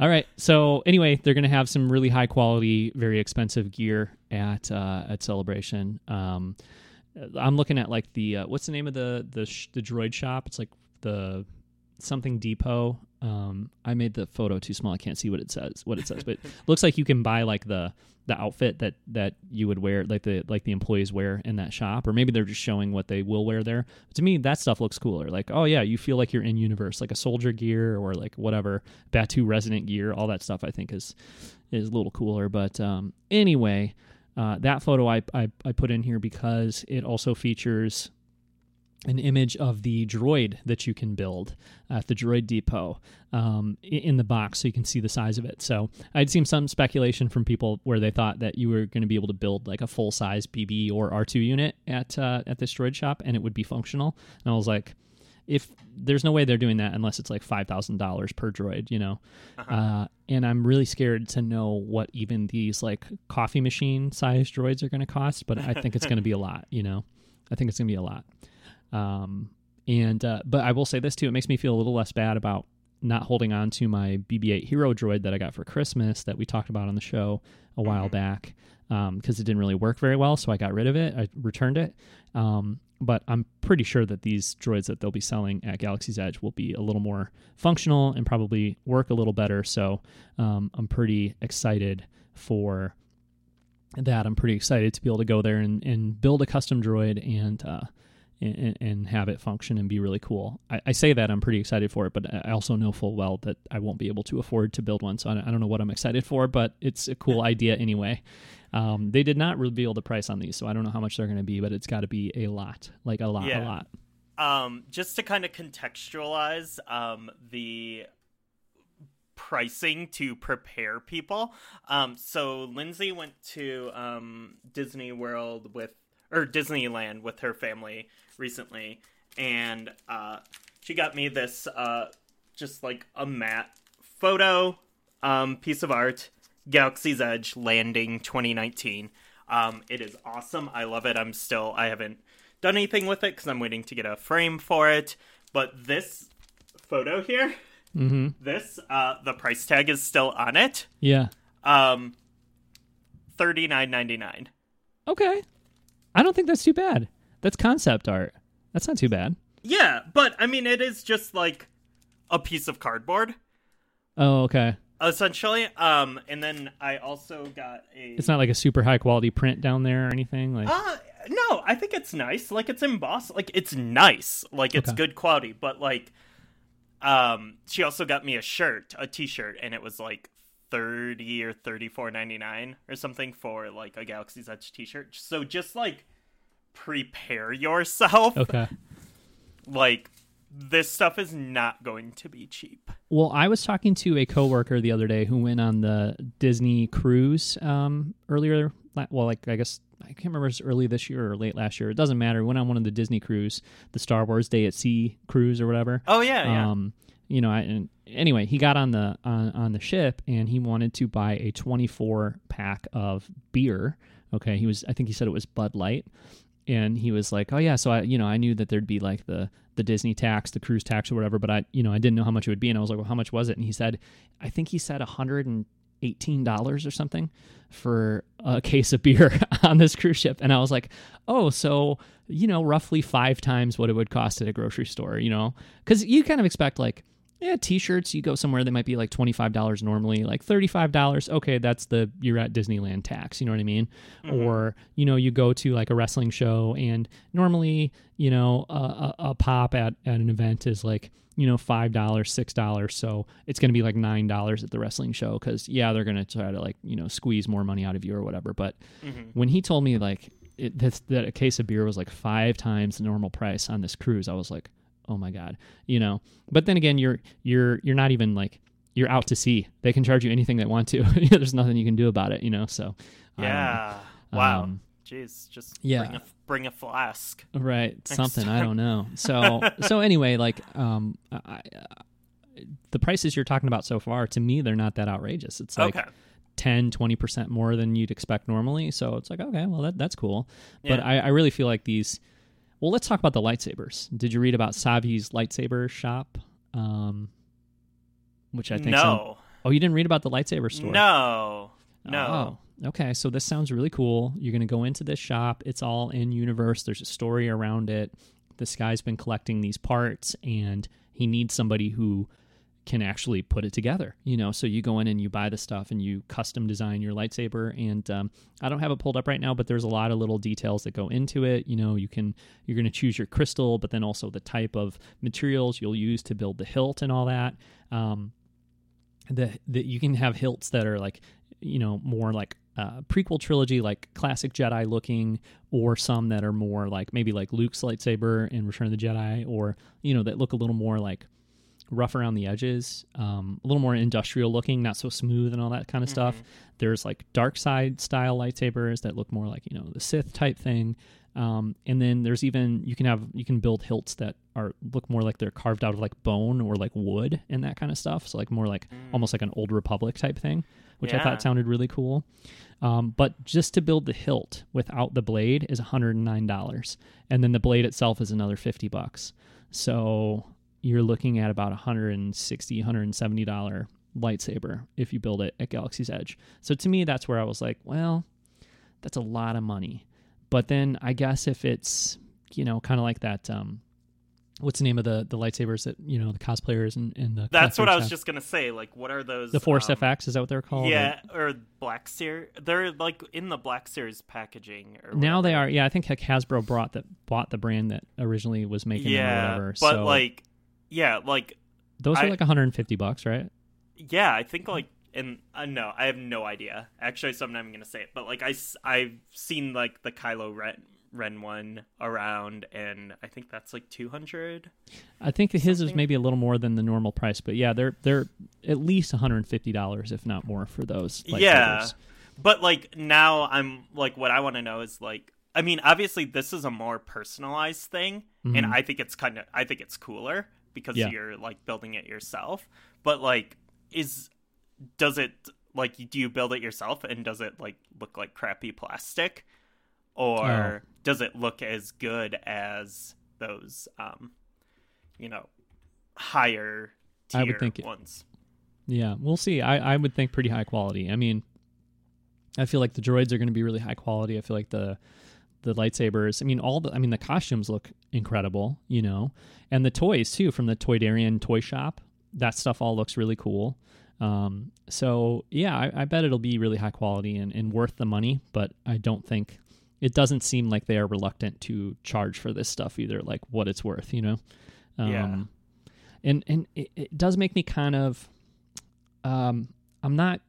Speaker 1: All right. So anyway, they're going to have some really high quality, very expensive gear at uh, at Celebration. Um, I'm looking at like the uh, what's the name of the the sh- the droid shop? It's like the something depot. Um, I made the photo too small. I can't see what it says. What it says, but it looks like you can buy like the the outfit that that you would wear, like the like the employees wear in that shop, or maybe they're just showing what they will wear there. But to me, that stuff looks cooler. Like, oh yeah, you feel like you're in universe, like a soldier gear or like whatever Batuu resident gear. All that stuff I think is is a little cooler. But um, anyway, uh, that photo I, I I put in here because it also features an image of the droid that you can build at the droid depot um, in the box so you can see the size of it. So i'd seen some speculation from people where they thought that you were going to be able to build like a full size bb or r2 unit at uh, at this droid shop and it would be functional. And i was like if there's no way they're doing that unless it's like $5000 per droid you know uh, and i'm really scared to know what even these like coffee machine size droids are going to cost but i think it's going to be a lot you know i think it's going to be a lot um, and uh, but I will say this too: it makes me feel a little less bad about not holding on to my BB-8 Hero droid that I got for Christmas that we talked about on the show a while
Speaker 2: Mhm.
Speaker 1: back because it didn't really work very well, so I got rid of it. I returned it. Um, but I'm pretty sure that these droids that they'll be selling at Galaxy's Edge will be a little more functional and probably work a little better. So um, I'm pretty excited for that. I'm pretty excited to be able to go there and, and build a custom droid and uh, and, and have it function and be really cool. I, I say that I'm pretty excited for it, but I also know full well that I won't be able to afford to build one. So I don't, I don't know what I'm excited for, but it's a cool idea anyway. Um, they did not reveal the price on these, so I don't know how much they're going to be, but it's got to be a lot, like a lot,
Speaker 2: Yeah.
Speaker 1: a lot.
Speaker 2: um, just to kind of contextualize um, the pricing to prepare people. Um, so Lindsay went to um, Disney World with or Disneyland with her family recently, and uh, she got me this uh, just like a matte photo um, piece of art, Galaxy's Edge Landing 2019. Um, it is awesome. I love it. I'm still I haven't done anything with it because I'm waiting to get a frame for it. But this photo here,
Speaker 1: Mm-hmm.
Speaker 2: this uh, the price tag is still on it.
Speaker 1: Yeah.
Speaker 2: Um, thirty nine ninety nine.
Speaker 1: Okay. I don't think that's too bad. That's concept art. That's not too bad.
Speaker 2: Yeah, but I mean, it is just like a piece of cardboard,
Speaker 1: Oh, okay.
Speaker 2: essentially. Um, and then I also got a.
Speaker 1: It's not like a super high quality print down there or anything. Like,
Speaker 2: Uh, no, I think it's nice. Like it's embossed. Like it's nice. Like it's
Speaker 1: Okay.
Speaker 2: good quality. But like, um, she also got me a shirt, a T-shirt, and it was like thirty or thirty four ninety nine or something for like a Galaxy's Edge T-shirt. So just like prepare yourself.
Speaker 1: okay.
Speaker 2: Like this stuff is not going to be cheap.
Speaker 1: Well, I was talking to a coworker the other day who went on the Disney cruise um, earlier. Well, like I guess I can't remember if it was early this year or late last year. It doesn't matter. Went on one of the Disney cruise, the Star Wars Day at Sea cruise or whatever.
Speaker 2: Oh yeah, yeah.
Speaker 1: You know, I, and anyway, he got on the on, on the ship and he wanted to buy a 24 pack of beer. Okay, he was I think he said it was Bud Light, and he was like, "Oh yeah, so I you know I knew that there'd be like the the Disney tax, the cruise tax or whatever, but I you know I didn't know how much it would be." And I was like, "Well, how much was it?" And he said, "I think he said 118 dollars or something for a case of beer on this cruise ship." And I was like, "Oh, so." You know, roughly five times what it would cost at a grocery store, you know? Because you kind of expect, like, yeah, t-shirts. You go somewhere they might be like twenty five dollars normally, like thirty five dollars. Okay, that's the you're at Disneyland tax. You know what I mean? Or you know you go to like a wrestling show and normally you know a, a, a pop at at an event is like you know five dollars, six dollars. So it's going to be like nine dollars at the wrestling show because yeah they're going to try to like you know squeeze more money out of you or whatever. But
Speaker 2: Mhm.
Speaker 1: when he told me like it, that, that a case of beer was like five times the normal price on this cruise, I was like, oh my god, you know. But then again, you're you're you're not even like you're out to sea. They can charge you anything they want to. There's nothing you can do about it, you know. So.
Speaker 2: Yeah. Wow.
Speaker 1: Um,
Speaker 2: Jeez, just
Speaker 1: yeah.
Speaker 2: bring a bring a flask.
Speaker 1: right something i don't know so so anyway like um I, I, the prices you're talking about so far to me they're not that outrageous it's like
Speaker 2: okay.
Speaker 1: 10 20% more than you'd expect normally so it's like okay well that, that's cool but I, I really feel like these well let's talk about the lightsabers did you read about Savi's lightsaber shop um which i think
Speaker 2: no.
Speaker 1: oh you didn't read about the lightsaber store
Speaker 2: No. No.
Speaker 1: Oh, okay. So this sounds really cool. You're going to go into this shop. It's all in universe. There's a story around it. This guy's been collecting these parts and he needs somebody who can actually put it together. You know, so you go in and you buy the stuff and you custom design your lightsaber. And um, I don't have it pulled up right now, but there's a lot of little details that go into it. You know, you can you're going to choose your crystal, but then also the type of materials you'll use to build the hilt and all that. Um, the you can have hilts that are like you know more like uh, prequel trilogy like classic jedi looking or some that are more like maybe like luke's lightsaber in return of the jedi or you know that look a little more like rough around the edges um, a little more industrial looking not so smooth and all that kind of stuff there's like dark side style lightsabers that look more like you know the sith type thing. Um, and then there's even you can have you can build hilts that are look more like they're carved out of like bone or like wood and that kind of stuff. So like more like almost like an old republic type thing which i thought sounded really cool. Um, but just to build the hilt without the blade is $109 and then the blade itself is another 50 bucks. So you're looking at about 160 170 dollar lightsaber if you build it at galaxy's edge so to me that's where i was like well that's a lot of money but then i guess if it's you know kind of like that um what's the name of the the lightsabers that you know the cosplayers and, and the
Speaker 2: That's what I was
Speaker 1: have?
Speaker 2: just gonna say. Like, what are those?
Speaker 1: the force
Speaker 2: um,
Speaker 1: fx is that what they're called
Speaker 2: Yeah, or Black Series. They're like in the Black Series packaging. Or
Speaker 1: now they are yeah i think hasbro brought that bought the brand that originally was making them or
Speaker 2: Yeah,
Speaker 1: whatever
Speaker 2: but
Speaker 1: so
Speaker 2: like, yeah, like
Speaker 1: those are like 150 bucks right
Speaker 2: yeah, I think like and uh, no, I have no idea. Actually, so I'm not even gonna say it. But like I I've seen like the Kylo Ren Ren one around, and I think that's like two hundred.
Speaker 1: I think his is maybe a little more than the normal price, but yeah, they're they're at least one hundred and fifty dollars, if not more, for those.
Speaker 2: Yeah, but like now, I'm like, what I want to know is like, I mean, obviously this is a more personalized thing, mm-hmm. and I think it's kind of, I think it's cooler because yeah. you're like building it yourself. But like, is does it like do you build it yourself and does it like look like crappy plastic or oh. does it look as good as those um you know higher tier I would think ones
Speaker 1: it, yeah we'll see I, I would think pretty high quality i mean i feel like the droids are going to be really high quality i feel like the the lightsabers i mean all the i mean the costumes look incredible you know and the toys too from the toydarian toy shop that stuff all looks really cool um, so yeah, I, I, bet it'll be really high quality and, and worth the money, but I don't think it doesn't seem like they are reluctant to charge for this stuff either, like what it's worth, you know?
Speaker 2: Um, yeah.
Speaker 1: And, and it, it, does make me kind of, um, I'm not,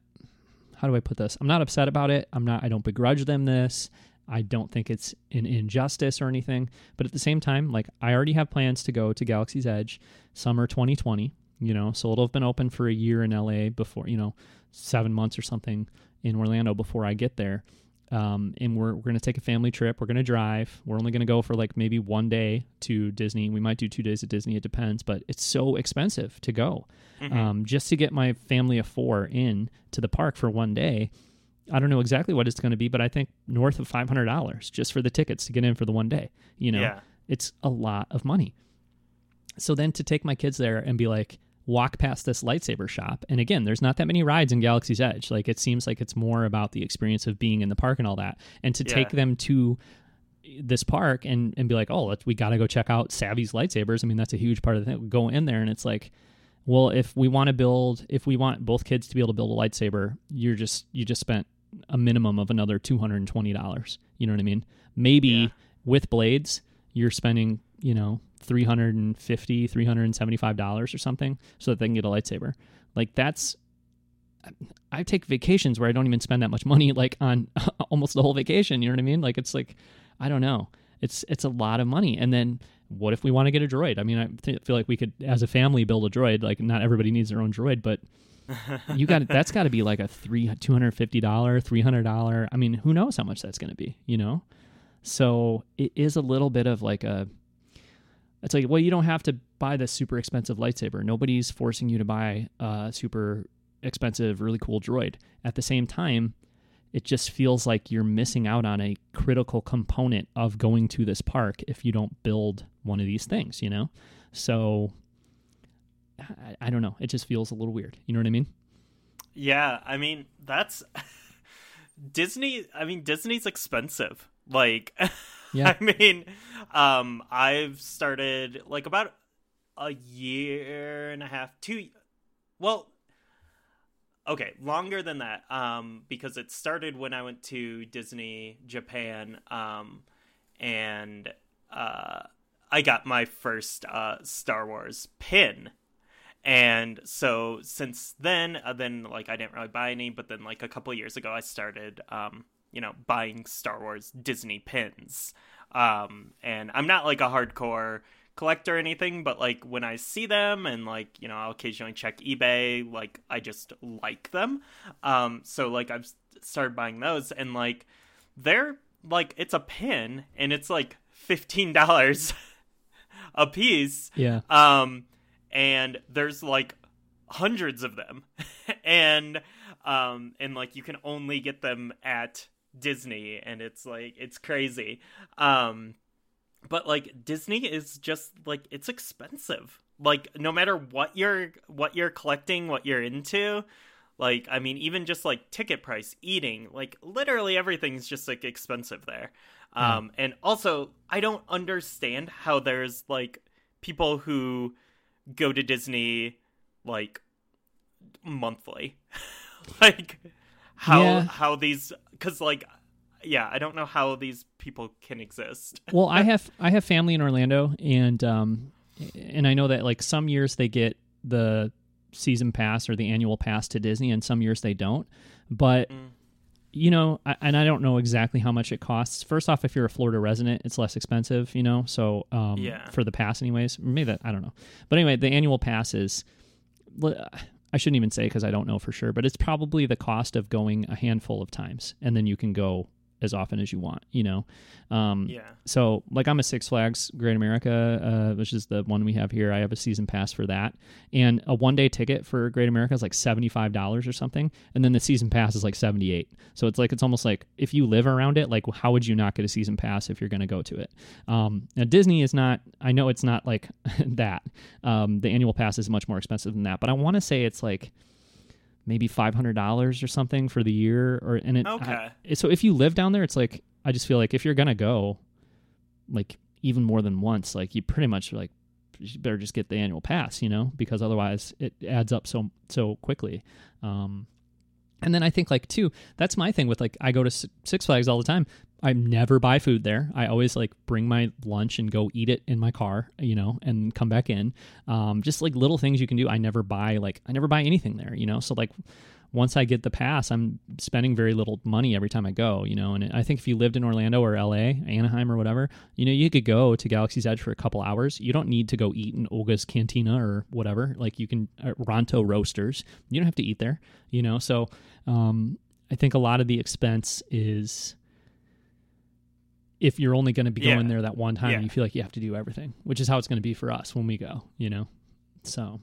Speaker 1: how do I put this? I'm not upset about it. I'm not, I don't begrudge them this. I don't think it's an injustice or anything. But at the same time, like I already have plans to go to Galaxy's Edge summer 2020 you know, so it'll have been open for a year in LA before, you know, seven months or something in Orlando before I get there. Um, and we're, we're going to take a family trip. We're going to drive. We're only going to go for like maybe one day to Disney. We might do two days at Disney. It depends, but it's so expensive to go. Mm-hmm. Um, just to get my family of four in to the park for one day. I don't know exactly what it's going to be, but I think north of $500 just for the tickets to get in for the one day. You know, yeah. it's a lot of money. So then to take my kids there and be like, walk past this lightsaber shop. And again, there's not that many rides in Galaxy's Edge. Like it seems like it's more about the experience of being in the park and all that. And to yeah. take them to this park and, and be like, oh, we got to go check out Savi's lightsabers. I mean, that's a huge part of the thing. Go in there and it's like, well, if we want to build, if we want both kids to be able to build a lightsaber, you're just, you just spent a minimum of another $220. You know what I mean? Maybe yeah. with blades, you're spending, you know, $350, 375 dollars or something so that they can get a lightsaber like that's i take vacations where i don't even spend that much money like on almost the whole vacation you know what i mean like it's like i don't know it's it's a lot of money and then what if we want to get a droid i mean i th- feel like we could as a family build a droid like not everybody needs their own droid but you got that's got to be like a three two hundred fifty dollar three hundred dollar i mean who knows how much that's going to be you know so it is a little bit of like a it's like, well, you don't have to buy the super expensive lightsaber. Nobody's forcing you to buy a super expensive, really cool droid. At the same time, it just feels like you're missing out on a critical component of going to this park if you don't build one of these things, you know? So I, I don't know. It just feels a little weird. You know what I mean?
Speaker 2: Yeah. I mean, that's Disney. I mean, Disney's expensive. Like, Yeah. I mean, um, I've started like about a year and a half, two. Well, okay, longer than that. Um, because it started when I went to Disney Japan. Um, and uh, I got my first uh Star Wars pin. And so since then, uh, then like I didn't really buy any, but then like a couple years ago, I started um you know, buying Star Wars Disney pins. Um, and I'm not like a hardcore collector or anything, but like when I see them and like, you know, I'll occasionally check eBay, like I just like them. Um, so like I've started buying those and like they're like it's a pin and it's like $15 a piece.
Speaker 1: Yeah.
Speaker 2: Um, and there's like hundreds of them. and um and like you can only get them at Disney and it's like it's crazy. Um but like Disney is just like it's expensive. Like no matter what you're what you're collecting, what you're into, like I mean even just like ticket price, eating, like literally everything's just like expensive there. Mm. Um and also I don't understand how there's like people who go to Disney like monthly. like how yeah. how these because like yeah i don't know how these people can exist
Speaker 1: well i have i have family in orlando and um and i know that like some years they get the season pass or the annual pass to Disney, and some years they don't. But
Speaker 2: Mm.
Speaker 1: You know, I, and I don't know exactly how much it costs. First off, if you're a Florida resident, it's less expensive, you know. So um,
Speaker 2: Yeah.
Speaker 1: for the pass, anyways, maybe that I don't know. But anyway, the annual pass is. I shouldn't even say because I don't know for sure, but it's probably the cost of going a handful of times, and then you can go as often as you want. You know, um,
Speaker 2: Yeah.
Speaker 1: so like I'm a Six Flags Great America, uh, which is the one we have here. I have a season pass for that, and a one day ticket for Great America is like seventy five dollars or something, and then the season pass is like seventy eight. So it's like it's almost like if you live around it, like how would you not get a season pass if you're going to go to it? Um, now Disney is not. I know it's not like that. Um, the annual pass is much more expensive than that, but I want to say it's like maybe five hundred dollars or something for the year, or and it.
Speaker 2: Okay.
Speaker 1: I- so if you live down there, it's like I just feel like if you're gonna go, like even more than once, like you pretty much like you better just get the annual pass, you know, because otherwise it adds up so so quickly. Um, and then I think like too, that's my thing with like I go to Six Flags all the time. I never buy food there. I always like bring my lunch and go eat it in my car, you know, and come back in. Um, just like little things you can do. I never buy like I never buy anything there, you know. So like once I get the pass, I'm spending very little money every time I go, you know. And I think if you lived in Orlando or LA, Anaheim or whatever, you know, you could go to Galaxy's Edge for a couple hours. You don't need to go eat in Oga's Cantina or whatever. Like you can uh, Ronto Roasters. You don't have to eat there, you know. So um, I think a lot of the expense is if you're only going to be
Speaker 2: Yeah.
Speaker 1: going there that one time,
Speaker 2: Yeah.
Speaker 1: you feel like you have to do everything, which is how it's going to be for us when we go, you know. So,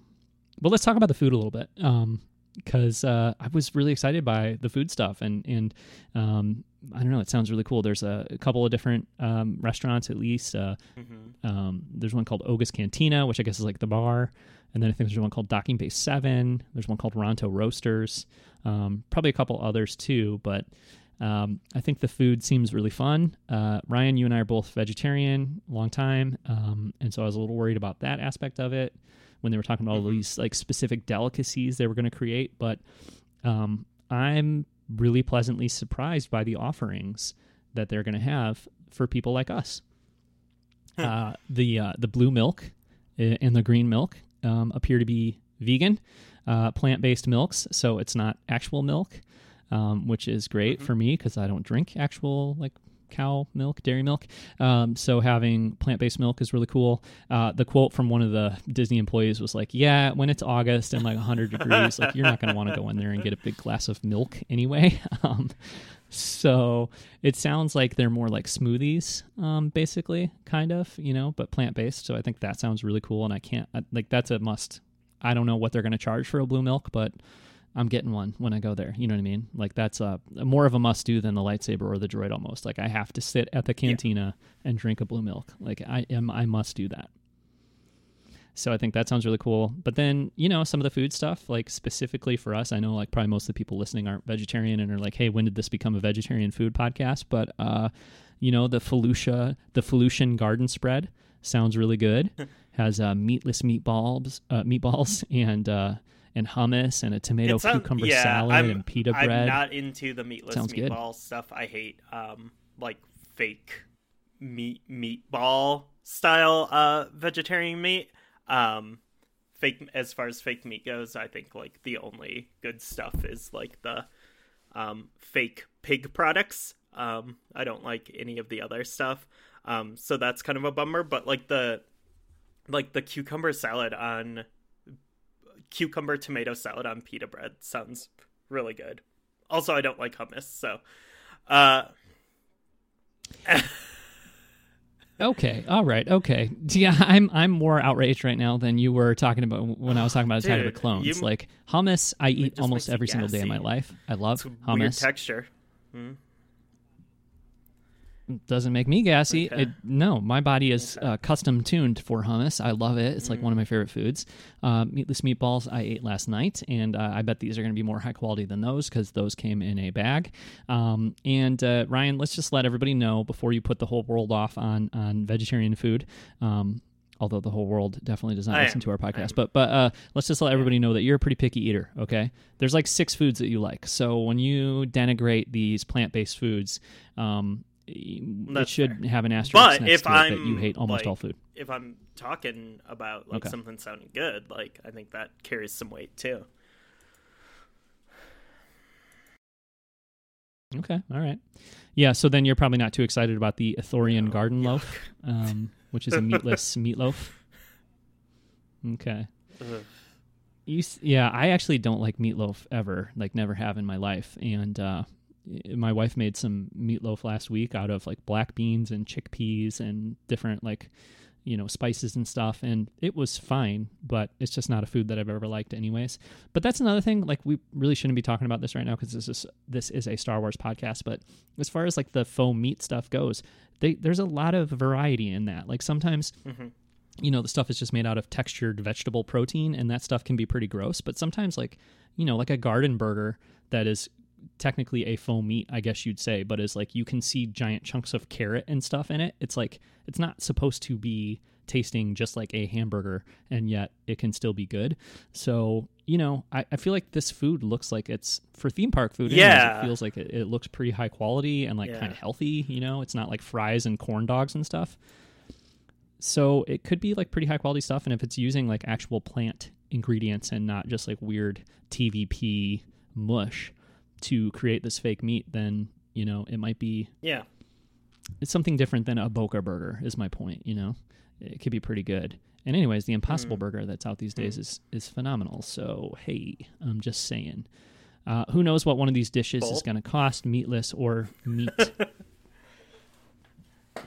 Speaker 1: but let's talk about the food a little bit. Um, because uh, I was really excited by the food stuff, and and um, I don't know, it sounds really cool. There's a, a couple of different um, restaurants, at least. Uh,
Speaker 2: hmm
Speaker 1: um, there's one called Oga's Cantina, which I guess is like the bar, and then I think there's one called Docking Bay Seven. There's one called Ronto Roasters. Um, probably a couple others too, but um, I think the food seems really fun. Uh, Ryan, you and I are both vegetarian, a long time, um, and so I was a little worried about that aspect of it when they were talking about all
Speaker 2: Mhm.
Speaker 1: these like specific delicacies they were going to create. But um, I'm really pleasantly surprised by the offerings that they're going to have for people like us. uh, the uh, the blue milk uh, and the green milk um, appear to be vegan, uh, plant based milks, so it's not actual milk, um, which is great
Speaker 2: Mhm.
Speaker 1: for me because I don't drink actual like cow milk, dairy milk. Um, so having plant based milk is really cool. Uh, the quote from one of the Disney employees was like, "Yeah, when it's August and like 100 degrees, like you're not going to want to go in there and get a big glass of milk anyway." Um, so it sounds like they're more like smoothies, um, basically, kind of, you know, but plant based. So I think that sounds really cool, and I can't I, like that's a must. I don't know what they're going to charge for a blue milk, but I'm getting one when I go there. You know what I mean? Like that's a more of a must do than the lightsaber or the droid almost. Like I have to sit at the cantina and drink a blue milk. Like I am I must do that. So I think that sounds really cool. But then, you know, some of the food stuff, like specifically for us, I know like probably most of the people listening aren't vegetarian and are like, hey, when did this become a vegetarian food podcast? But uh, you know, the Felucia the Felucian garden spread sounds really good. Has uh, meatless meatballs uh, meatballs and uh and hummus and a tomato
Speaker 2: It sound-
Speaker 1: cucumber
Speaker 2: yeah,
Speaker 1: salad
Speaker 2: I'm-
Speaker 1: and pita bread.
Speaker 2: I'm not into the meatless
Speaker 1: Sounds good.
Speaker 2: meatball stuff. I hate um like fake meat meatball style uh vegetarian meat. Um fake as far as fake meat goes, I think like the only good stuff is like the um fake pig products. Um I don't like any of the other stuff. Um so that's kind of a bummer, but like the like the cucumber salad on cucumber tomato salad on pita bread sounds really good. Also, I don't like hummus, so uh
Speaker 1: Okay, all right, okay. Yeah, I'm I'm more outraged right now than you were talking about when I was talking about Attack of the Clones.
Speaker 2: you-
Speaker 1: like hummus, I eat almost every single day of my life. I love
Speaker 2: it's
Speaker 1: hummus.
Speaker 2: texture. Hmm.
Speaker 1: Doesn't make me gassy.
Speaker 2: Okay.
Speaker 1: It, no, my body is
Speaker 2: Okay.
Speaker 1: uh, custom tuned for hummus. I love it. It's like one of my favorite foods. Uh, meatless meatballs I ate last night, and uh, I bet these are going to be more high quality than those because those came in a bag. Um, and uh, Ryan, let's just let everybody know before you put the whole world off on on vegetarian food. Um, although the whole world definitely does not
Speaker 2: I
Speaker 1: listen
Speaker 2: am.
Speaker 1: to our podcast. But but uh, let's just let everybody know that you're a pretty picky eater. Okay, there's like six foods that you like. So when you denigrate these plant based foods, um, it should
Speaker 2: fair.
Speaker 1: have an asterisk
Speaker 2: But
Speaker 1: next
Speaker 2: if
Speaker 1: to it that you hate almost
Speaker 2: like,
Speaker 1: all food.
Speaker 2: If I'm talking about like
Speaker 1: Okay.
Speaker 2: something sounding good, like I think that carries some weight too.
Speaker 1: Okay, all right. Yeah, so then you're probably not too excited about the Ithorian
Speaker 2: No,
Speaker 1: garden
Speaker 2: yuck.
Speaker 1: loaf, um, which is a meatless meatloaf. Okay. You, yeah, I actually don't like meatloaf ever, like never have in my life. And uh, my wife made some meatloaf last week out of like black beans and chickpeas and different like you know spices and stuff, and it was fine. But it's just not a food that I've ever liked, anyways. But that's another thing. Like we really shouldn't be talking about this right now because this is this is a Star Wars podcast. But as far as like the faux meat stuff goes, they, there's a lot of variety in that. Like sometimes
Speaker 2: Mhm.
Speaker 1: you know the stuff is just made out of textured vegetable protein and that stuff can be pretty gross but sometimes like you know like a garden burger that is technically a faux meat i guess you'd say but is like you can see giant chunks of carrot and stuff in it it's like it's not supposed to be tasting just like a hamburger and yet it can still be good so you know i, I feel like this food looks like it's for theme park food anyways,
Speaker 2: Yeah.
Speaker 1: it feels like it, it looks pretty high quality and like
Speaker 2: Yeah.
Speaker 1: kind of healthy you know it's not like fries and corn dogs and stuff so it could be like pretty high quality stuff and if it's using like actual plant ingredients and not just like weird tvp mush to create this fake meat then you know it might be
Speaker 2: Yeah.
Speaker 1: it's something different than a boca burger is my point you know it could be pretty good and anyways the impossible
Speaker 2: Mm.
Speaker 1: burger that's out these days is is phenomenal so hey i'm just saying uh, who knows what one of these dishes is going to cost meatless or meat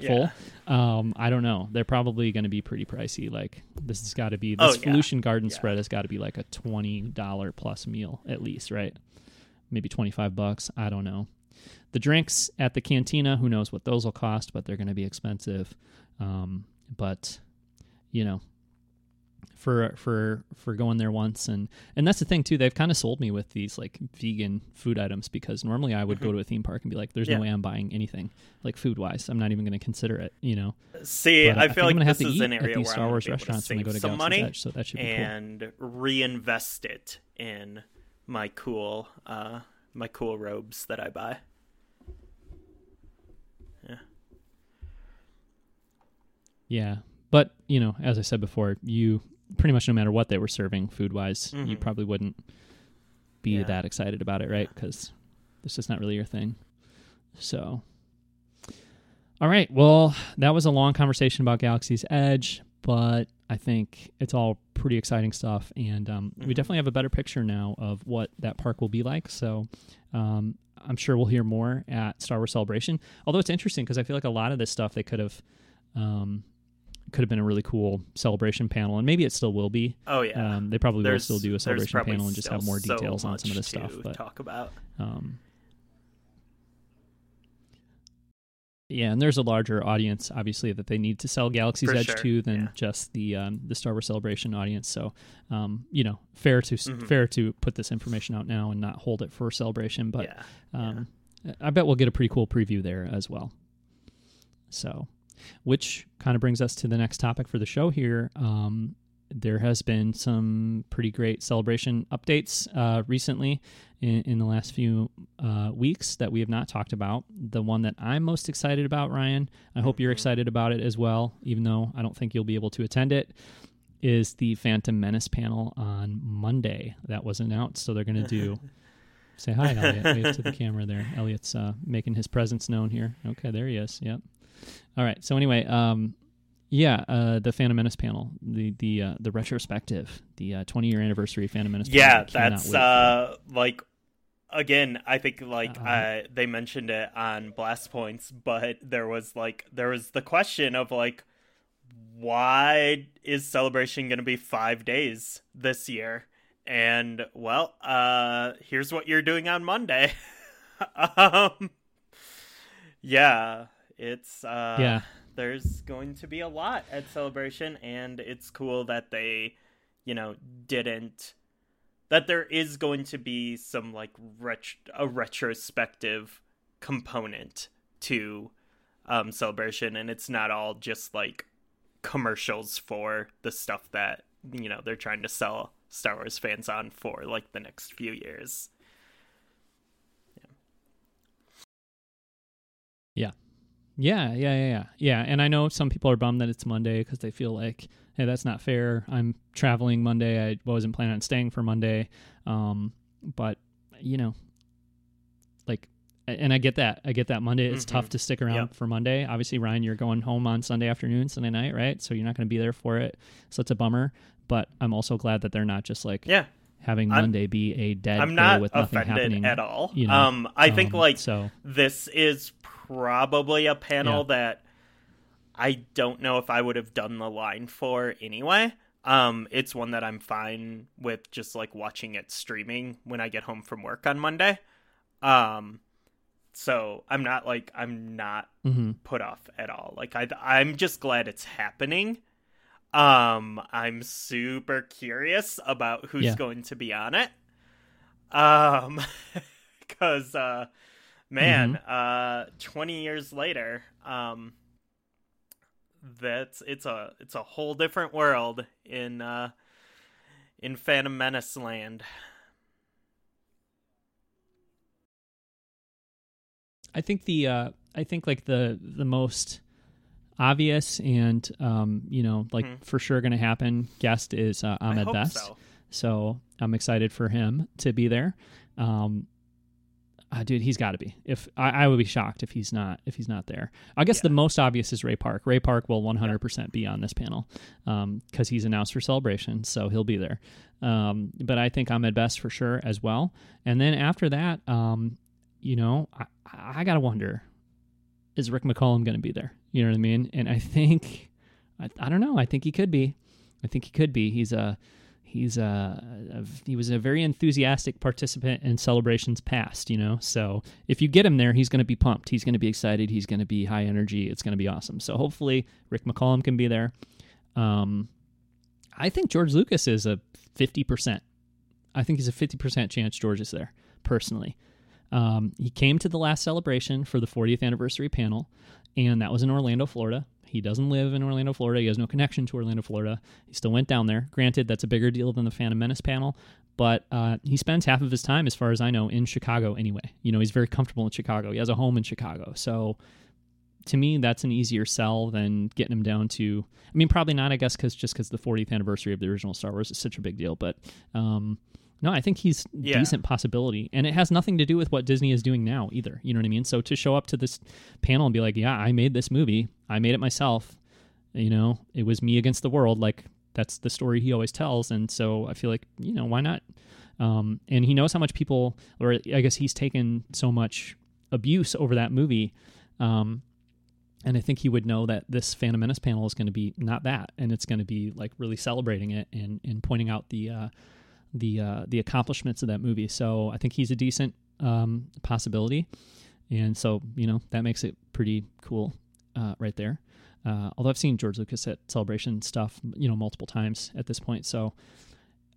Speaker 2: Yeah.
Speaker 1: full. Um, I don't know. They're probably going to be pretty pricey. Like this has got to be
Speaker 2: Oh,
Speaker 1: this
Speaker 2: yeah.
Speaker 1: Felucian Garden
Speaker 2: Yeah.
Speaker 1: spread has got to be like a twenty dollar plus meal at least, right? Maybe twenty five bucks. I don't know. The drinks at the cantina, who knows what those will cost, but they're going to be expensive. Um, but you know, for for for going there once and and that's the thing too. They've kind of sold me with these like vegan food items because normally I would go to a theme park and be like, "There's
Speaker 2: Mm-hmm. Yeah.
Speaker 1: no way I'm buying anything like food wise. I'm not even going to consider it." You know.
Speaker 2: See,
Speaker 1: But, uh,
Speaker 2: I
Speaker 1: think
Speaker 2: feel
Speaker 1: I'm
Speaker 2: like
Speaker 1: gonna have
Speaker 2: this
Speaker 1: to
Speaker 2: is
Speaker 1: eat
Speaker 2: an
Speaker 1: at
Speaker 2: area
Speaker 1: these
Speaker 2: where
Speaker 1: Star
Speaker 2: I'm
Speaker 1: Wars
Speaker 2: gonna be able to
Speaker 1: restaurants when I go to
Speaker 2: some
Speaker 1: Galaxy's
Speaker 2: money
Speaker 1: Edge, so that should be cool.
Speaker 2: and reinvest it in my cool, uh, my cool robes that I buy.
Speaker 1: Yeah, Yeah, but you know, as I said before, you pretty much no matter what they were serving food wise, you
Speaker 2: Mhm.
Speaker 1: probably wouldn't be
Speaker 2: Yeah.
Speaker 1: that excited about it, right? Because it's just not really your thing. So, all right. Well, that was a long conversation about Galaxy's Edge, but I think it's all pretty exciting stuff, and um, we
Speaker 2: Mhm.
Speaker 1: definitely have a better picture now of what that park will be like. So. Um, I'm sure we'll hear more at Star Wars Celebration. Although it's interesting because I feel like a lot of this stuff they could have um, could have been a really cool celebration panel, and maybe it still will be.
Speaker 2: Oh yeah,
Speaker 1: Um, they probably will still do a celebration panel and just have more
Speaker 2: so
Speaker 1: details on some of this stuff. But
Speaker 2: talk about.
Speaker 1: um, yeah, and there's a larger audience, obviously, that they need to sell Galaxy's
Speaker 2: For
Speaker 1: Edge
Speaker 2: sure,
Speaker 1: to than
Speaker 2: yeah.
Speaker 1: just the um, the Star Wars Celebration audience. So, um, you know, fair to
Speaker 2: Mhm.
Speaker 1: fair to put this information out now and not hold it for Celebration. But
Speaker 2: yeah,
Speaker 1: um, I bet we'll get a pretty cool preview there as well. So, which kind of brings us to the next topic for the show here. Um, there has been some pretty great celebration updates uh, recently in, in the last few uh, weeks that we have not talked about. The one that I'm most excited about, Ryan, I hope you're
Speaker 2: Mhm.
Speaker 1: excited about it as well, even though I don't think you'll be able to attend it, is the Phantom Menace panel on Monday that was announced. So they're going to do. Say hi, Elliot. Wave to the camera there. Elliot's uh, making his presence known here. Okay, there he is. Yep. All right. So anyway, um, yeah, uh, the Phantom Menace panel, the the uh, the retrospective, the uh, 20 year anniversary Phantom Menace.
Speaker 2: yeah. That's uh, like again. I think like
Speaker 1: Uh-huh.
Speaker 2: uh, they mentioned it on Blast Points, but there was like there was the question of like why is celebration going to be five days this year? And well, uh, here's what you're doing on Monday. um, yeah, it's uh,
Speaker 1: Yeah.
Speaker 2: There's going to be a lot at celebration, and it's cool that they, you know, didn't. That there is going to be some like ret- a retrospective component to um, celebration, and it's not all just like commercials for the stuff that you know they're trying to sell Star Wars fans on for like the next few years.
Speaker 1: Yeah, yeah, yeah, yeah. Yeah, yeah. and I know some people are bummed that it's Monday because they feel like, hey, that's not fair. I'm traveling Monday. I wasn't planning on staying for Monday. Um, but you know, like, and I get that. I get that Monday. It's
Speaker 2: Mhm.
Speaker 1: tough to stick around
Speaker 2: Yep.
Speaker 1: for Monday. Obviously, Ryan, you're going home on Sunday afternoon, Sunday night, right? So you're not going to be there for it. So it's a bummer. But I'm also glad that they're not just like
Speaker 2: Yeah,
Speaker 1: having
Speaker 2: I'm-
Speaker 1: Monday be a dead
Speaker 2: I'm
Speaker 1: day
Speaker 2: not
Speaker 1: with nothing
Speaker 2: offended
Speaker 1: happening
Speaker 2: at all.
Speaker 1: you know,
Speaker 2: um, I think
Speaker 1: Um,
Speaker 2: like
Speaker 1: so.
Speaker 2: this is probably a panel
Speaker 1: Yeah.
Speaker 2: that I don't know if I would have done the line for anyway. Um, it's one that I'm fine with just like watching it streaming when I get home from work on Monday. Um, so I'm not like I'm not
Speaker 1: hmm
Speaker 2: put off at all. Like I I'm just glad it's happening. Um I'm super curious about who's
Speaker 1: Yeah.
Speaker 2: going to be on it. Um cuz uh man, uh 20 years later, um that's it's a it's a whole different world in uh in Phantom Menace land.
Speaker 1: I think the uh, I think like the the most obvious and um, you know like
Speaker 2: Mhm.
Speaker 1: for sure going to happen guest is uh, Ahmed Best.
Speaker 2: so.
Speaker 1: So I'm excited for him to be there. Um, uh, dude, he's got to be. If I, I would be shocked if he's not if he's not there. I guess
Speaker 2: Yeah.
Speaker 1: the most obvious is Ray Park. Ray Park will 100% be on this panel because he's announced for Celebration, so he'll be there. Um, but I think Ahmed Best for sure as well. And then after that, um, you know, I, I gotta wonder, is Rick McCallum going to be there? You know what I mean? And I think, I, I don't know. I think he could be. I think he could be. He's a he's a, he was a very enthusiastic participant in celebrations past you know? So if you get him there he's going to be pumped. He's going to be excited. He's going to be high energy. It's going to be awesome. So hopefully rick mccallum can be there. Um i think george lucas is a 50% i think he's a 50% chance george is there personally. Um, he came to the last celebration for the 40th anniversary panel and that was in orlando florida he doesn't live in Orlando, Florida. He has no connection to Orlando, Florida. He still went down there. Granted, that's a bigger deal than the Phantom Menace panel, but uh, he spends half of his time, as far as I know, in Chicago anyway. You know, he's very comfortable in Chicago. He has a home in Chicago. So to me, that's an easier sell than getting him down to. I mean, probably not, I guess, because just because the 40th anniversary of the original Star Wars is such a big deal. But um, no, I think he's
Speaker 2: Yeah.
Speaker 1: decent possibility, and it has nothing to do with what Disney is doing now either. You know what I mean? So to show up to this panel and be like, "Yeah, I made this movie. I made it myself." You know, it was me against the world. Like that's the story he always tells, and so I feel like you know why not? Um, and he knows how much people, or I guess he's taken so much abuse over that movie. Um, and I think he would know that this Phantom Menace panel is going to be not that, and it's going to be like really celebrating it and, and pointing out the uh, the uh, the accomplishments of that movie. So I think he's a decent um, possibility, and so you know that makes it pretty cool uh, right there. Uh, although I've seen George Lucas at Celebration stuff, you know, multiple times at this point, so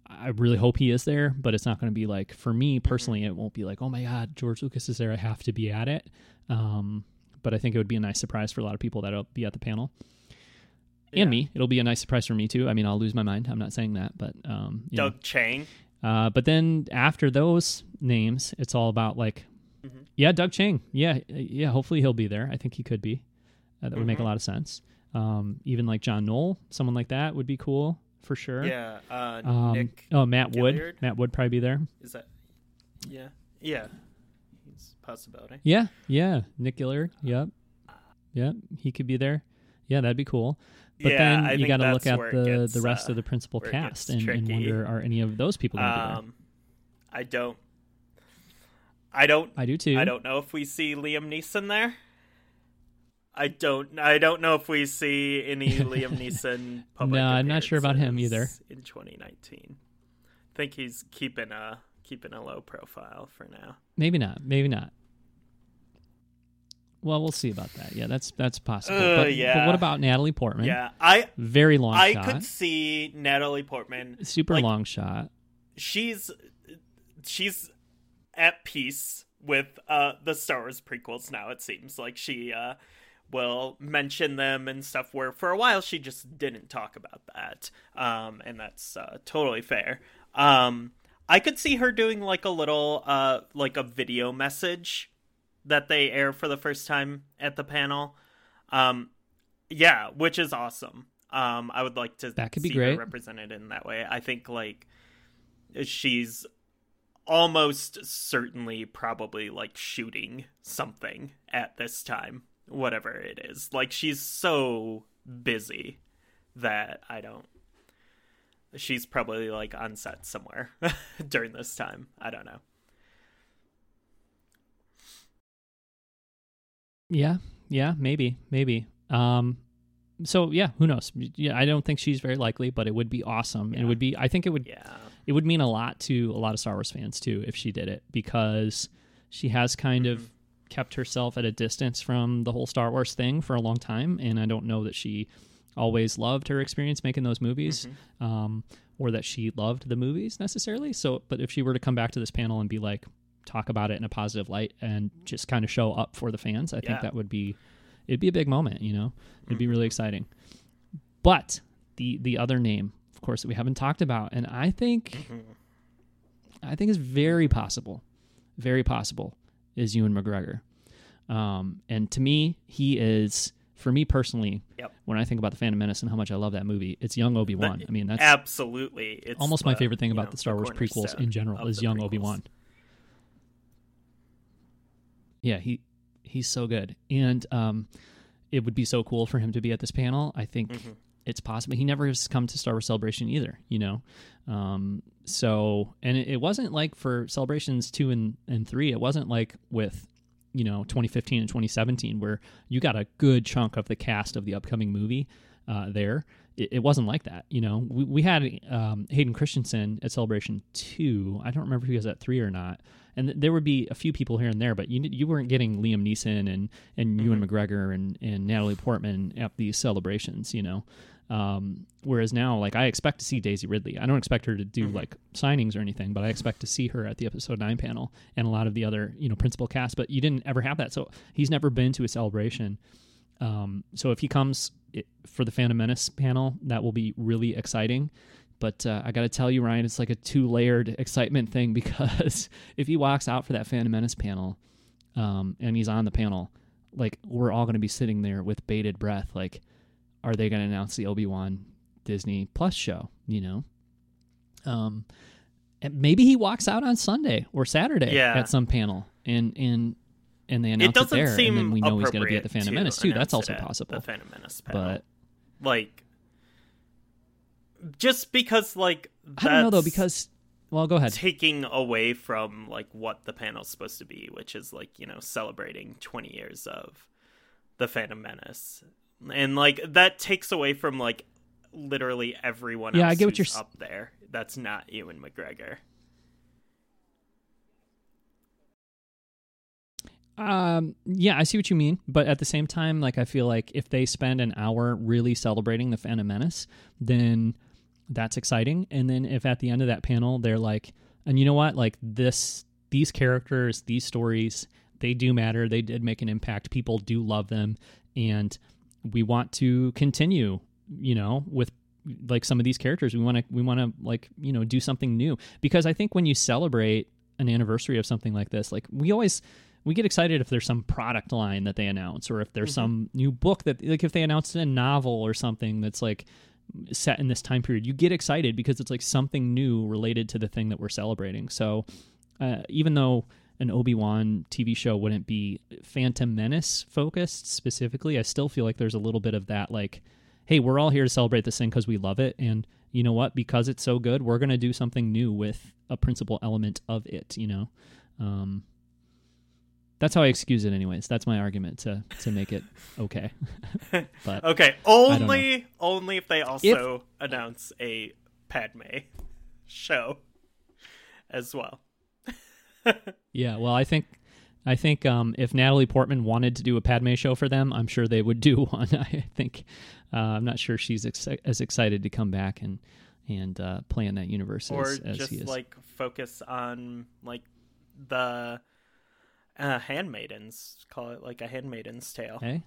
Speaker 1: I really hope he is there. But it's not going to be like for me personally, it won't be like, oh my god, George Lucas is there, I have to be at it. Um, but I think it would be a nice surprise for a lot of people that'll be at the panel.
Speaker 2: Yeah.
Speaker 1: And me, it'll be a nice surprise for me too. I mean, I'll lose my mind. I'm not saying that, but um, you know.
Speaker 2: Doug Chiang.
Speaker 1: Uh, but then after those names, it's all about like,
Speaker 2: Mhm.
Speaker 1: yeah, Doug Chiang. Yeah, yeah. Hopefully he'll be there. I think he could be. Uh, that would make a
Speaker 2: Mhm.
Speaker 1: lot of sense. Um, even like John Knoll, someone like that would be cool for sure.
Speaker 2: Yeah, uh
Speaker 1: Um,
Speaker 2: Nick
Speaker 1: oh, Matt Wood. Matt Wood probably be there.
Speaker 2: is that Yeah. Yeah. He's possibility.
Speaker 1: Yeah, yeah. Nick Gillard. Yep, yep. He could be there. Yeah, that'd be cool. But
Speaker 2: yeah,
Speaker 1: then you got to look at the
Speaker 2: gets,
Speaker 1: the rest
Speaker 2: uh,
Speaker 1: of the principal cast and, and wonder are any of those people going to be there?
Speaker 2: Um I don't I don't
Speaker 1: I do too.
Speaker 2: I don't know if we see Liam Neeson there. I don't. I don't know if we see any Liam Neeson. Public
Speaker 1: No, I'm not sure about him
Speaker 2: either. In 2019, I think he's keeping a keeping a low profile for now.
Speaker 1: Maybe not. Maybe not. Well, we'll see about that. Yeah, that's that's possible.
Speaker 2: Uh,
Speaker 1: but, but what about Natalie Portman?
Speaker 2: Yeah, I
Speaker 1: Very long
Speaker 2: I
Speaker 1: shot.
Speaker 2: could see Natalie Portman.
Speaker 1: Super
Speaker 2: like-
Speaker 1: long shot.
Speaker 2: She's she's at peace with uh the Star Wars prequels now. It seems like she uh will mention them and stuff. Where for a while she just didn't talk about that, um, and that's uh, totally fair. Um, I could see her doing like a little uh like a video message that they air for the first time at the panel Um, yeah, which is awesome. Um, I would like to
Speaker 1: That could be
Speaker 2: see her
Speaker 1: great.
Speaker 2: represented in that way. I think like she's almost certainly probably like shooting something at this time, whatever it is. Like she's so busy that I don't. She's probably like on set somewhere during this time. I don't know.
Speaker 1: Yeah, yeah, maybe, maybe. Um, so yeah, who knows? Yeah, I don't think she's very likely, but it would be awesome. It would be. I think it would.
Speaker 2: Yeah.
Speaker 1: It would mean a lot to a lot of Star Wars fans too if she did it because she has kind of kept herself at a distance from the whole Star Wars thing for a long time, and I don't know that she always loved her experience making those movies, um, or that she loved the movies necessarily. So, but if she were to come back to this panel and be like, talk about it in a positive light and just kind of show up for the fans, I
Speaker 2: Yeah.
Speaker 1: think that would be it'd be a big moment. You know, it'd be really exciting. But the the other name, of course, that we haven't talked about, and I think I think is very possible, very possible, is Ewan McGregor. Um, and to me, he is for me personally.
Speaker 2: Yep.
Speaker 1: When I think about the Phantom Menace and how much I love that movie, it's young Obi Wan. I mean, that's
Speaker 2: Absolutely. It's
Speaker 1: almost my favorite thing about
Speaker 2: know,
Speaker 1: the Star Wars prequels in general is young. Obi Wan. Yeah, he he's so good, and um, it would be so cool for him to be at this panel. I think
Speaker 2: Mm-hmm.
Speaker 1: it's possible. He never has come to Star Wars Celebration either, you know. Um, so, and it, it wasn't like for celebrations two and and three. It wasn't like with you know 2015 and 2017 where you got a good chunk of the cast of the upcoming movie uh, there. It, it wasn't like that, you know. We, we had um, Hayden Christensen at Celebration two. I don't remember if he was at three or not. And th- there would be a few people here and there, but you you weren't getting Liam Neeson and and Ewan McGregor and and Natalie Portman at these celebrations, you know. Um, whereas now, like I expect to see Daisy Ridley. I don't expect her to do like signings or anything, but I expect to see her at the episode nine panel and a lot of the other you know principal cast. But you didn't ever have that, so he's never been to a celebration. Um, so if he comes it, for the Phantom Menace panel, that will be really exciting. But uh, I got to tell you, Ryan, it's like a two layered excitement thing because if he walks out for that Phantom Menace panel um, and he's on the panel, like we're all going to be sitting there with bated breath. Like, are they going to announce the Obi Wan Disney Plus show? You know, um, and maybe he walks out on Sunday or Saturday
Speaker 2: Yeah.
Speaker 1: at some panel and and and they announce
Speaker 2: It doesn't
Speaker 1: there,
Speaker 2: seem
Speaker 1: and then we know he's going to be at the Phantom
Speaker 2: to
Speaker 1: Menace too. That's also
Speaker 2: it
Speaker 1: possible.
Speaker 2: The Phantom Menace panel.
Speaker 1: But
Speaker 2: like, just because like
Speaker 1: I don't know though because well, go ahead.
Speaker 2: taking away from like what the panel's supposed to be, which is like you know celebrating 20 years of the Phantom Menace, and like that takes away from like literally everyone.
Speaker 1: Yeah,
Speaker 2: else
Speaker 1: I get what you're
Speaker 2: up there. That's not Ewan McGregor.
Speaker 1: Um, yeah, I see what you mean, but at the same time, like I feel like if they spend an hour really celebrating the Phantom Menace, then that's exciting. And then if at the end of that panel they're like, and you know what, like this, these characters, these stories, they do matter. They did make an impact. People do love them, and we want to continue. You know, with like some of these characters, we want to we want to like you know do something new because I think when you celebrate an anniversary of something like this, like we always we get excited if there's some product line that they announce or if there's some new book that like if they announced a novel or something that's like set in this time period you get excited because it's like something new related to the thing that we're celebrating. So uh, even though an obi-wan tv show wouldn't be phantom menace focused specifically i still feel like there's a little bit of that like hey we're all here to celebrate this thing because we love it. And you know what? Because it's so good we're going to do something new with a principal element of it you know? Um, that's how I excuse it, anyways. That's my argument to to make it okay. but
Speaker 2: Okay, only only if they also announce a Padme show as well.
Speaker 1: yeah, well, I think I think um, if Natalie Portman wanted to do a Padme show for them, I'm sure they would do one. I think uh, I'm not sure she's ex- as excited to come back and and uh, play in that universe
Speaker 2: or
Speaker 1: as, as
Speaker 2: just like focus on like the uh, handmaidens. Call it like a handmaiden's tale.
Speaker 1: hey,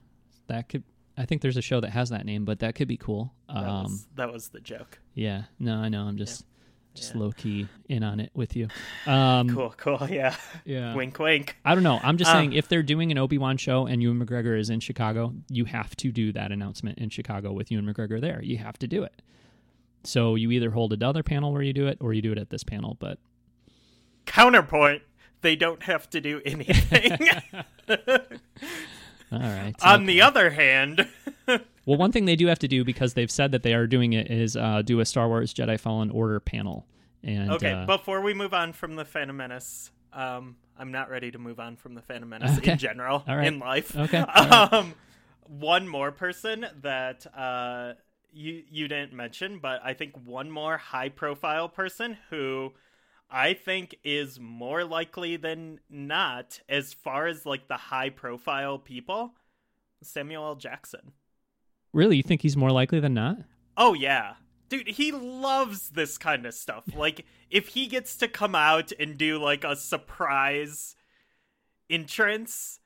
Speaker 1: that could. I think there's a show that has that name, but that could be cool.
Speaker 2: That,
Speaker 1: Um,
Speaker 2: was, that was the joke.
Speaker 1: Yeah, no, I know. I'm just just
Speaker 2: Yeah.
Speaker 1: low key in on it with you. Um,
Speaker 2: Cool, cool. Yeah.
Speaker 1: Yeah.
Speaker 2: Wink, wink.
Speaker 1: I don't know. I'm just
Speaker 2: Uh,
Speaker 1: saying if they're doing an Obi Wan show and Ewan McGregor is in Chicago, you have to do that announcement in Chicago with Ewan McGregor there. You have to do it. So you either hold another panel where you do it, or you do it at this panel. But
Speaker 2: Counterpoint: They don't have to do anything.
Speaker 1: all right.
Speaker 2: On the other hand,
Speaker 1: well, one thing they do have to do because they've said that they are doing it is uh, do a Star Wars Jedi Fallen Order panel. And
Speaker 2: okay.
Speaker 1: uh,
Speaker 2: before we move on from the Phantom Menace, um, I'm not ready to move on from the Phantom Menace
Speaker 1: Okay.
Speaker 2: in general
Speaker 1: All right.
Speaker 2: in life.
Speaker 1: Okay. Right.
Speaker 2: Um, one more person that uh, you you didn't mention, but I think one more high profile person who I think is more likely than not as far as like the high profile people, Samuel L. Jackson.
Speaker 1: really, you think he's more likely than not?
Speaker 2: Oh yeah. Dude, he loves this kind of stuff. Like if he gets to come out and do like a surprise entrance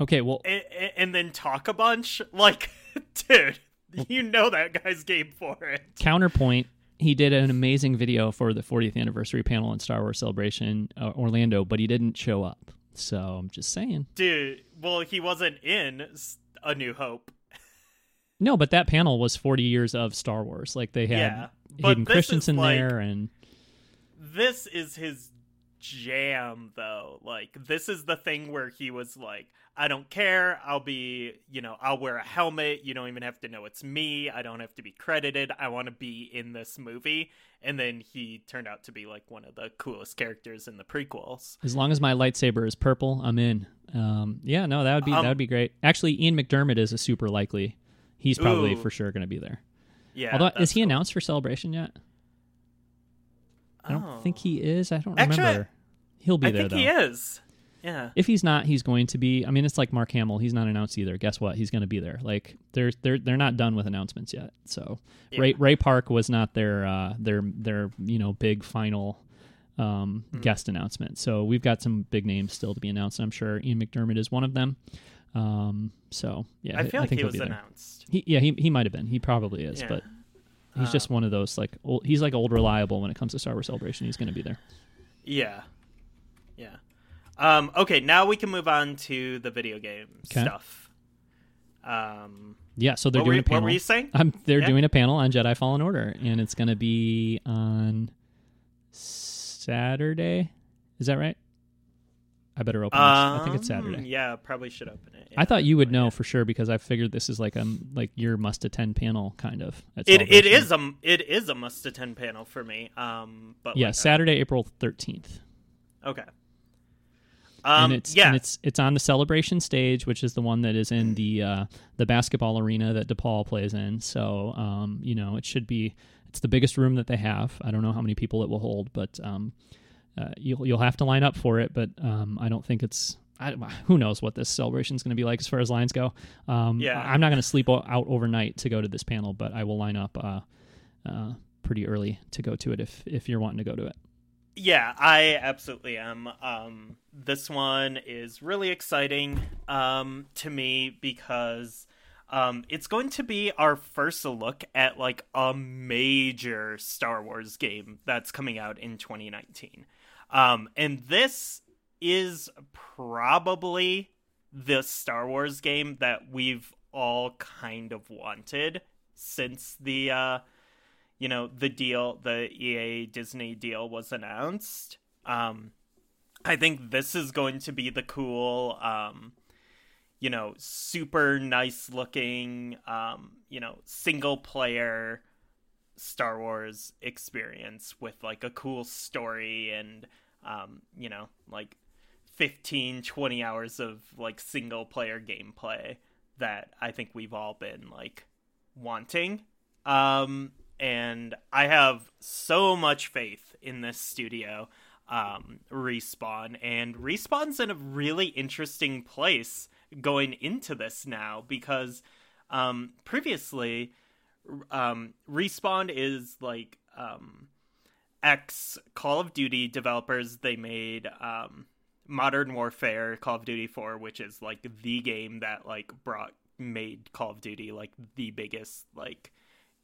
Speaker 1: Okay. Well,
Speaker 2: and, and then talk a bunch, like dude, you know that guy's game for it.
Speaker 1: counterpoint he did an amazing video for the 40th anniversary panel in star wars celebration uh, orlando but he didn't show up so i'm just saying
Speaker 2: Dude, well, he wasn't in A New Hope.
Speaker 1: no but that panel was 40 years of star wars like they had
Speaker 2: Yeah,
Speaker 1: hayden christensen
Speaker 2: like-
Speaker 1: there and
Speaker 2: This is his jam though. Like this is the thing where he was like, I don't care. I'll be, you know, I'll wear a helmet. You don't even have to know it's me. I don't have to be credited. I want to be in this movie. And then he turned out to be like one of the coolest characters in the prequels.
Speaker 1: as long as my lightsaber is purple i'm in um, yeah no that would be
Speaker 2: Um,
Speaker 1: that would be great actually ian mcdiarmid is a super likely he's probably
Speaker 2: Ooh.
Speaker 1: for sure going to be there
Speaker 2: Yeah.
Speaker 1: although is he
Speaker 2: cool.
Speaker 1: announced for celebration yet i don't
Speaker 2: Oh.
Speaker 1: think he is i don't
Speaker 2: Actually,
Speaker 1: remember he'll be
Speaker 2: I
Speaker 1: there I
Speaker 2: think
Speaker 1: though
Speaker 2: he is. Yeah.
Speaker 1: if he's not, he's going to be. I mean, it's like Mark Hamill. He's not announced either. Guess what? He's going to be there. Like they're they're they're not done with announcements yet. So
Speaker 2: Yeah.
Speaker 1: Ray Ray Park was not their uh, their their you know big final um,
Speaker 2: Hmm.
Speaker 1: guest announcement. So we've got some big names still to be announced. I'm sure Ian McDiarmid is one of them. Um, so yeah,
Speaker 2: I feel like
Speaker 1: think
Speaker 2: he
Speaker 1: he'll
Speaker 2: was
Speaker 1: be there.
Speaker 2: announced.
Speaker 1: He, yeah, he he might have been. He probably is,
Speaker 2: Yeah.
Speaker 1: but he's just one of those like old, he's like old reliable when it comes to Star Wars Celebration. He's going to be there.
Speaker 2: Yeah. Um, okay, now we can move on to the video game
Speaker 1: 'Kay.
Speaker 2: stuff. Um,
Speaker 1: Yeah, so they're doing
Speaker 2: you,
Speaker 1: a panel.
Speaker 2: what were you saying?
Speaker 1: Um, they're
Speaker 2: Yeah.
Speaker 1: doing a panel on Jedi Fallen Order, and it's going to be on Saturday. Is that right? I better open this. I think it's
Speaker 2: Um,
Speaker 1: Saturday.
Speaker 2: Yeah, probably should open it.
Speaker 1: I thought you would know
Speaker 2: Yeah.
Speaker 1: for sure because I figured this is like a like your must attend panel kind of.
Speaker 2: It it is a it is a must attend panel for me. Um, but
Speaker 1: yeah
Speaker 2: like,
Speaker 1: Saturday April thirteenth,
Speaker 2: Okay. Um,
Speaker 1: and it's
Speaker 2: yeah,
Speaker 1: and it's it's on the celebration stage, which is the one that is in the uh, the basketball arena that DePaul plays in. So um, you know it should be it's the biggest room that they have. I don't know how many people it will hold, but um, uh, you'll you'll have to line up for it. But um, I don't think it's. I, who knows what this celebration is going to be like as far as lines go? Um,
Speaker 2: Yeah.
Speaker 1: I'm not going to sleep out overnight to go to this panel, but I will line up uh, uh, pretty early to go to it if if you're wanting to go to it.
Speaker 2: Yeah, I absolutely am. Um, this one is really exciting um, to me because um, it's going to be our first look at like a major Star Wars game that's coming out in 2019. Um, and this is probably the Star Wars game that we've all kind of wanted since the uh, you know the deal the ea disney deal was announced. Um i think this is going to be the cool um you know super nice looking um you know single player star wars experience with like a cool story and um you know like 15 20 hours of like single player gameplay that i think we've all been like wanting. Um and I have so much faith in this studio, um, Respawn, and Respawn's in a really interesting place going into this now because um, previously, um, Respawn is like um, ex Call of Duty developers. They made um, Modern Warfare, Call of Duty 4, which is like the game that like brought made Call of Duty like the biggest like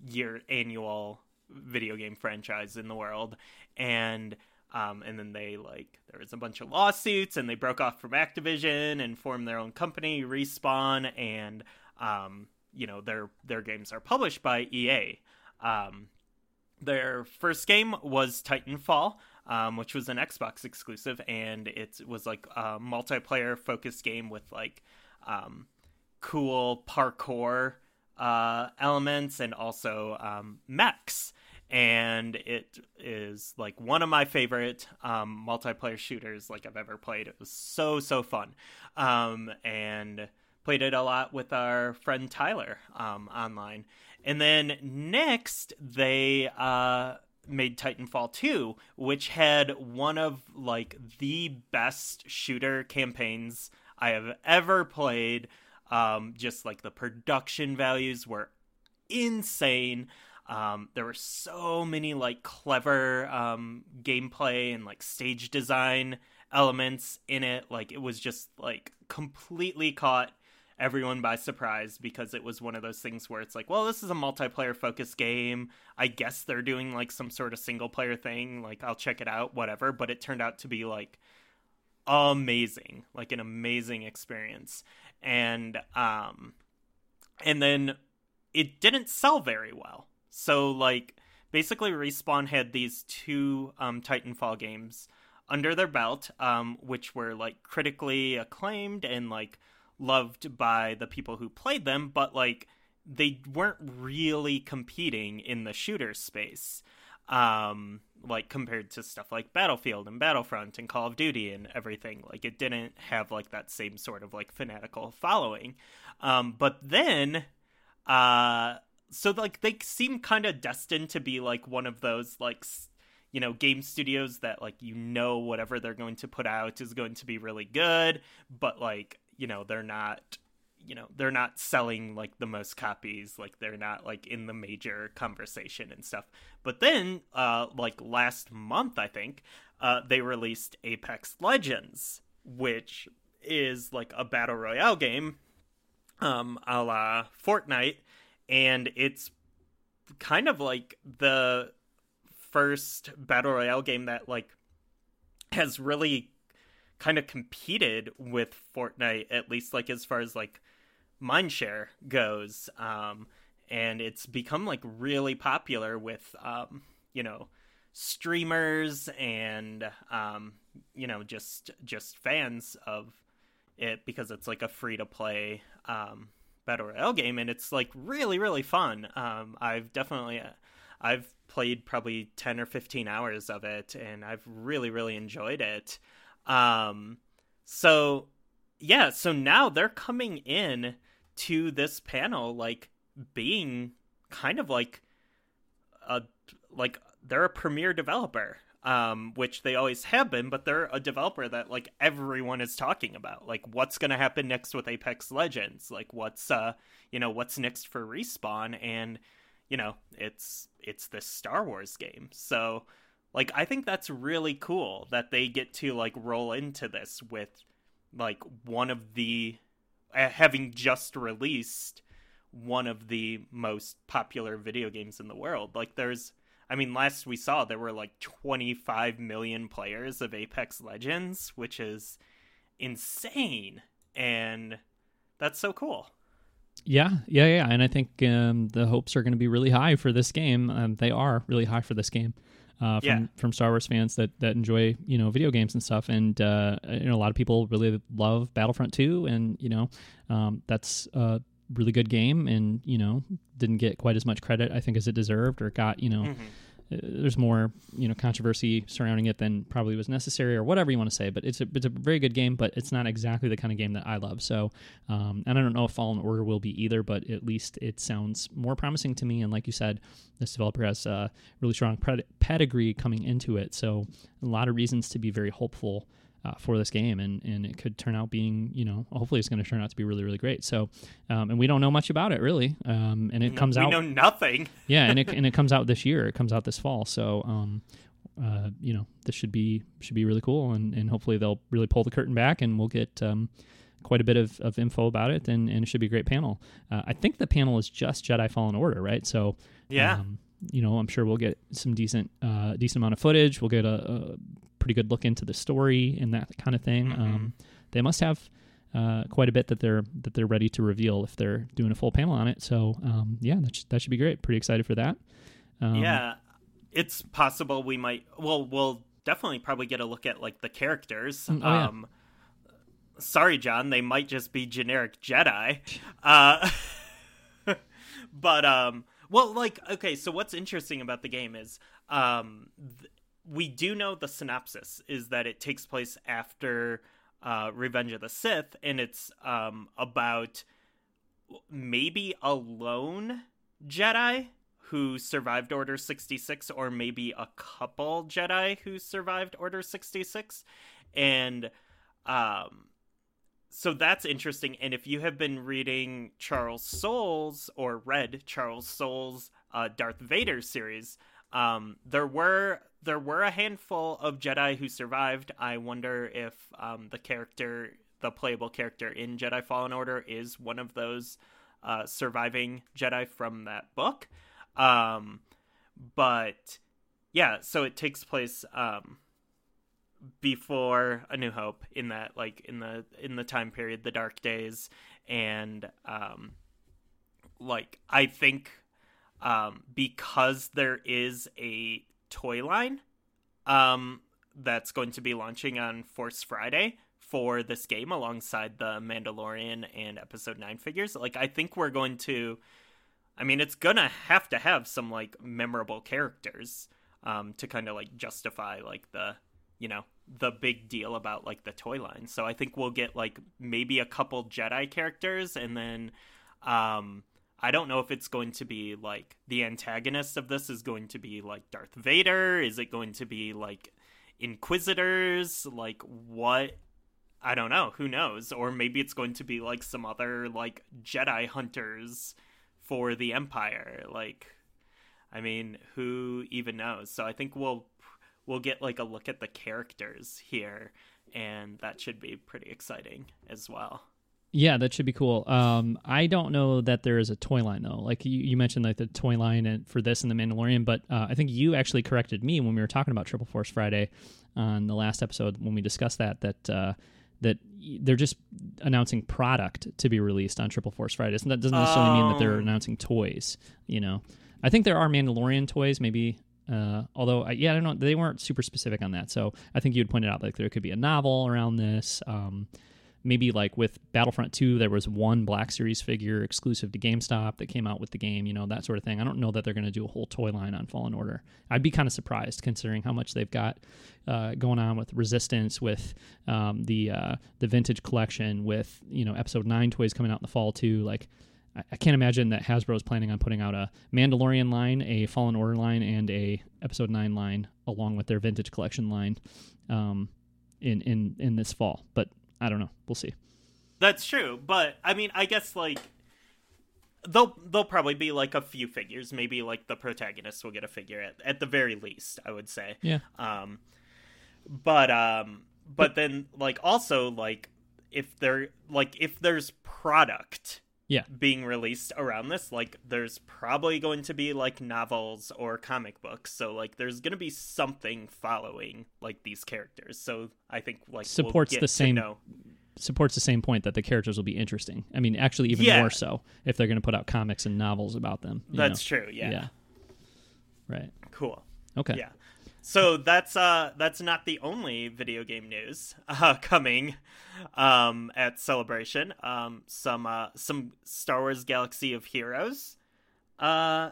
Speaker 2: year annual video game franchise in the world, and um, and then they like there was a bunch of lawsuits, and they broke off from Activision and formed their own company, Respawn, and um, you know their their games are published by EA. Um, their first game was Titanfall, um, which was an Xbox exclusive, and it was like a multiplayer focused game with like um, cool parkour uh, elements and also um, mechs. And it is like one of my favorite um, multiplayer shooters like I've ever played. It was so so fun, um, and played it a lot with our friend Tyler um, online. And then next they uh, made Titanfall 2, which had one of like the best shooter campaigns I have ever played. Um, just like the production values were insane. Um, there were so many like clever um, gameplay and like stage design elements in it. Like it was just like completely caught everyone by surprise because it was one of those things where it's like, well, this is a multiplayer focused game. I guess they're doing like some sort of single player thing. Like I'll check it out, whatever. But it turned out to be like amazing, like an amazing experience. And um and then it didn't sell very well. So like basically Respawn had these two um Titanfall games under their belt um which were like critically acclaimed and like loved by the people who played them, but like they weren't really competing in the shooter space. Um, like compared to stuff like Battlefield and Battlefront and Call of Duty and everything. Like it didn't have like that same sort of like fanatical following. Um, but then uh so like they seem kind of destined to be like one of those like you know game studios that like you know whatever they're going to put out is going to be really good but like you know they're not you know they're not selling like the most copies like they're not like in the major conversation and stuff. But then uh like last month i think uh they released apex legends which is like a battle royale game um a la fortnite and it's kind of like the first battle royale game that like has really kind of competed with Fortnite at least like as far as like mindshare goes um and it's become like really popular with um you know streamers and um you know just just fans of it because it's like a free to play um battle royale game and it's like really really fun. Um i've definitely uh, i've played probably 10 or 15 hours of it and i've really really enjoyed it. Um, so yeah, so now they're coming in to this panel like being kind of like a like they're a premier developer um, which they always have been, but they're a developer that like everyone is talking about. Like, what's going to happen next with Apex Legends? Like, what's uh, you know, what's next for Respawn? And you know, it's it's this Star Wars game, so like I think that's really cool that they get to like roll into this with like one of the having just released one of the most popular video games in the world. Like there's I mean last we saw there were like 25 million players of Apex Legends, which is insane and that's so cool.
Speaker 1: Yeah, yeah, yeah, and I think um, the hopes are going to be really high for this game. Um, they are really high for this game uh, from yeah. from Star Wars fans that that enjoy you know video games and stuff. And uh, you know a lot of people really love Battlefront 2, and you know um, that's a really good game, and you know didn't get quite as much credit I think as it deserved, or got you know. Mm-hmm there's more you know controversy surrounding it than probably was necessary or whatever you want to say but it's a it's a very good game but it's not exactly the kind of game that I love. So um, and I don't know if Fallen Order will be either but at least it sounds more promising to me. And like you said this developer has a really strong pedigree coming into it. So a lot of reasons to be very hopeful uh, for this game, and and it could turn out being you know hopefully it's going to turn out to be really really great. So, um, and we don't know much about it really, um, and it comes
Speaker 2: we
Speaker 1: out.
Speaker 2: We know nothing.
Speaker 1: yeah, and it and it comes out this year. It comes out this fall. So, um, uh, you know, this should be should be really cool, and and hopefully they'll really pull the curtain back, and we'll get. Um, quite a bit of, of info about it, and, and it should be a great panel. Uh, I think the panel is just Jedi Fallen Order, right? So,
Speaker 2: yeah,
Speaker 1: um, you know, I'm sure we'll get some decent uh, decent amount of footage. We'll get a, a pretty good look into the story and that kind of thing.
Speaker 2: Mhm.
Speaker 1: Um, they must have uh, quite a bit that they're that they're ready to reveal if they're doing a full panel on it. So um, yeah, that should, that should be great. Pretty excited for that. Um,
Speaker 2: yeah, it's possible we might. Well, we'll definitely probably get a look at like the characters.
Speaker 1: Mm, oh, yeah.
Speaker 2: um, sorry, John, they might just be generic Jedi. Uh, but um, well, like okay, so what's interesting about the game is um, th- we do know the synopsis is that it takes place after uh, Revenge of the Sith, and it's um about maybe a lone Jedi who survived Order 66, or maybe a couple Jedi who survived Order 66. And um, so that's interesting. And if you have been reading Charles Soule's or read Charles Soule's uh, Darth Vader series, um, there were there were a handful of Jedi who survived. I wonder if um, the character, the playable character in Jedi Fallen Order, is one of those uh, surviving Jedi from that book. Um, but yeah, so it takes place um, before A New Hope in that like in the in the time period, the Dark Days, and um, like I think um, because there is a toy line um, that's going to be launching on Force Friday for this game alongside the Mandalorian and Episode Nine figures. Like I think we're going to. I mean, it's gonna have to have some like memorable characters um, to kind of like justify like the you know the big deal about like the toy line. So I think we'll get like maybe a couple Jedi characters, and then um, I don't know if it's going to be like the antagonist of this is going to be like Darth Vader. Is it going to be like Inquisitors? Like what? I don't know. Who knows? Or maybe it's going to be like some other like Jedi hunters for the Empire. Like, I mean, who even knows? So I think we'll we'll get like a look at the characters here, and that should be pretty exciting as well.
Speaker 1: Yeah, that should be cool. Um, I don't know that there is a toy line though. Like you, you mentioned, like the toy line and for this and the Mandalorian, but uh, I think you actually corrected me when we were talking about Triple Force Friday on the last episode when we discussed that that uh, that they're just announcing product to be released on Triple Force Friday. And that doesn't necessarily mean that they're
Speaker 2: Oh.
Speaker 1: announcing toys. You know, I think there are Mandalorian toys, maybe. Uh, although, I, yeah, I don't know. They weren't super specific on that. So I think you had pointed out like there could be a novel around this. Um, maybe like with Battlefront 2, there was one Black Series figure exclusive to GameStop that came out with the game, you know, that sort of thing. I don't know that they're going to do a whole toy line on Fallen Order. I'd be kind of surprised considering how much they've got uh, going on with Resistance, with um, the uh, the vintage collection, with, you know, Episode 9 toys coming out in the fall too. Like, I- I can't imagine that Hasbro is planning on putting out a Mandalorian line, a Fallen Order line, and a Episode Nine line along with their vintage collection line um, in in in this fall. But I don't know. We'll see.
Speaker 2: That's true, but I mean, I guess like they'll they'll probably be like a few figures. Maybe like the protagonist will get a figure at at the very least. I would say.
Speaker 1: Yeah.
Speaker 2: Um, but um, but then like also like if there like if there's product
Speaker 1: Yeah.
Speaker 2: being released around this like there's probably going to be like novels or comic books so like there's going to be something following like these characters so i think like we'll
Speaker 1: Supports
Speaker 2: get
Speaker 1: the same-
Speaker 2: know.
Speaker 1: Supports the same point that the characters will be interesting. I mean, actually, even
Speaker 2: Yeah.
Speaker 1: more so if they're going to put out comics and novels about them.
Speaker 2: that's
Speaker 1: know?
Speaker 2: true yeah.
Speaker 1: Right.
Speaker 2: cool
Speaker 1: Okay.
Speaker 2: yeah so that's uh that's not the only video game news uh coming um at celebration um some uh some star wars galaxy of heroes uh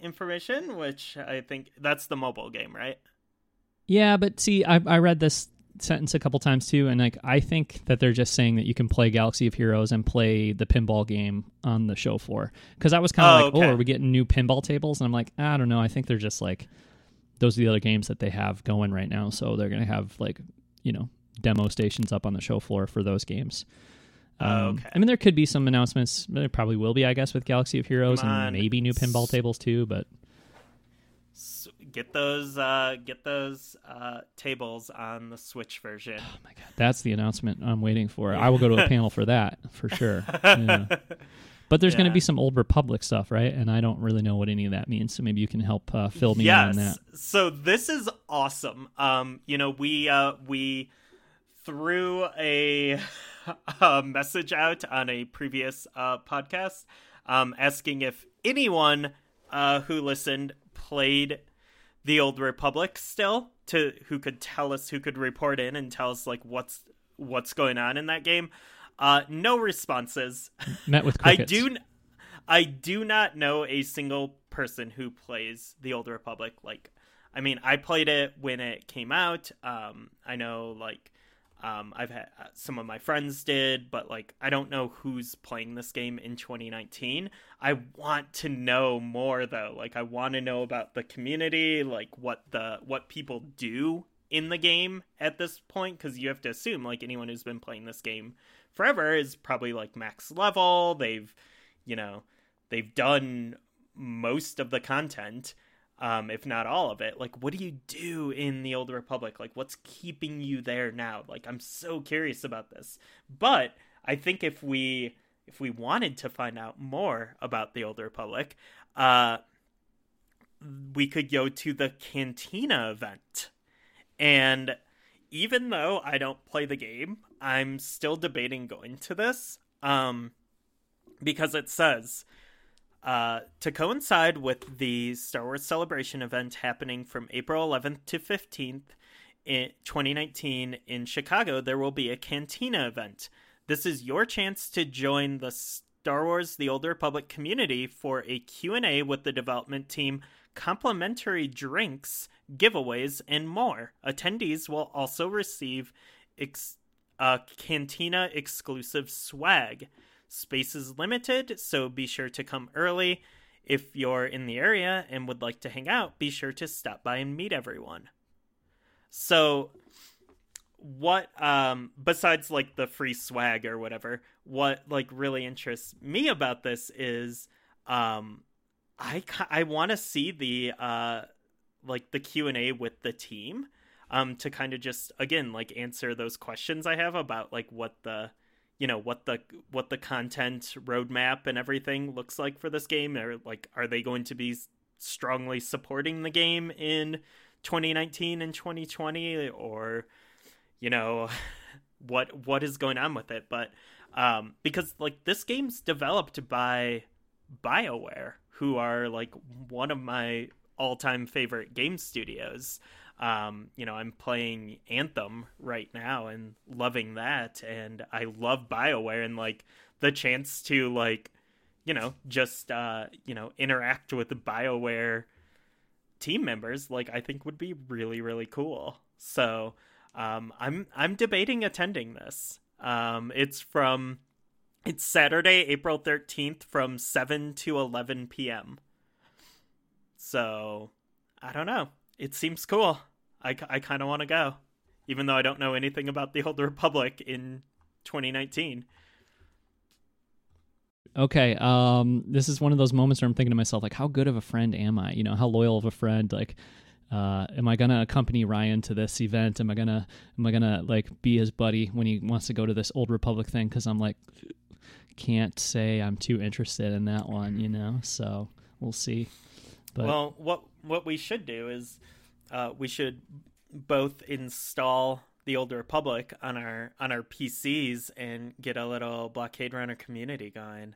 Speaker 2: information which i think that's the mobile game right
Speaker 1: Yeah, but see, I, I read this sentence a couple times too, and like I think that they're just saying that you can play Galaxy of Heroes and play the pinball game on the show floor. Because I was kind of
Speaker 2: Oh,
Speaker 1: like,
Speaker 2: okay.
Speaker 1: oh, are we getting new pinball tables? And I'm like, I don't know. I think they're just like those are the other games that they have going right now, so they're gonna have like you know demo stations up on the show floor for those games.
Speaker 2: Oh,
Speaker 1: Um,
Speaker 2: okay.
Speaker 1: I mean, there could be some announcements. There probably will be, I guess, with Galaxy of Heroes and maybe new pinball tables too. But
Speaker 2: get those uh get those uh tables on the switch version
Speaker 1: Oh my god, that's the announcement I'm waiting for. I will go to a panel for that for sure. Yeah. But there's going to be some Old Republic stuff, right? And I don't really know what any of that means. So maybe you can help uh, fill me in on that.
Speaker 2: So this is awesome. Um, you know, we uh we threw a, a message out on a previous uh podcast um asking if anyone uh who listened played the old republic still to who could tell us who could report in and tell us like what's what's going on in that game. Uh no responses.
Speaker 1: Met with
Speaker 2: I do. n- I do not know a single person who plays the Old Republic. Like, I mean, I played it when it came out. Um, I know, like, um, I've had uh, some of my friends did, but like, I don't know who's playing this game in 2019. I want to know more though. Like, I want to know about the community, like what the what people do in the game at this point, because you have to assume like anyone who's been playing this game forever is probably like max level. They've, you know, they've done most of the content, um, if not all of it. Like, what do you do in the Old Republic? Like, what's keeping you there now? Like, I'm so curious about this. But I think if we if we wanted to find out more about the Old Republic, uh, we could go to the Cantina event. And even though I don't play the game, I'm still debating going to this. Um, because it says uh, to coincide with the Star Wars Celebration event happening from April 11th to 15th in 2019 in Chicago, there will be a Cantina event. This is your chance to join the Star Wars: The Old Republic community for a Q&A with the development team, complimentary drinks, giveaways, and more. Attendees will also receive ex- Cantina exclusive swag. Space is limited, so be sure to come early. If you're in the area and would like to hang out, be sure to stop by and meet everyone. So, what um besides like the free swag or whatever, what like really interests me about this is um I I want to see the uh like the Q&A with the team um to kind of just again like answer those questions I have about like what the you know what the what the content roadmap and everything looks like for this game or like are they going to be strongly supporting the game in 2019 and 2020 or you know what what is going on with it? But um because like this game's developed by BioWare who are like one of my all-time favorite game studios. Um you know i'm playing anthem right now and loving that and i love bioware and like the chance to like you know just uh you know interact with the bioware team members like i think would be really really cool. So um i'm i'm debating attending this. Um it's from it's saturday april 13th from 7 to 11 p.m so i don't know. It seems cool. I, I kind of want to go even though i don't know anything about the old republic in 2019
Speaker 1: okay um this is one of those moments where i'm thinking to myself like how good of a friend am i? You know how loyal of a friend like uh am i gonna accompany ryan to this event? Am i gonna am i gonna like be his buddy when he wants to go to this old republic thing? Because i'm like can't say i'm too interested in that one you know? So we'll see but
Speaker 2: well what what we should do is uh we should both install the old republic on our on our pcs and get a little blockade runner community going.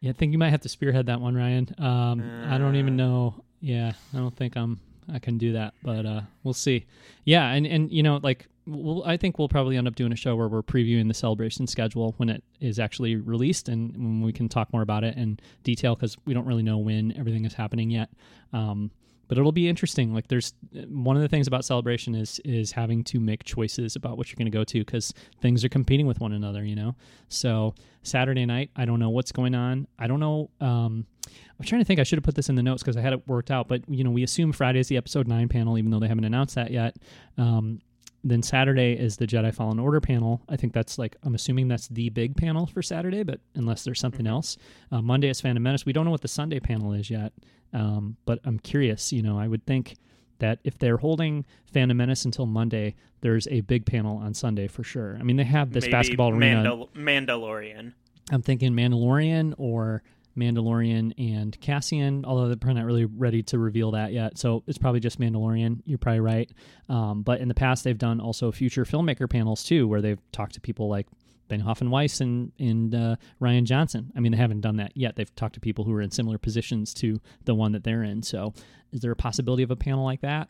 Speaker 1: Yeah i think you might have to spearhead that one ryan. Um i don't even
Speaker 2: Uh.
Speaker 1: know. Yeah i don't think i'm i can do that but uh we'll see. Yeah and and you know like we'll, i think we'll probably end up doing a show where we're previewing the celebration schedule when it is actually released and when we can talk more about it in detail because we don't really know when everything is happening yet. Um but it'll be interesting. Like there's one of the things about celebration is is having to make choices about what you're going to go to because things are competing with one another you know? So saturday night i don't know what's going on. I don't know um i'm trying to think i should have put this in the notes because i had it worked out but you know we assume friday is the episode 9 panel even though they haven't announced that yet. Um then Saturday is the Jedi Fallen Order panel. I think that's like I'm assuming that's the big panel for Saturday, but unless there's something else, uh, Monday is Phantom Menace. We don't know what the Sunday panel is yet, um, but I'm curious. You know, I would think that if they're holding Phantom Menace until Monday, there's a big panel on Sunday for sure. I mean, they have this
Speaker 2: Maybe
Speaker 1: basketball arena.
Speaker 2: Mandal- mandalorian
Speaker 1: I'm thinking Mandalorian or Mandalorian and Cassian, although they're probably not really ready to reveal that yet. So it's probably just Mandalorian. You're probably right. Um, but in the past, they've done also future filmmaker panels too, where they've talked to people like Benioff Weiss and and uh, Rian Johnson. I mean, they haven't done that yet. They've talked to people who are in similar positions to the one that they're in. So, is there a possibility of a panel like that?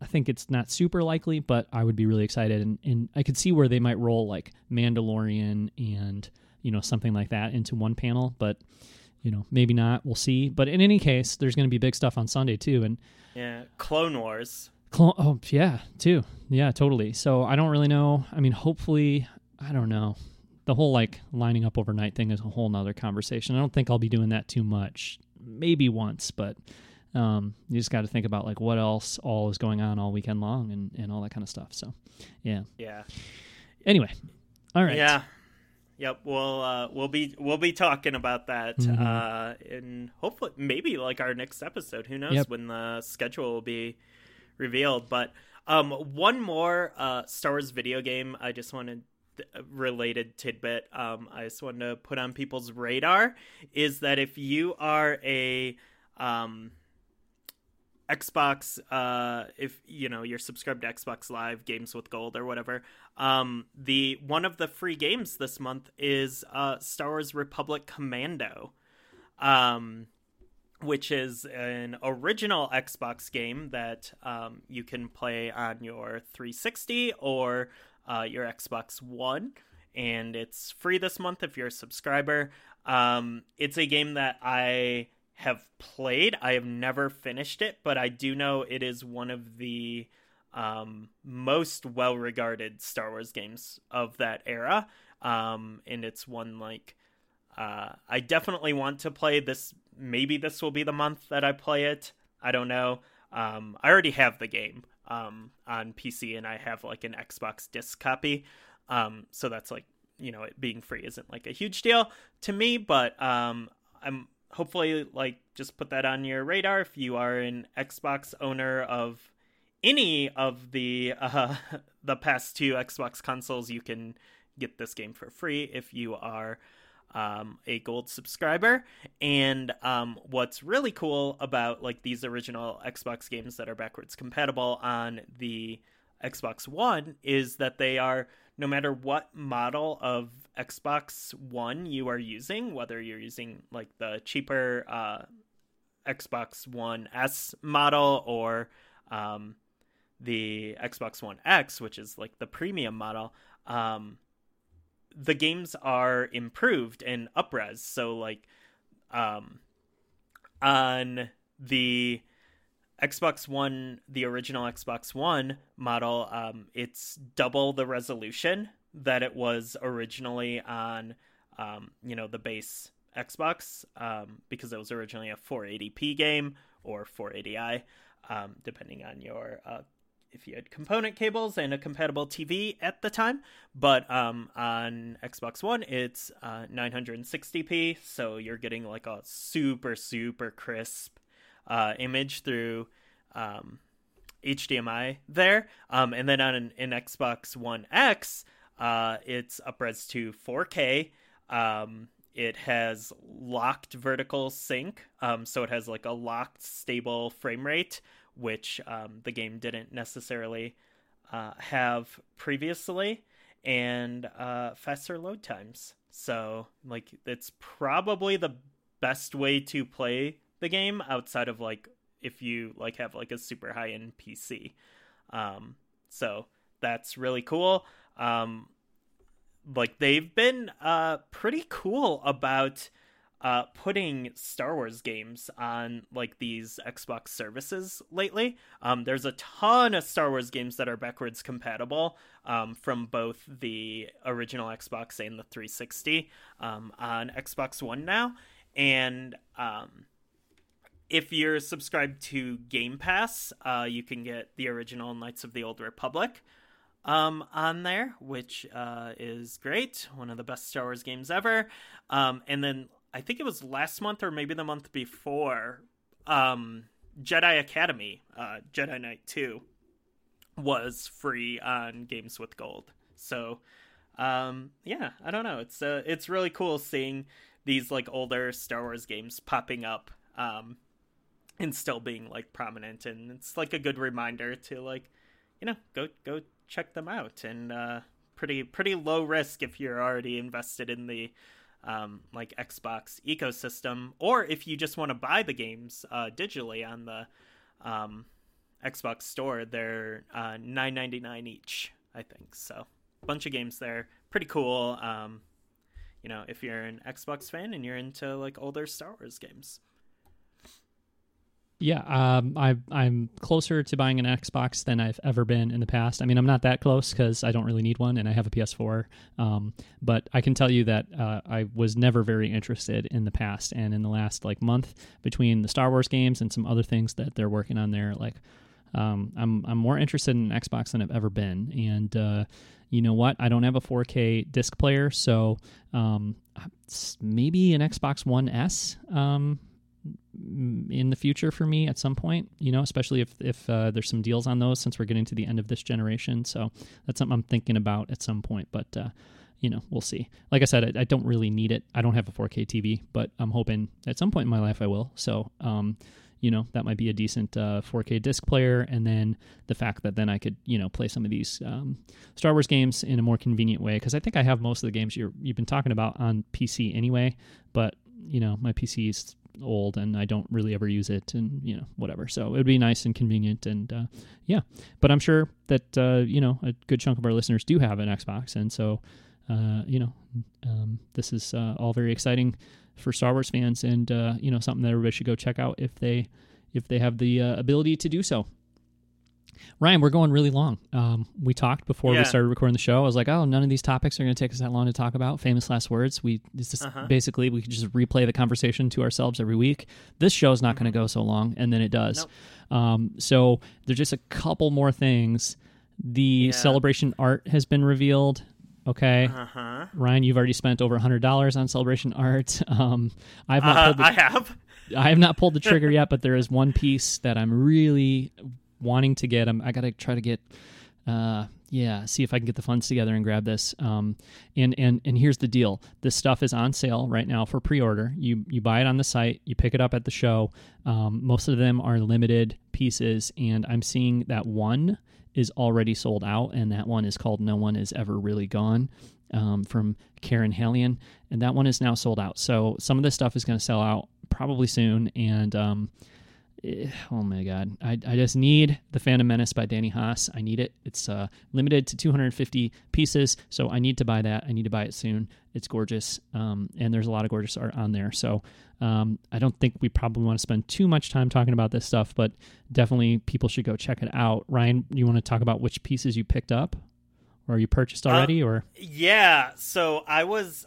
Speaker 1: I think it's not super likely, but I would be really excited, and, and I could see where they might roll like Mandalorian and you know something like that into one panel, but you know maybe not. We'll see. But in any case, there's going to be big stuff on Sunday too, and
Speaker 2: yeah, Clone Wars.
Speaker 1: Clone, oh yeah, too. Yeah, totally. So I don't really know. I mean, hopefully, I don't know. The whole like lining up overnight thing is a whole nother conversation. I don't think I'll be doing that too much. Maybe once, but um, you just got to think about like what else all is going on all weekend long and, and all that kind of stuff. So, yeah.
Speaker 2: Yeah.
Speaker 1: Anyway, all right.
Speaker 2: Yeah. Yep. We'll uh, we'll be we'll be talking about that mm-hmm. uh, in hopefully maybe like our next episode. Who knows yep. when the schedule will be revealed? But um, one more uh, Star Wars video game. I just wanted related tidbit. Um, I just wanted to put on people's radar is that if you are a um, Xbox, uh, if you know you're subscribed to Xbox Live Games with Gold or whatever, um, the one of the free games this month is uh, Star Wars Republic Commando, um, which is an original Xbox game that um, you can play on your 360 or uh, your Xbox One, and it's free this month if you're a subscriber. Um, it's a game that I have played. I have never finished it, but I do know it is one of the um, most well regarded Star Wars games of that era. Um, and it's one like uh, I definitely want to play this. Maybe this will be the month that I play it. I don't know. Um, I already have the game um, on PC, and I have like an Xbox disc copy. Um, so that's like you know it being free isn't like a huge deal to me, but um, I'm hopefully like just put that on your radar if you are an Xbox owner of any of the uh, the past two Xbox consoles you can get this game for free if you are um, a gold subscriber. And um, what's really cool about like these original xbox games that are backwards compatible on the xbox one is that they are no matter what model of Xbox One you are using, whether you're using like the cheaper uh, Xbox One S model or um, the Xbox One X, which is like the premium model, um, the games are improved and upres. So like um, on the Xbox One, the original Xbox One model, um, it's double the resolution that it was originally on, um, you know, the base Xbox, um, because it was originally a 480p game or 480i, um, depending on your uh, if you had component cables and a compatible TV at the time. But um, on Xbox One, it's uh, 960p, so you're getting like a super super crisp uh, image through um, HDMI there. Um, and then on an, an, Xbox One X, uh, it's upres to 4K. Um, it has locked vertical sync, um, so it has like a locked stable frame rate, which um, the game didn't necessarily uh, have previously, and uh, faster load times. So, like, it's probably the best way to play the game outside of like if you like have like a super high end PC. Um, so that's really cool. Um, like they've been uh pretty cool about uh putting Star Wars games on like these Xbox services lately. Um there's a ton of Star Wars games that are backwards compatible um from both the original Xbox and the 360 um on Xbox One now and um if you're subscribed to Game Pass, uh, you can get the original Knights of the Old Republic um, on there, which uh, is great. One of the best Star Wars games ever. Um, and then I think it was last month or maybe the month before, um, Jedi Academy, uh, Jedi Knight 2, was free on Games with Gold. So um, yeah, I don't know. It's uh, it's really cool seeing these like older Star Wars games popping up, um, and still being like prominent, and it's like a good reminder to like, you know, go go check them out, and uh, pretty pretty low risk if you're already invested in the um, like Xbox ecosystem, or if you just want to buy the games uh, digitally on the um, Xbox Store, they're uh, nine ninety nine each, I think. So, bunch of games there, pretty cool. Um, you know, if you're an Xbox fan and you're into like older Star Wars games.
Speaker 1: Yeah, um, I, I'm closer to buying an Xbox than I've ever been in the past. I mean, I'm not that close because I don't really need one, and I have a PS4. Um, but I can tell you that uh, I was never very interested in the past, and in the last like month, between the Star Wars games and some other things that they're working on there, like um, I'm I'm more interested in Xbox than I've ever been. And uh, you know what? I don't have a 4K disc player, so um, maybe an Xbox One S um, in the future for me at some point, you know, especially if if uh, there's some deals on those since we're getting to the end of this generation. So that's something I'm thinking about at some point. But uh, you know, we'll see. Like I said, I, I, don't really need it. I don't have a 4K TV, but I'm hoping at some point in my life I will. So, um, you know, that might be a decent uh, 4K disc player. And then the fact that then I could, you know, play some of these um, Star Wars games in a more convenient way. Because I think I have most of the games you you've been talking about on PC anyway. But you know, my PC is old and I don't really ever use it and you know whatever. So it would be nice and convenient and uh, yeah. But I'm sure that uh, you know a good chunk of our listeners do have an Xbox and so uh, you know um, this is uh, all very exciting for Star Wars fans and uh, you know something that everybody should go check out if they if they have the uh, ability to do so. Ryan, we're going really long. Um, we talked before yeah. we started recording the show. I was like, oh, none of these topics are going to take us that long to talk about. Famous last words. We just uh-huh. basically we could just replay the conversation to ourselves every week. This show is not mm-hmm. going to go so long, and then it does. Nope. Um, so there's just a couple more things. The yeah. celebration art has been revealed. Okay, uh-huh. Ryan, you've already spent over hundred dollars on celebration art. Um,
Speaker 2: I've not. Uh, the, I have.
Speaker 1: I have not pulled the trigger yet, but there is one piece that I'm really wanting to get them. I got to try to get, uh, yeah, see if I can get the funds together and grab this. Um, and and and here's the deal: this stuff is on sale right now for pre-order. You you buy it on the site, you pick it up at the show. Um, most of them are limited pieces, and I'm seeing that one is already sold out, and that one is called "No One Is Ever Really Gone." Um, from Karen Hallion, and that one is now sold out. So some of this stuff is going to sell out probably soon, and um, oh my god. I, I just need the phantom menace by danny haas. I need it. It's uh, limited to 250 pieces so i need to buy that. I need to buy it soon. It's gorgeous. Um, and there's a lot of gorgeous art on there. So um, i don't think we probably want to spend too much time talking about this stuff but definitely people should go check it out. Ryan you want to talk about which pieces you picked up or you purchased already uh, or?
Speaker 2: yeah. So i was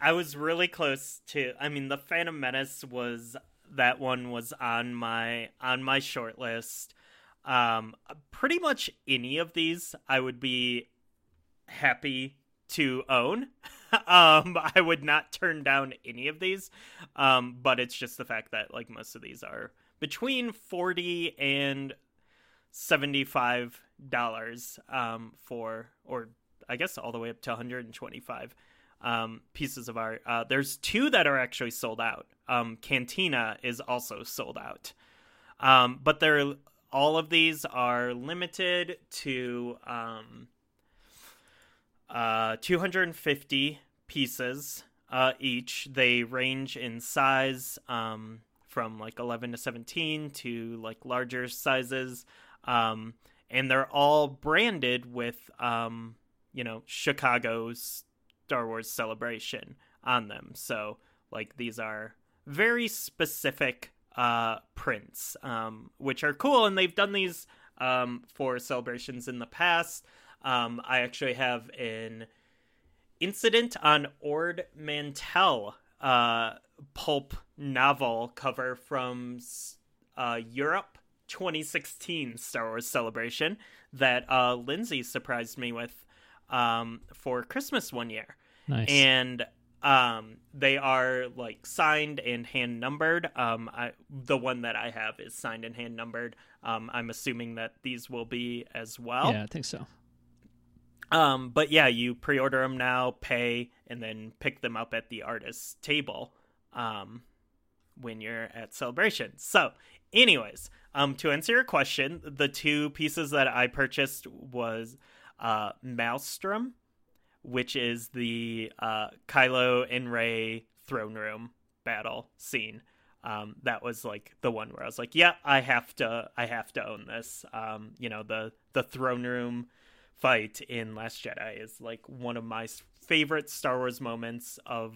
Speaker 2: i was really close to i mean the phantom menace was that one was on my on my short list. Um, pretty much any of these I would be happy to own. um, I would not turn down any of these. Um, but it's just the fact that like most of these are between forty and seventy five dollars um for or I guess all the way up to 125 um, pieces of art. Uh, there's two that are actually sold out. Um, Cantina is also sold out, um, but they're all of these are limited to um, uh, 250 pieces uh, each. They range in size um, from like 11 to 17 to like larger sizes, um, and they're all branded with um, you know Chicago's Star Wars Celebration on them. So like these are very specific uh, prints, um, which are cool, and they've done these um, for celebrations in the past. Um, I actually have an incident on Ord Mantell uh, pulp novel cover from uh, Europe 2016 Star Wars Celebration that uh, Lindsay surprised me with um, for Christmas one year.
Speaker 1: Nice.
Speaker 2: And um, they are like signed and hand numbered. Um, I, the one that I have is signed and hand numbered. Um, I'm assuming that these will be as well.
Speaker 1: Yeah, I think so.
Speaker 2: Um, but yeah, you pre-order them now, pay, and then pick them up at the artist's table um, when you're at celebration. So, anyways, um, to answer your question, the two pieces that I purchased was uh, Maelstrom, which is the uh, Kylo and Rey throne room battle scene. Um, that was like the one where I was like, yeah, I have to, I have to own this. Um, you know, the the throne room fight in Last Jedi is like one of my favorite Star Wars moments of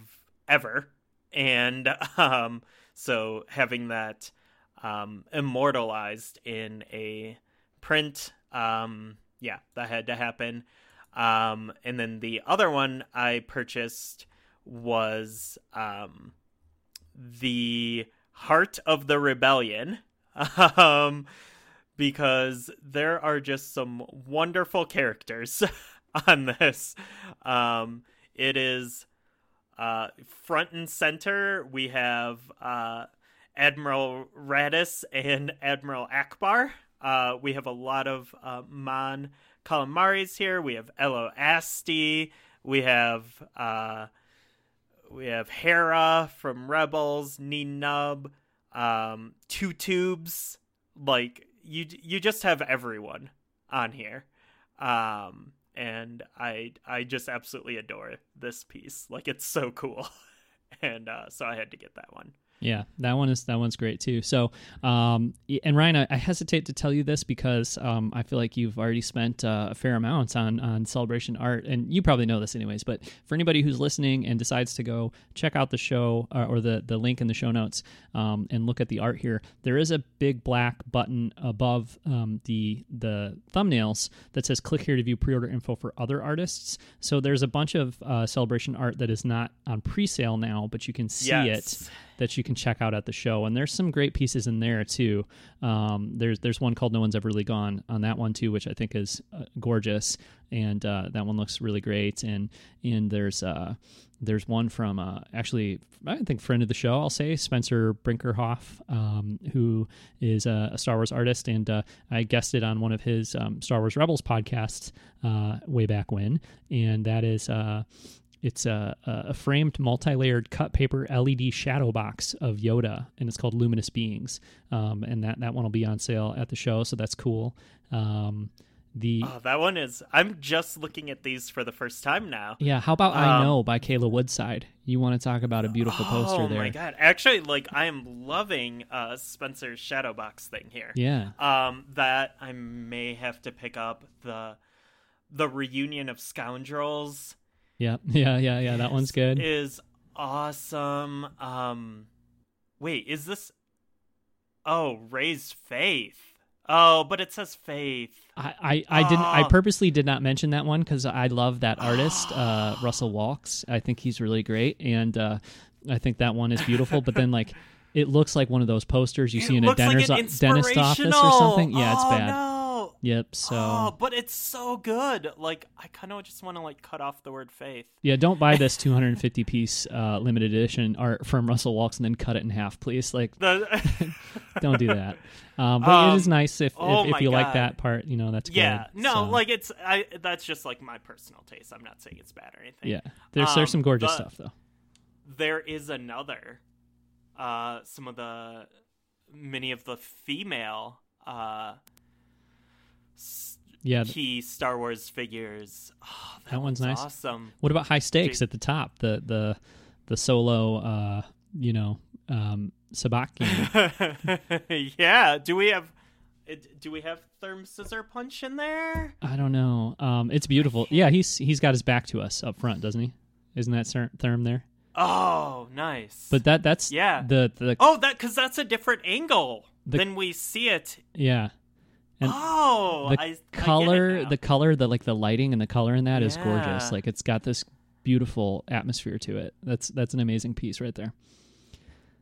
Speaker 2: ever, and um, so having that um, immortalized in a print, um, yeah, that had to happen. Um, and then the other one I purchased was um, the Heart of the Rebellion. Um, because there are just some wonderful characters on this. Um, it is uh, front and center. We have uh, Admiral Raddus and Admiral Ackbar. Uh, we have a lot of uh, Mon Calamaris here. We have Ello Asty. We have uh, we have Hera from Rebels. Nien Nunb. Um, two tubes. Like you, you just have everyone on here. Um, and I I just absolutely adore this piece. Like it's so cool, and uh, so I had to get that one.
Speaker 1: Yeah, that one is that one's great too. So, um, and Ryan, I, I hesitate to tell you this because um, I feel like you've already spent uh, a fair amount on on celebration art, and you probably know this anyways. But for anybody who's listening and decides to go check out the show uh, or the the link in the show notes um, and look at the art here, there is a big black button above um, the the thumbnails that says "Click here to view pre-order info for other artists." So there's a bunch of uh, celebration art that is not on pre-sale now, but you can see yes. it that you can check out at the show. And there's some great pieces in there too. Um, there's there's one called No One's Ever Really Gone on that one too, which I think is uh, gorgeous, and uh, that one looks really great. And and there's uh, there's one from uh, actually I think friend of the show I'll say Spencer Brinkerhoff um, who is a, a, Star Wars artist and uh, I guested on one of his um, Star Wars Rebels podcasts uh, way back when and that is uh, it's a, a framed multi-layered cut paper LED shadow box of Yoda, and it's called Luminous Beings. Um, and that that one will be on sale at the show, so that's cool. Um, the
Speaker 2: oh, that one is. I'm just looking at these for the first time now.
Speaker 1: Yeah, how about um, I Know by Kayla Woodside? You want to talk about a beautiful
Speaker 2: oh,
Speaker 1: poster there?
Speaker 2: Oh my god! Actually, like I am loving uh, Spencer's shadow box thing here.
Speaker 1: Yeah.
Speaker 2: Um, that I may have to pick up the the reunion of scoundrels
Speaker 1: yeah, yeah, yeah, yeah. That one's good.
Speaker 2: Is awesome. Um, wait, is this? Oh, raise faith. Oh, but it says faith.
Speaker 1: I, I, I didn't. I ah. purposely did not mention that one because I love that artist, uh, Russell Walks. I think he's really great, and uh, I think that one is beautiful. but then, like, it looks like one of those posters you
Speaker 2: it
Speaker 1: see in a dentist, like dentist office or something. Yeah, it's
Speaker 2: oh,
Speaker 1: bad.
Speaker 2: No.
Speaker 1: Yep. So, oh,
Speaker 2: but it's so good. Like, I kind of just want to like cut off the word faith.
Speaker 1: Yeah, don't buy this 250 piece uh, limited edition art from Russell Walks and then cut it in half, please. Like, don't do that. Um, but um, it is nice if oh if, if, you God. like that part. You know, that's
Speaker 2: yeah.
Speaker 1: Good,
Speaker 2: no, so. like it's I. That's just like my personal taste. I'm not saying it's bad or anything.
Speaker 1: Yeah, there's um, there's some gorgeous stuff though.
Speaker 2: There is another. Uh, some of the many of the female uh
Speaker 1: yeah,
Speaker 2: key Star Wars figures. Oh, that,
Speaker 1: that one's, nice.
Speaker 2: Awesome.
Speaker 1: What about high stakes at the top? The the the solo, uh, you know, um, sabacc.
Speaker 2: yeah. Do we have? Do we have Therm Scissorpunch in there?
Speaker 1: I don't know. Um, it's beautiful. Yeah, he's he's got his back to us up front, doesn't he? Isn't that Therm there?
Speaker 2: Oh, nice.
Speaker 1: But that that's
Speaker 2: yeah.
Speaker 1: The the
Speaker 2: oh that because that's a different angle the, than we see it.
Speaker 1: Yeah.
Speaker 2: And oh,
Speaker 1: the
Speaker 2: I,
Speaker 1: color,
Speaker 2: I
Speaker 1: the color, the like the lighting and the color in that yeah. is gorgeous. Like it's got this beautiful atmosphere to it. That's that's an amazing piece right there.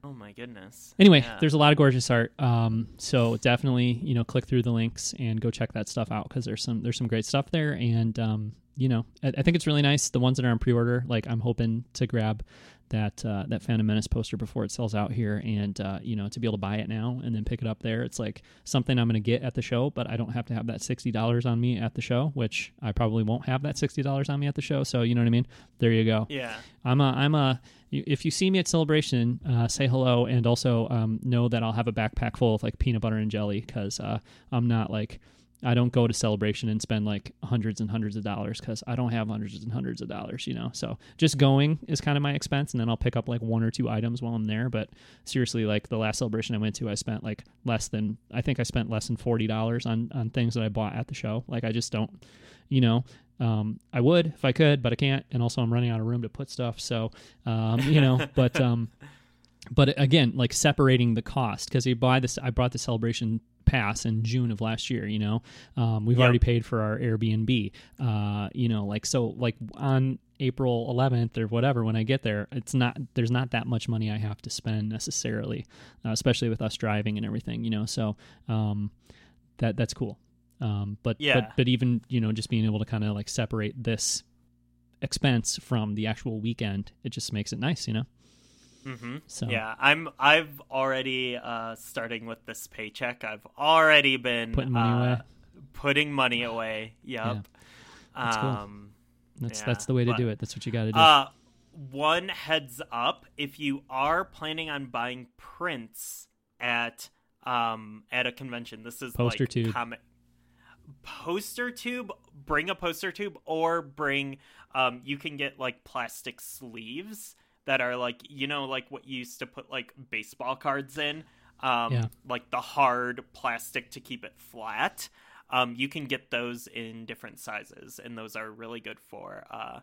Speaker 2: Oh my goodness.
Speaker 1: Anyway,
Speaker 2: yeah.
Speaker 1: there's a lot of gorgeous art. Um, so definitely, you know, click through the links and go check that stuff out because there's some there's some great stuff there. And um, you know, I, I, think it's really nice. The ones that are on pre-order, like I'm hoping to grab that uh, that Phantom Menace poster before it sells out here, and uh, you know to be able to buy it now and then pick it up there, it's like something I'm going to get at the show, but I don't have to have that sixty dollars on me at the show, which I probably won't have that sixty dollars on me at the show. So you know what I mean? There you go.
Speaker 2: Yeah.
Speaker 1: I'm a I'm a if you see me at celebration, uh, say hello, and also um, know that I'll have a backpack full of like peanut butter and jelly because uh, I'm not like I don't go to celebration and spend like hundreds and hundreds of dollars because I don't have hundreds and hundreds of dollars, you know. So just going is kind of my expense, and then I'll pick up like one or two items while I'm there. But seriously, like the last celebration I went to, I spent like less than I think I spent less than forty dollars on on things that I bought at the show. Like I just don't, you know. Um, I would if I could, but I can't, and also I'm running out of room to put stuff. So, um, you know, but um, but again, like separating the cost because you buy this. I brought the celebration pass in June of last year. You know, um, we've
Speaker 2: Yep.
Speaker 1: already paid for our Airbnb. Uh, you know, like so, like on April 11th or whatever, when I get there, it's not there's not that much money I have to spend necessarily, uh, especially with us driving and everything. You know, so um, that that's cool. Um, but
Speaker 2: Yeah.
Speaker 1: but but even you know just being able to kind of like separate this expense from the actual weekend, it just makes it nice. You know.
Speaker 2: Mm-hmm.
Speaker 1: So
Speaker 2: Yeah, I'm. I've already uh, starting with this paycheck. I've already been
Speaker 1: Putting money
Speaker 2: uh,
Speaker 1: away.
Speaker 2: Putting money away. Yep.
Speaker 1: That's cool.
Speaker 2: um,
Speaker 1: that's
Speaker 2: yeah,
Speaker 1: that's the way to
Speaker 2: but-
Speaker 1: do it. That's what you got to do.
Speaker 2: Uh, one heads up: if you are planning on buying prints at um at a convention, this is
Speaker 1: Poster
Speaker 2: like
Speaker 1: tube.
Speaker 2: comic poster tube. Bring a poster tube, or bring um. You can get like plastic sleeves that are like you know like what you used to put like baseball cards in. Um,
Speaker 1: Yeah.
Speaker 2: like the hard plastic to keep it flat. Um, you can get those in different sizes, and those are really good for uh,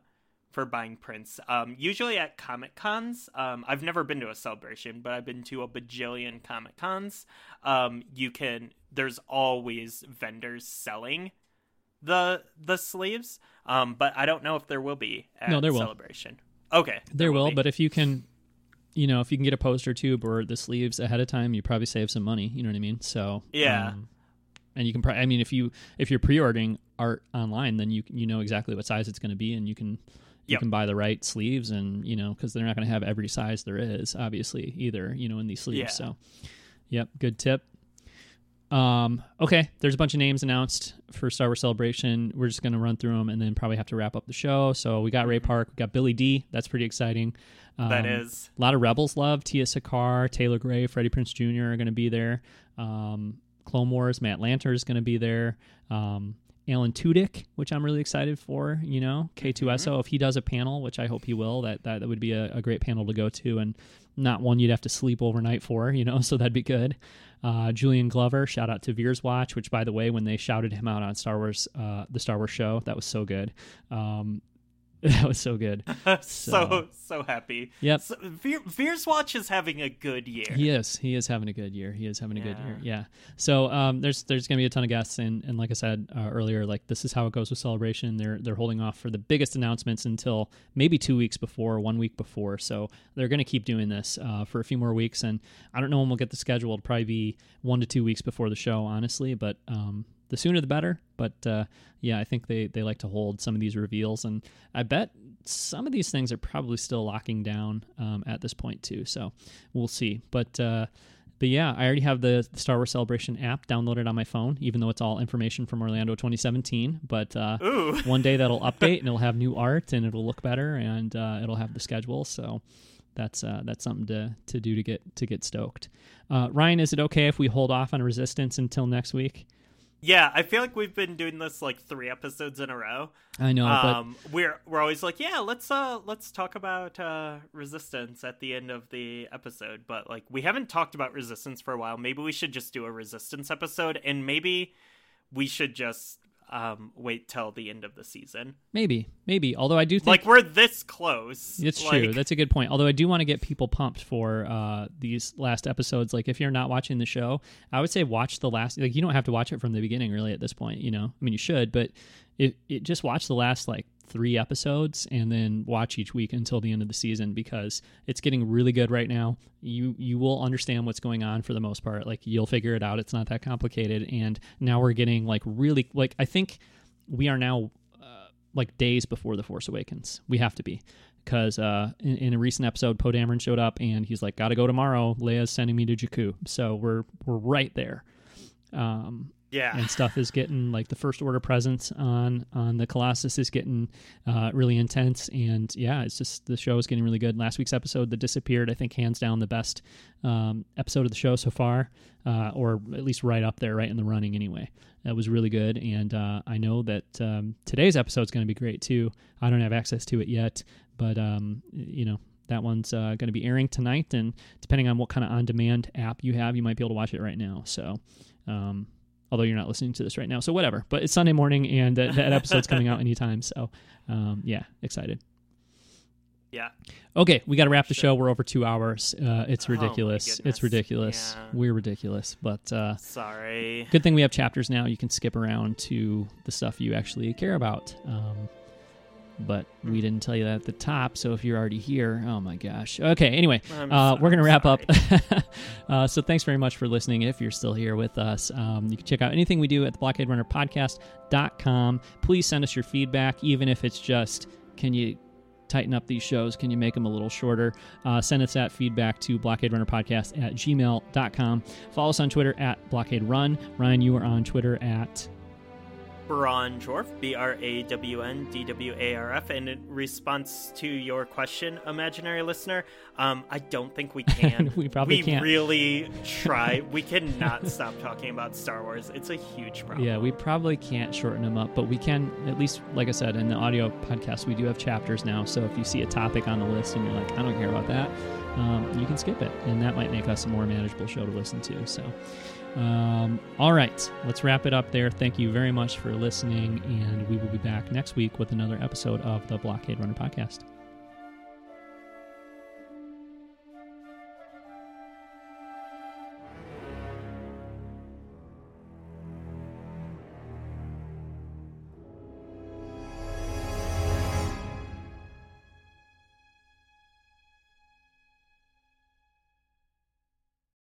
Speaker 2: for buying prints. Um, usually at Comic Cons. Um, I've never been to a celebration, but I've been to a bajillion Comic Cons. Um, you can. There's always vendors selling the the sleeves. Um, but I don't know if there will be at
Speaker 1: No, there will.
Speaker 2: celebration. Okay,
Speaker 1: there will,
Speaker 2: be.
Speaker 1: but if you can, you know, if you can get a poster tube or the sleeves ahead of time, you probably save some money. You know what I mean? So
Speaker 2: Yeah.
Speaker 1: um, and you can. Pro- I mean, if you if you're pre-ordering art online, then you you know exactly what size it's going to be, and you can you
Speaker 2: Yep.
Speaker 1: can buy the right sleeves, and you know because they're not going to have every size there is, obviously either. You know, in these sleeves.
Speaker 2: Yeah.
Speaker 1: So, yep, good tip. Um, okay, there's a bunch of names announced for Star Wars Celebration. We're just going to run through them and then probably have to wrap up the show. So we got Ray Park, we got Billy Dee. That's pretty exciting. Um,
Speaker 2: Mm-hmm. that is
Speaker 1: a lot of Rebels love. Tiya Sircar, Taylor Gray, Freddie Prinze Jr. are going to be there. Um, Clone Wars, Matt Lanter is going to be there. Um, Alan Tudyk, which I'm really excited for. You know, K2SO. If he does a panel, which I hope he will, that that, that would be a, a great panel to go to, and not one you'd have to sleep overnight for. You know, so that'd be good. Uh, Julian Glover, shout out to Veers Watch, which by the way, when they shouted him out on Star Wars, uh, the Star Wars show, that was so good. Um, that was so good.
Speaker 2: so
Speaker 1: So-
Speaker 2: so happy.
Speaker 1: Yep.
Speaker 2: So, Veer's Watch is having a good year.
Speaker 1: He is. He is having a good year. He is having a good year. Yeah. So um, there's there's gonna be a ton of guests, and, and like I said uh, earlier, like this is how it goes with Celebration. They're they're holding off for the biggest announcements until maybe two weeks before, one week before. So they're gonna keep doing this uh, for a few more weeks, and I don't know when we'll get the schedule. It'll probably be one to two weeks before the show, honestly. But um, the sooner the better. But uh, yeah, I think they they like to hold some of these reveals, and I bet some of these things are probably still locking down um, at this point too. So we'll see. But uh, but yeah, I already have the, Star Wars Celebration app downloaded on my phone, even though it's all information from Orlando 2017. But uh, one day that'll update and it'll have new art and it'll look better and uh, it'll have the schedule. So that's uh, that's something to, to do to get to get stoked. Uh, Ryan, is it okay if we hold off on Resistance until next week?
Speaker 2: Yeah, I feel like we've been doing this like three episodes in a row.
Speaker 1: I know,
Speaker 2: um, we're we're always like, yeah, let's uh let's talk about uh resistance at the end of the episode, but like we haven't talked about resistance for a while. Maybe we should just do a resistance episode, and maybe we should just um wait till the end of the season.
Speaker 1: maybe, maybe. Although I do think
Speaker 2: Like we're this close.
Speaker 1: It's
Speaker 2: like,
Speaker 1: true. That's a good point. Although I do want to get people pumped for uh, these last episodes. Like if you're not watching the show, I would say watch the last. Like you don't have to watch it from the beginning, really. At this point, you know, I mean, you should, but it, it just watch the last like three episodes and then watch each week until the end of the season because it's getting really good right now. You you will understand what's going on for the most part. Like you'll figure it out. It's not that complicated. And now we're getting like really like I think we are now uh, like days before the Force Awakens. We have to be because uh, in, in, a recent episode, Poe Dameron showed up and he's like, "Got to go tomorrow." Leia's sending me to Jakku, so we're we're right there. Um,
Speaker 2: yeah.
Speaker 1: and stuff is getting like the first order presence on on the colossus is getting uh, really intense. And yeah it's just the show is getting really good. Last week's episode the disappeared i think hands down the best um, episode of the show so far uh, or at least right up there right in the running anyway. That was really good. And uh, i know that um, today's episode is going to be great too. I don't have access to it yet but um, you know that one's uh, going to be airing tonight. And depending on what kind of on-demand app you have you might be able to watch it right now. So um, although you're not listening to this right now. So whatever. But it's Sunday morning, and that, that episode's coming out anytime. So um, yeah, excited.
Speaker 2: Yeah.
Speaker 1: Okay, we got to wrap the show. We're over two hours. Uh, it's oh ridiculous. Oh it's ridiculous. Yeah. We're ridiculous. But uh,
Speaker 2: sorry.
Speaker 1: Good thing we have chapters now. You can skip around to the stuff you actually care about. Um, but we didn't tell you that at the top. So if you're already here, oh my gosh. Okay, anyway, uh, we're going to wrap up. uh, so thanks very much for listening. If you're still here with us, um, you can check out anything we do at the Blockade Runner Podcast.com. Please send us your feedback, even if it's just, can you tighten up these shows? Can you make them a little shorter? Uh, send us that feedback to blockaderunnerpodcast at gmail.com. Follow us on Twitter at Blockade Run. Ryan, you are on Twitter at
Speaker 2: Brawn Dwarf, B R A W N D W A R F. And in response to your question, imaginary listener, um, I don't think we can.
Speaker 1: we probably
Speaker 2: we
Speaker 1: can't.
Speaker 2: really try. we cannot stop talking about Star Wars. It's a huge problem.
Speaker 1: Yeah, we probably can't shorten them up, but we can, at least, like I said, in the audio podcast, we do have chapters now. So if you see a topic on the list and you're like, I don't care about that, um, you can skip it. And that might make us a more manageable show to listen to. So. Um, all right, let's wrap it up there. Thank you very much for listening, and we will be back next week with another episode of the Blockade Runner Podcast.